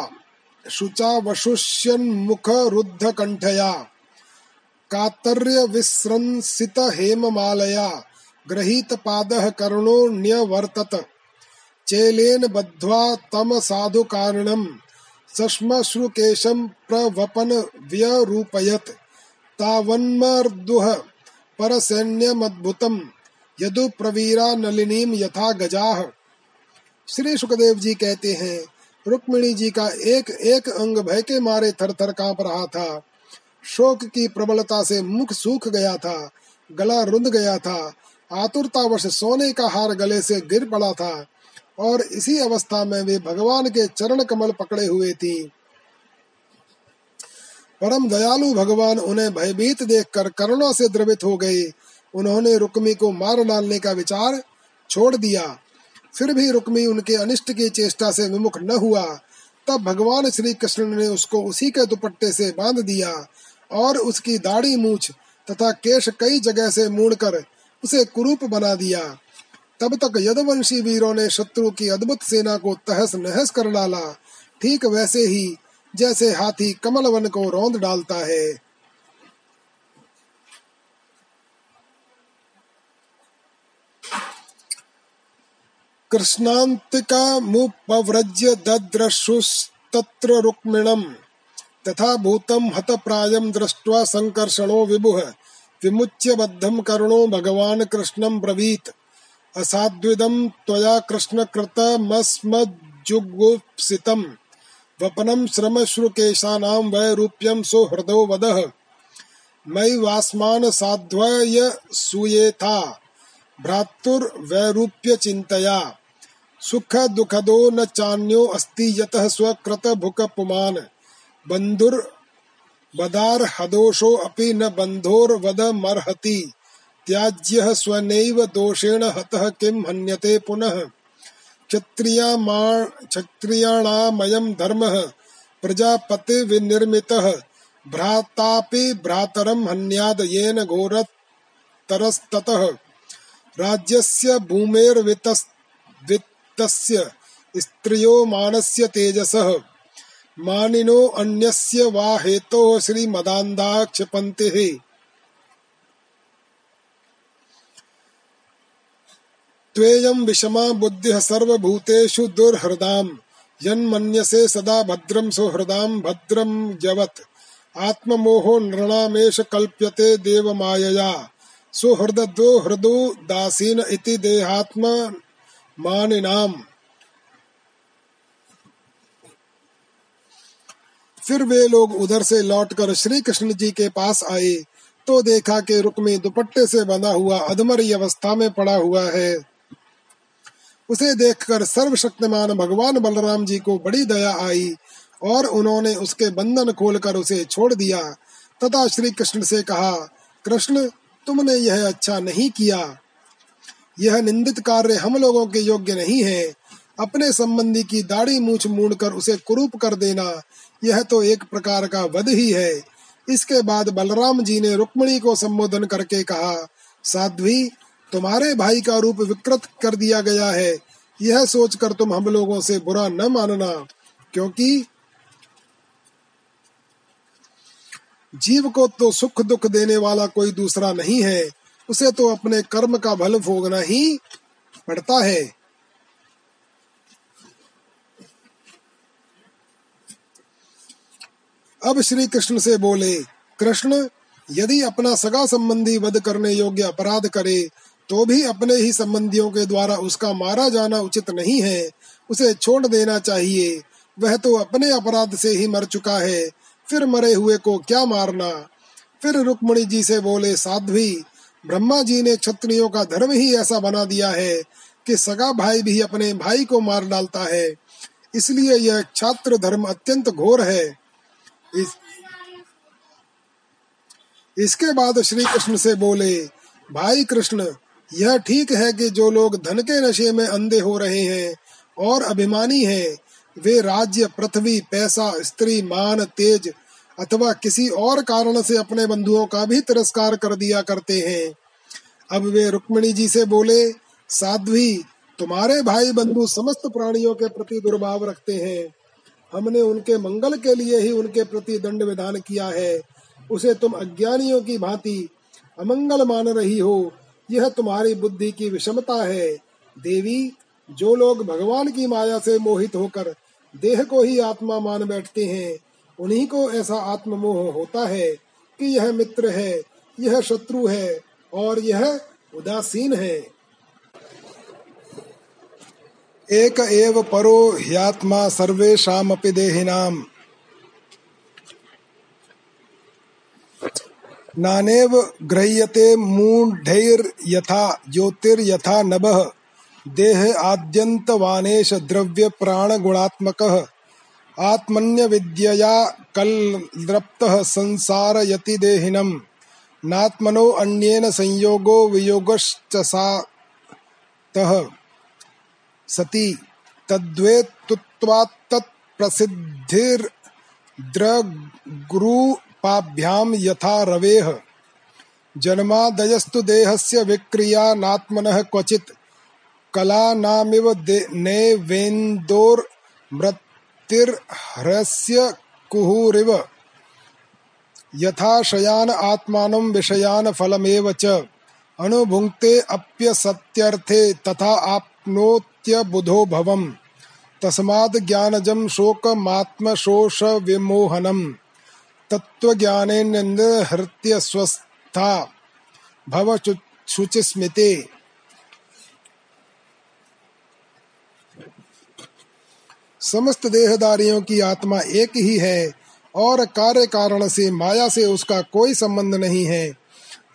शुचा वशुष्यन मुख रुद्ध कंठया कातर्य विस्रंसित हेममालया गृहीत पाद कर्णो न्यवर्तत चेलेन बद्ध्वा तम साधु कारणम सश्मश्रुकेशम प्रवपन व्यरूपयत तावन्मर्दुह परसैन्यमद्भुतम यदु प्रवीरा नलिनीम यथा गजाह श्री सुखदेव जी कहते हैं, रुक्मिणी जी का एक एक अंग भय के मारे थर थर काँप रहा था। शोक की प्रबलता से मुख सूख गया था, गला रुंध गया था, आतुरतावश सोने का हार गले से गिर पड़ा था, और इसी अवस्था में वे भगवान के चरण कमल पकड़े हुए थी। परम दयालु भगवान उन्हें भयभीत देखकर करुणा से द्रवित हो गए। उन्होंने रुक्मी को मार डालने का विचार छोड़ दिया। फिर भी रुक्मी उनके अनिष्ट की चेष्टा से विमुख न हुआ। तब भगवान श्री कृष्ण ने उसको उसी के दुपट्टे से बाँध दिया और उसकी दाढ़ी मूछ तथा केश कई जगह से मूड कर उसे कुरूप बना दिया। तब तक यदवंशी वीरों ने शत्रु की अद्भुत सेना को तहस नहस कर डाला। ठीक वैसे ही जैसे हाथी कमल वन को रौंद डालता है। कृष्णांतिका मुपव्रज्य दद्रशुस्तत्र रुक्मिणम, तथा भूतम हत प्रायम दृष्ट्वा संकर्षणो विभुः, विमुच्य बद्धम करुणो भगवान कृष्णम ब्रवीत। असाद्विदं त्वया कृष्ण कृष्णकृतमस्मज्जुगुप्सितं वपनं श्रमश्रुकेशानां वैरूप्यं सुहृदो वदः। मयि वास्मान् साध्वय सूयेथा, भ्रातुर्वैरूप्यचिन्तया। सुख दुखदो न चान्यो अस्ति यतः स्वकृत भुक पुमान् बन्धुर् बदार्हदोषो अपि न बन्धोर्वदमर्हति। त्याज्यः स्वनैव दोषेण हतः किं हन्यते पुनः। क्षत्रियाणामयं धर्मः। प्रजापतिविनिर्मितः भ्रातापि भ्रातरं हन्याद येन घोरतरस्ततः। राज्यस्य भूमेर्वित्तस्य स्त्रियो मानस्य तेजसः। मानिनो अन्यस्य वा हेतोः श्रीमदान्धा क्षिपन्तिः त्वेयं विषमा बुद्धिः सर्वभूतेषु दुर्हृदाम्। यन्मन्यसे सदा भद्रं सुहृदां, भद्रं जवत् आत्ममोहो नृणामेष कल्प्यते देवमायया। सुहृदो हृदो दासीन इति फिर वे लोग उधर से लौटकर श्री कृष्ण जी के पास आए तो देखा कि रुक्मी दुपट्टे से बंधा हुआ अधमरी अवस्था में पड़ा हुआ है। उसे देखकर सर्वशक्तिमान भगवान बलराम जी को बड़ी दया आई और उन्होंने उसके बंधन खोलकर उसे छोड़ दिया। तथा श्री कृष्ण से कहा, कृष्ण, तुमने यह अच्छा नहीं किया। यह निंदित कार्य हम लोगों के योग्य नहीं है। अपने संबंधी की दाढ़ी मूछ मूड कर उसे कुरूप कर देना, यह तो एक प्रकार का वध ही है। इसके बाद बलराम जी ने रुक्मणी को संबोधन करके कहा, साध्वी तुम्हारे भाई का रूप विकृत कर दिया गया है। यह सोचकर तुम हम लोगों से बुरा न मानना, क्योंकि जीव को तो सुख दुख देने वाला कोई दूसरा नहीं है। उसे तो अपने कर्म का फल भोगना ही पड़ता है। अब श्री कृष्ण से बोले, कृष्ण, यदि अपना सगा संबंधी वध करने योग्य अपराध करे तो भी अपने ही संबंधियों के द्वारा उसका मारा जाना उचित नहीं है। उसे छोड़ देना चाहिए। वह तो अपने अपराध से ही मर चुका है। फिर मरे हुए को क्या मारना? फिर रुक्मणी जी से बोले साध्वी ब्रह्मा जी ने क्षत्रियों का धर्म ही ऐसा बना दिया है कि सगा भाई भी अपने भाई को मार डालता है। इसलिए यह छात्र धर्म अत्यंत घोर है। इस, इसके बाद श्री कृष्ण से बोले भाई कृष्ण यह ठीक है कि जो लोग धन के नशे में अंधे हो रहे हैं और अभिमानी हैं, वे राज्य, पृथ्वी, पैसा, स्त्री, मान, तेज अथवा किसी और कारण से अपने बंधुओं का भी तिरस्कार कर दिया करते हैं। अब वे रुक्मिणी जी से बोले, साध्वी, तुम्हारे भाई बंधु समस्त प्राणियों के प्रति दुर्भाव रखते हैं। हमने उनके मंगल के लिए ही उनके प्रति दंड विधान किया है। उसे तुम अज्ञानियों की भांति अमंगल मान रही हो। यह तुम्हारी बुद्धि की विषमता है। देवी, जो लोग भगवान की माया से मोहित होकर देह को ही आत्मा मान बैठते हैं, उन्हीं को ऐसा आत्ममोह होता है कि यह मित्र है, यह शत्रु है और यह उदासीन है। एक एव परो ह्यात्मा सर्वेषामपि देहिनाम। नानेव गृह्यते मूढैर्यथा ज्योतिर्यथा नभः। देह आद्यन्तवानेश द्रव्य प्राण गुणात्मकः आत्मन्य विद्यया कलद्रप्तः संसारयति देहिनम्। नात्मनो अन्येन संयोगो वियोगश्च सातः सति तद्वेत्तत्प्रसिद्धिर्द्रगुरूपाभ्यां यथा रवेः जन्मादयस्तु देहस्य विक्रिया नात्मनः क्वचित्। कलानामिव नैवेन्दोर्मृत्तिर्हरस्य कुहुरिव। यथा शयान आत्मानं विषयान फलमेव च। अनुभुङ्क्ते अप्यसत्यर्थे तथा आप्नोत्यबुधो भवम्। तस्माद् ज्ञानजं शोकमात्मशोषविमोहनम्। तत्त्वज्ञानेन्द्रहृत्य स्वस्था भव शुचिस्मिते। समस्त देहदारियों की आत्मा एक ही है और कार्य कारण से, माया से उसका कोई संबंध नहीं है।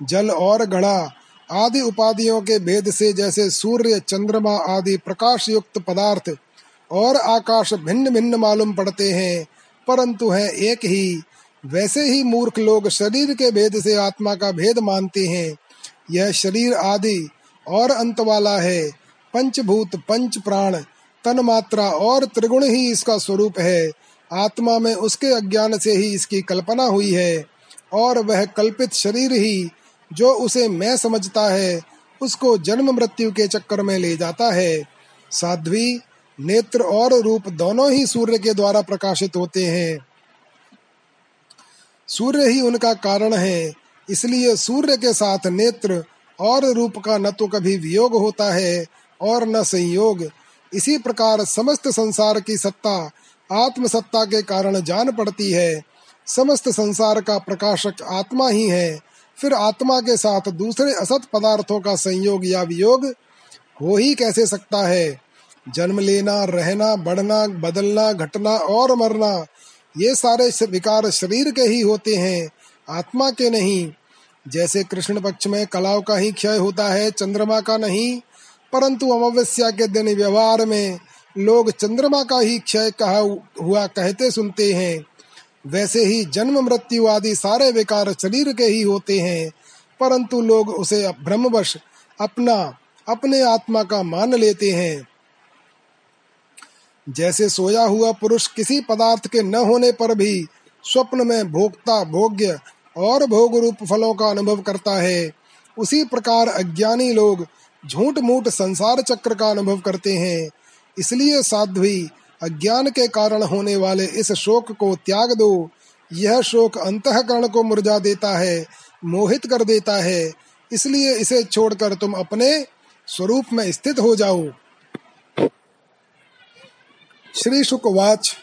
जल और घड़ा आदि उपाधियों के भेद से जैसे सूर्य, चंद्रमा आदि प्रकाश युक्त पदार्थ और आकाश भिन्न भिन्न मालूम पड़ते हैं, परंतु है एक ही। वैसे ही मूर्ख लोग शरीर के भेद से आत्मा का भेद मानते हैं। यह शरीर आदि और अंत वाला है। पंचभूत, पंच प्राण तन मात्रा और त्रिगुण ही इसका स्वरूप है। आत्मा में उसके अज्ञान से ही इसकी कल्पना हुई है। और वह कल्पित शरीर ही जो उसे मैं समझता है, उसको जन्म मृत्यु के चक्कर में ले जाता है। साध्वी, नेत्र और रूप दोनों ही सूर्य के द्वारा प्रकाशित होते हैं। सूर्य ही उनका कारण है। इसलिए सूर्य के साथ नेत्र और रूप का न तो कभी वियोग होता है और न संयोग। इसी प्रकार समस्त संसार की सत्ता आत्म सत्ता के कारण जान पड़ती है। समस्त संसार का प्रकाशक आत्मा ही है। फिर आत्मा के साथ दूसरे असत पदार्थों का संयोग या वियोग हो ही कैसे सकता है? जन्म लेना, रहना, बढ़ना, बदलना, घटना और मरना ये सारे विकार शरीर के ही होते हैं, आत्मा के नहीं। जैसे कृष्ण पक्ष में कलाओं का ही क्षय होता है, चंद्रमा का नहीं, परंतु अमावस्या के दिन व्यवहार में लोग चंद्रमा का ही क्षय कहा हुआ कहते सुनते हैं। वैसे ही जन्म, मृत्यु आदि सारे विकार शरीर के ही होते हैं, परंतु लोग उसे भ्रमवश अपना, अपने आत्मा का मान लेते हैं। जैसे सोया हुआ पुरुष किसी पदार्थ के न होने पर भी स्वप्न में भोक्ता भोग्य और भोग रूप फलों का अनुभव करता है, उसी प्रकार अज्ञानी लोग झूठ मूठ संसार चक्र का अनुभव करते हैं। इसलिए साध्वी अज्ञान के कारण होने वाले इस शोक को त्याग दो। यह शोक अंतकरण को मुरझा देता है, मोहित कर देता है। इसलिए इसे छोड़कर तुम अपने स्वरूप में स्थित हो जाओ। श्री शुकवाच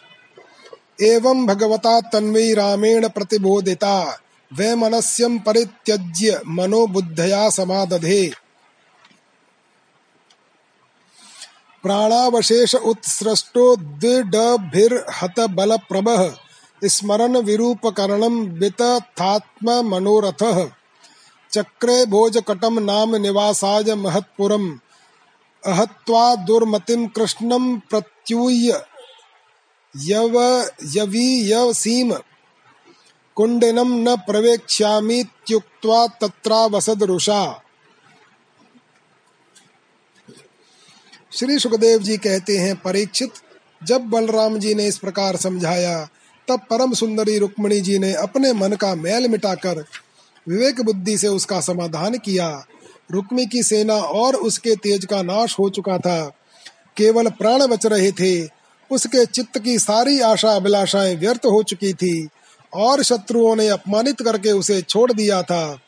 एवं भगवता तन्वी रामेण प्रतिबोधिता वे मनस्यम परित्यज्य मनोबुद्धया समादधे। प्राणावशेष उत्सृष्टो दृढ़भिर्हत बल प्रभ स्मरण विरूपकरणम वितथात्म मनोरथ चक्रे भोजकटम नाम निवासाय महत्पुरम, अहत्वा दुर्मतिम कृष्णम प्रत्यूय यव यवीयसीम कुंडिनम न प्रवेक्ष्यामीत्युक्त्वा तत्रावसद रुषा श्री सुखदेव जी कहते हैं परीक्षित जब बलराम जी ने इस प्रकार समझाया तब परम सुंदरी रुक्मणी जी ने अपने मन का मैल मिटाकर विवेक बुद्धि से उसका समाधान किया रुक्मी की सेना और उसके तेज का नाश हो चुका था केवल प्राण बच रहे थे। उसके चित्त की सारी आशा अभिलाषाएँ व्यर्थ हो चुकी थी और शत्रुओं ने अपमानित करके उसे छोड़ दिया था।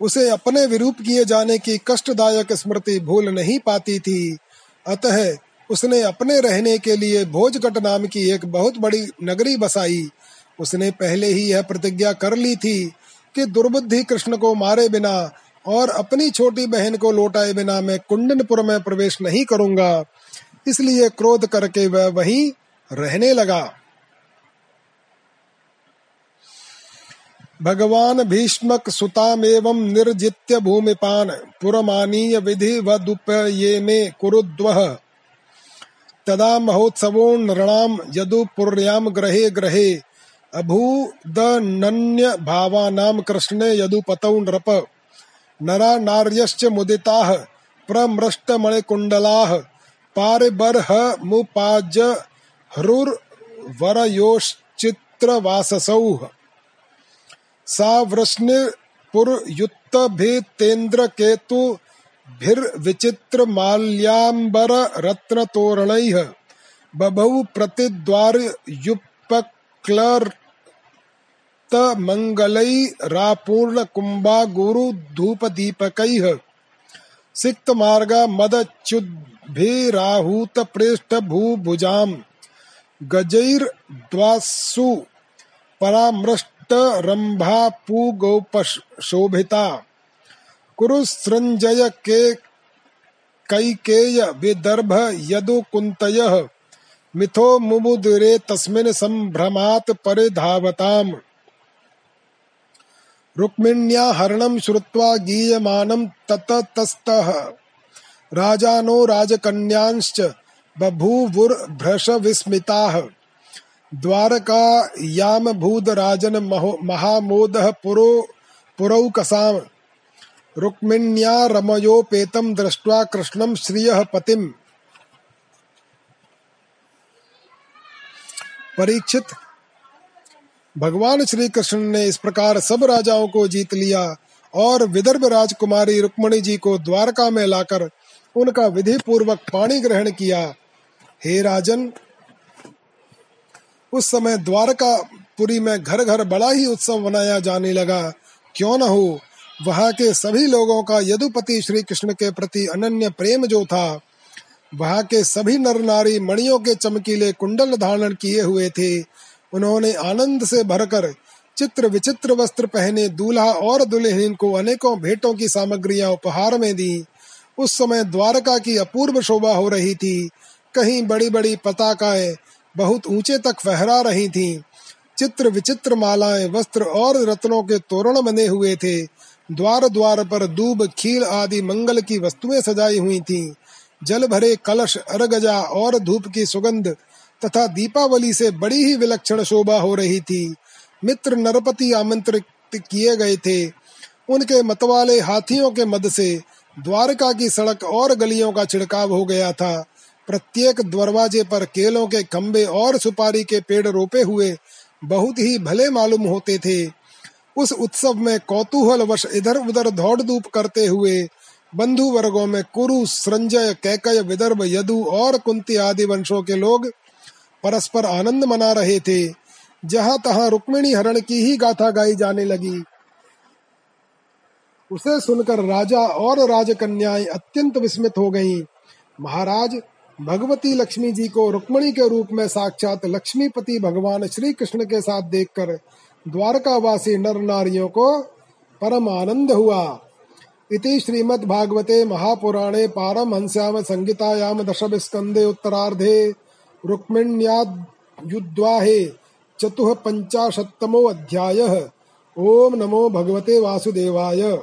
उसे अपने विरूप किए जाने की कष्टदायक स्मृति भूल नहीं पाती थी। अतः उसने अपने रहने के लिए भोजकट नाम की एक बहुत बड़ी नगरी बसाई। उसने पहले ही यह प्रतिज्ञा कर ली थी कि दुर्बुद्धि कृष्ण को मारे बिना और अपनी छोटी बहन को लौटाए बिना मैं कुंडनपुर में प्रवेश नहीं करूँगा। इसलिए क्रोध करके वह वहीं रहने लगा। भगवान भीष्मक सुतामेवं निर्जित्य भूमिपान, पुरमानीय विधि वदुपयेने कुरुद्वः। तदा महोत्सवो नृणाम यदुपुर्याम ग्रहे ग्रहे अभूदनन्य भावानाम कृष्णे यदुपतौ नृप नरा नार्यश्च मुदिताः प्रमृष्टमणिकुण्डलाः पारिबर्ह मुपाज हरुर्वरयोश्चित्रवाससौः। सा वृष्णिपुरयुक्तभितेन्द्रकेतु भिर्विचित्र माल्याम्बर प्रतिद्वार युपक्लर्त मंगलैरापूर्ण कुंभा गुरु धूप दीपकैः सिक्त मार्गा मदच्युद्भिराहूत पृष्ठ भूभुजाम। गजैर्द्वासु परामृष्ट रंभा पूगोपशोभिता। कुरुसृञ्जय के कैकेय विदर्भ यदु मिथो मुमुदुरे तस्मिन् सम्भ्रमात् परिधावताम्। रुक्मिण्या हरणं श्रुत्वा गीयमानं ततस्तः राजानो राजकन्यांश्च बभूवुर्भृशविस्मिताः द्वारकायामभूदराजन् महामोदः पुरो पुरौकसाम्। रुक्मिण्या रमयोपेतं दृष्ट्वा कृष्णं श्रियः पतिम्। परीक्षित भगवान श्री कृष्ण ने इस प्रकार सब राजाओं को जीत लिया और विदर्भ राजकुमारी रुक्मणी जी को द्वारका में लाकर उनका विधि पूर्वक पाणी ग्रहण किया। हे राजन, उस समय द्वारका पुरी में घर घर बड़ा ही उत्सव मनाया जाने लगा। क्यों न हो? वहाँ के सभी लोगों का यदुपति श्री कृष्ण के प्रति अनन्य प्रेम जो था, वहाँ के सभी नर नारी मणियों के चमकीले कुंडल धारण किए हुए थे। उन्होंने आनंद से भरकर चित्र विचित्र वस्त्र पहने दूल्हा और दुल्हन को अनेकों भेंटों की सामग्रियाँ उपहार में दी। उस समय द्वारका की अपूर्व शोभा हो रही थी। कहीं बड़ी बड़ी पताकाएँ बहुत ऊँचे तक फहरा रही थीं। चित्र विचित्र मालाएँ, वस्त्र और रत्नों के तोरण बने हुए थे। द्वार द्वार पर दूब, खील आदि मंगल की वस्तुएँ सजाई हुई थीं। जल भरे कलश, अरगजा और धूप की सुगंध तथा दीपावली से बड़ी ही विलक्षण शोभा हो रही थी। मित्र नरपति आमंत्रित किए गए थे। उनके मतवाले हाथियों के मद से द्वारका की सड़क और गलियों का छिड़काव हो गया था। प्रत्येक दरवाजे पर केलों के खम्बे और सुपारी के पेड़ रोपे हुए बहुत ही भले मालूम होते थे। उस उत्सव में कौतूहल वश इधर उधर दौड़ धूप करते हुए बंधु वर्गों में कुरु, संजय, कैकय, विदर्भ, यदु और कुंती आदि वंशों के लोग परस्पर आनंद मना रहे थे। जहाँ तहां रुक्मिणी हरण की ही गाथा गाई जाने लगी। उसे सुनकर राजा और राजकन्याएँ अत्यंत विस्मित हो गईं। महाराज, भगवती लक्ष्मी जी को रुक्मणी के रूप में साक्षात लक्ष्मीपति भगवान श्री कृष्ण के साथ देखकर द्वारकावासी नर नारियों को परम आनंद हुआ। इति श्रीमद्भागवते महापुराणे पारमहंस्याम संगीतायाम स्कंदे उत्तरार्धे। रुक्मिण्याद्युद्वाहे चतुः पञ्चाशत्तमो अध्यायः। ओम नमो भगवते वासुदेवाय।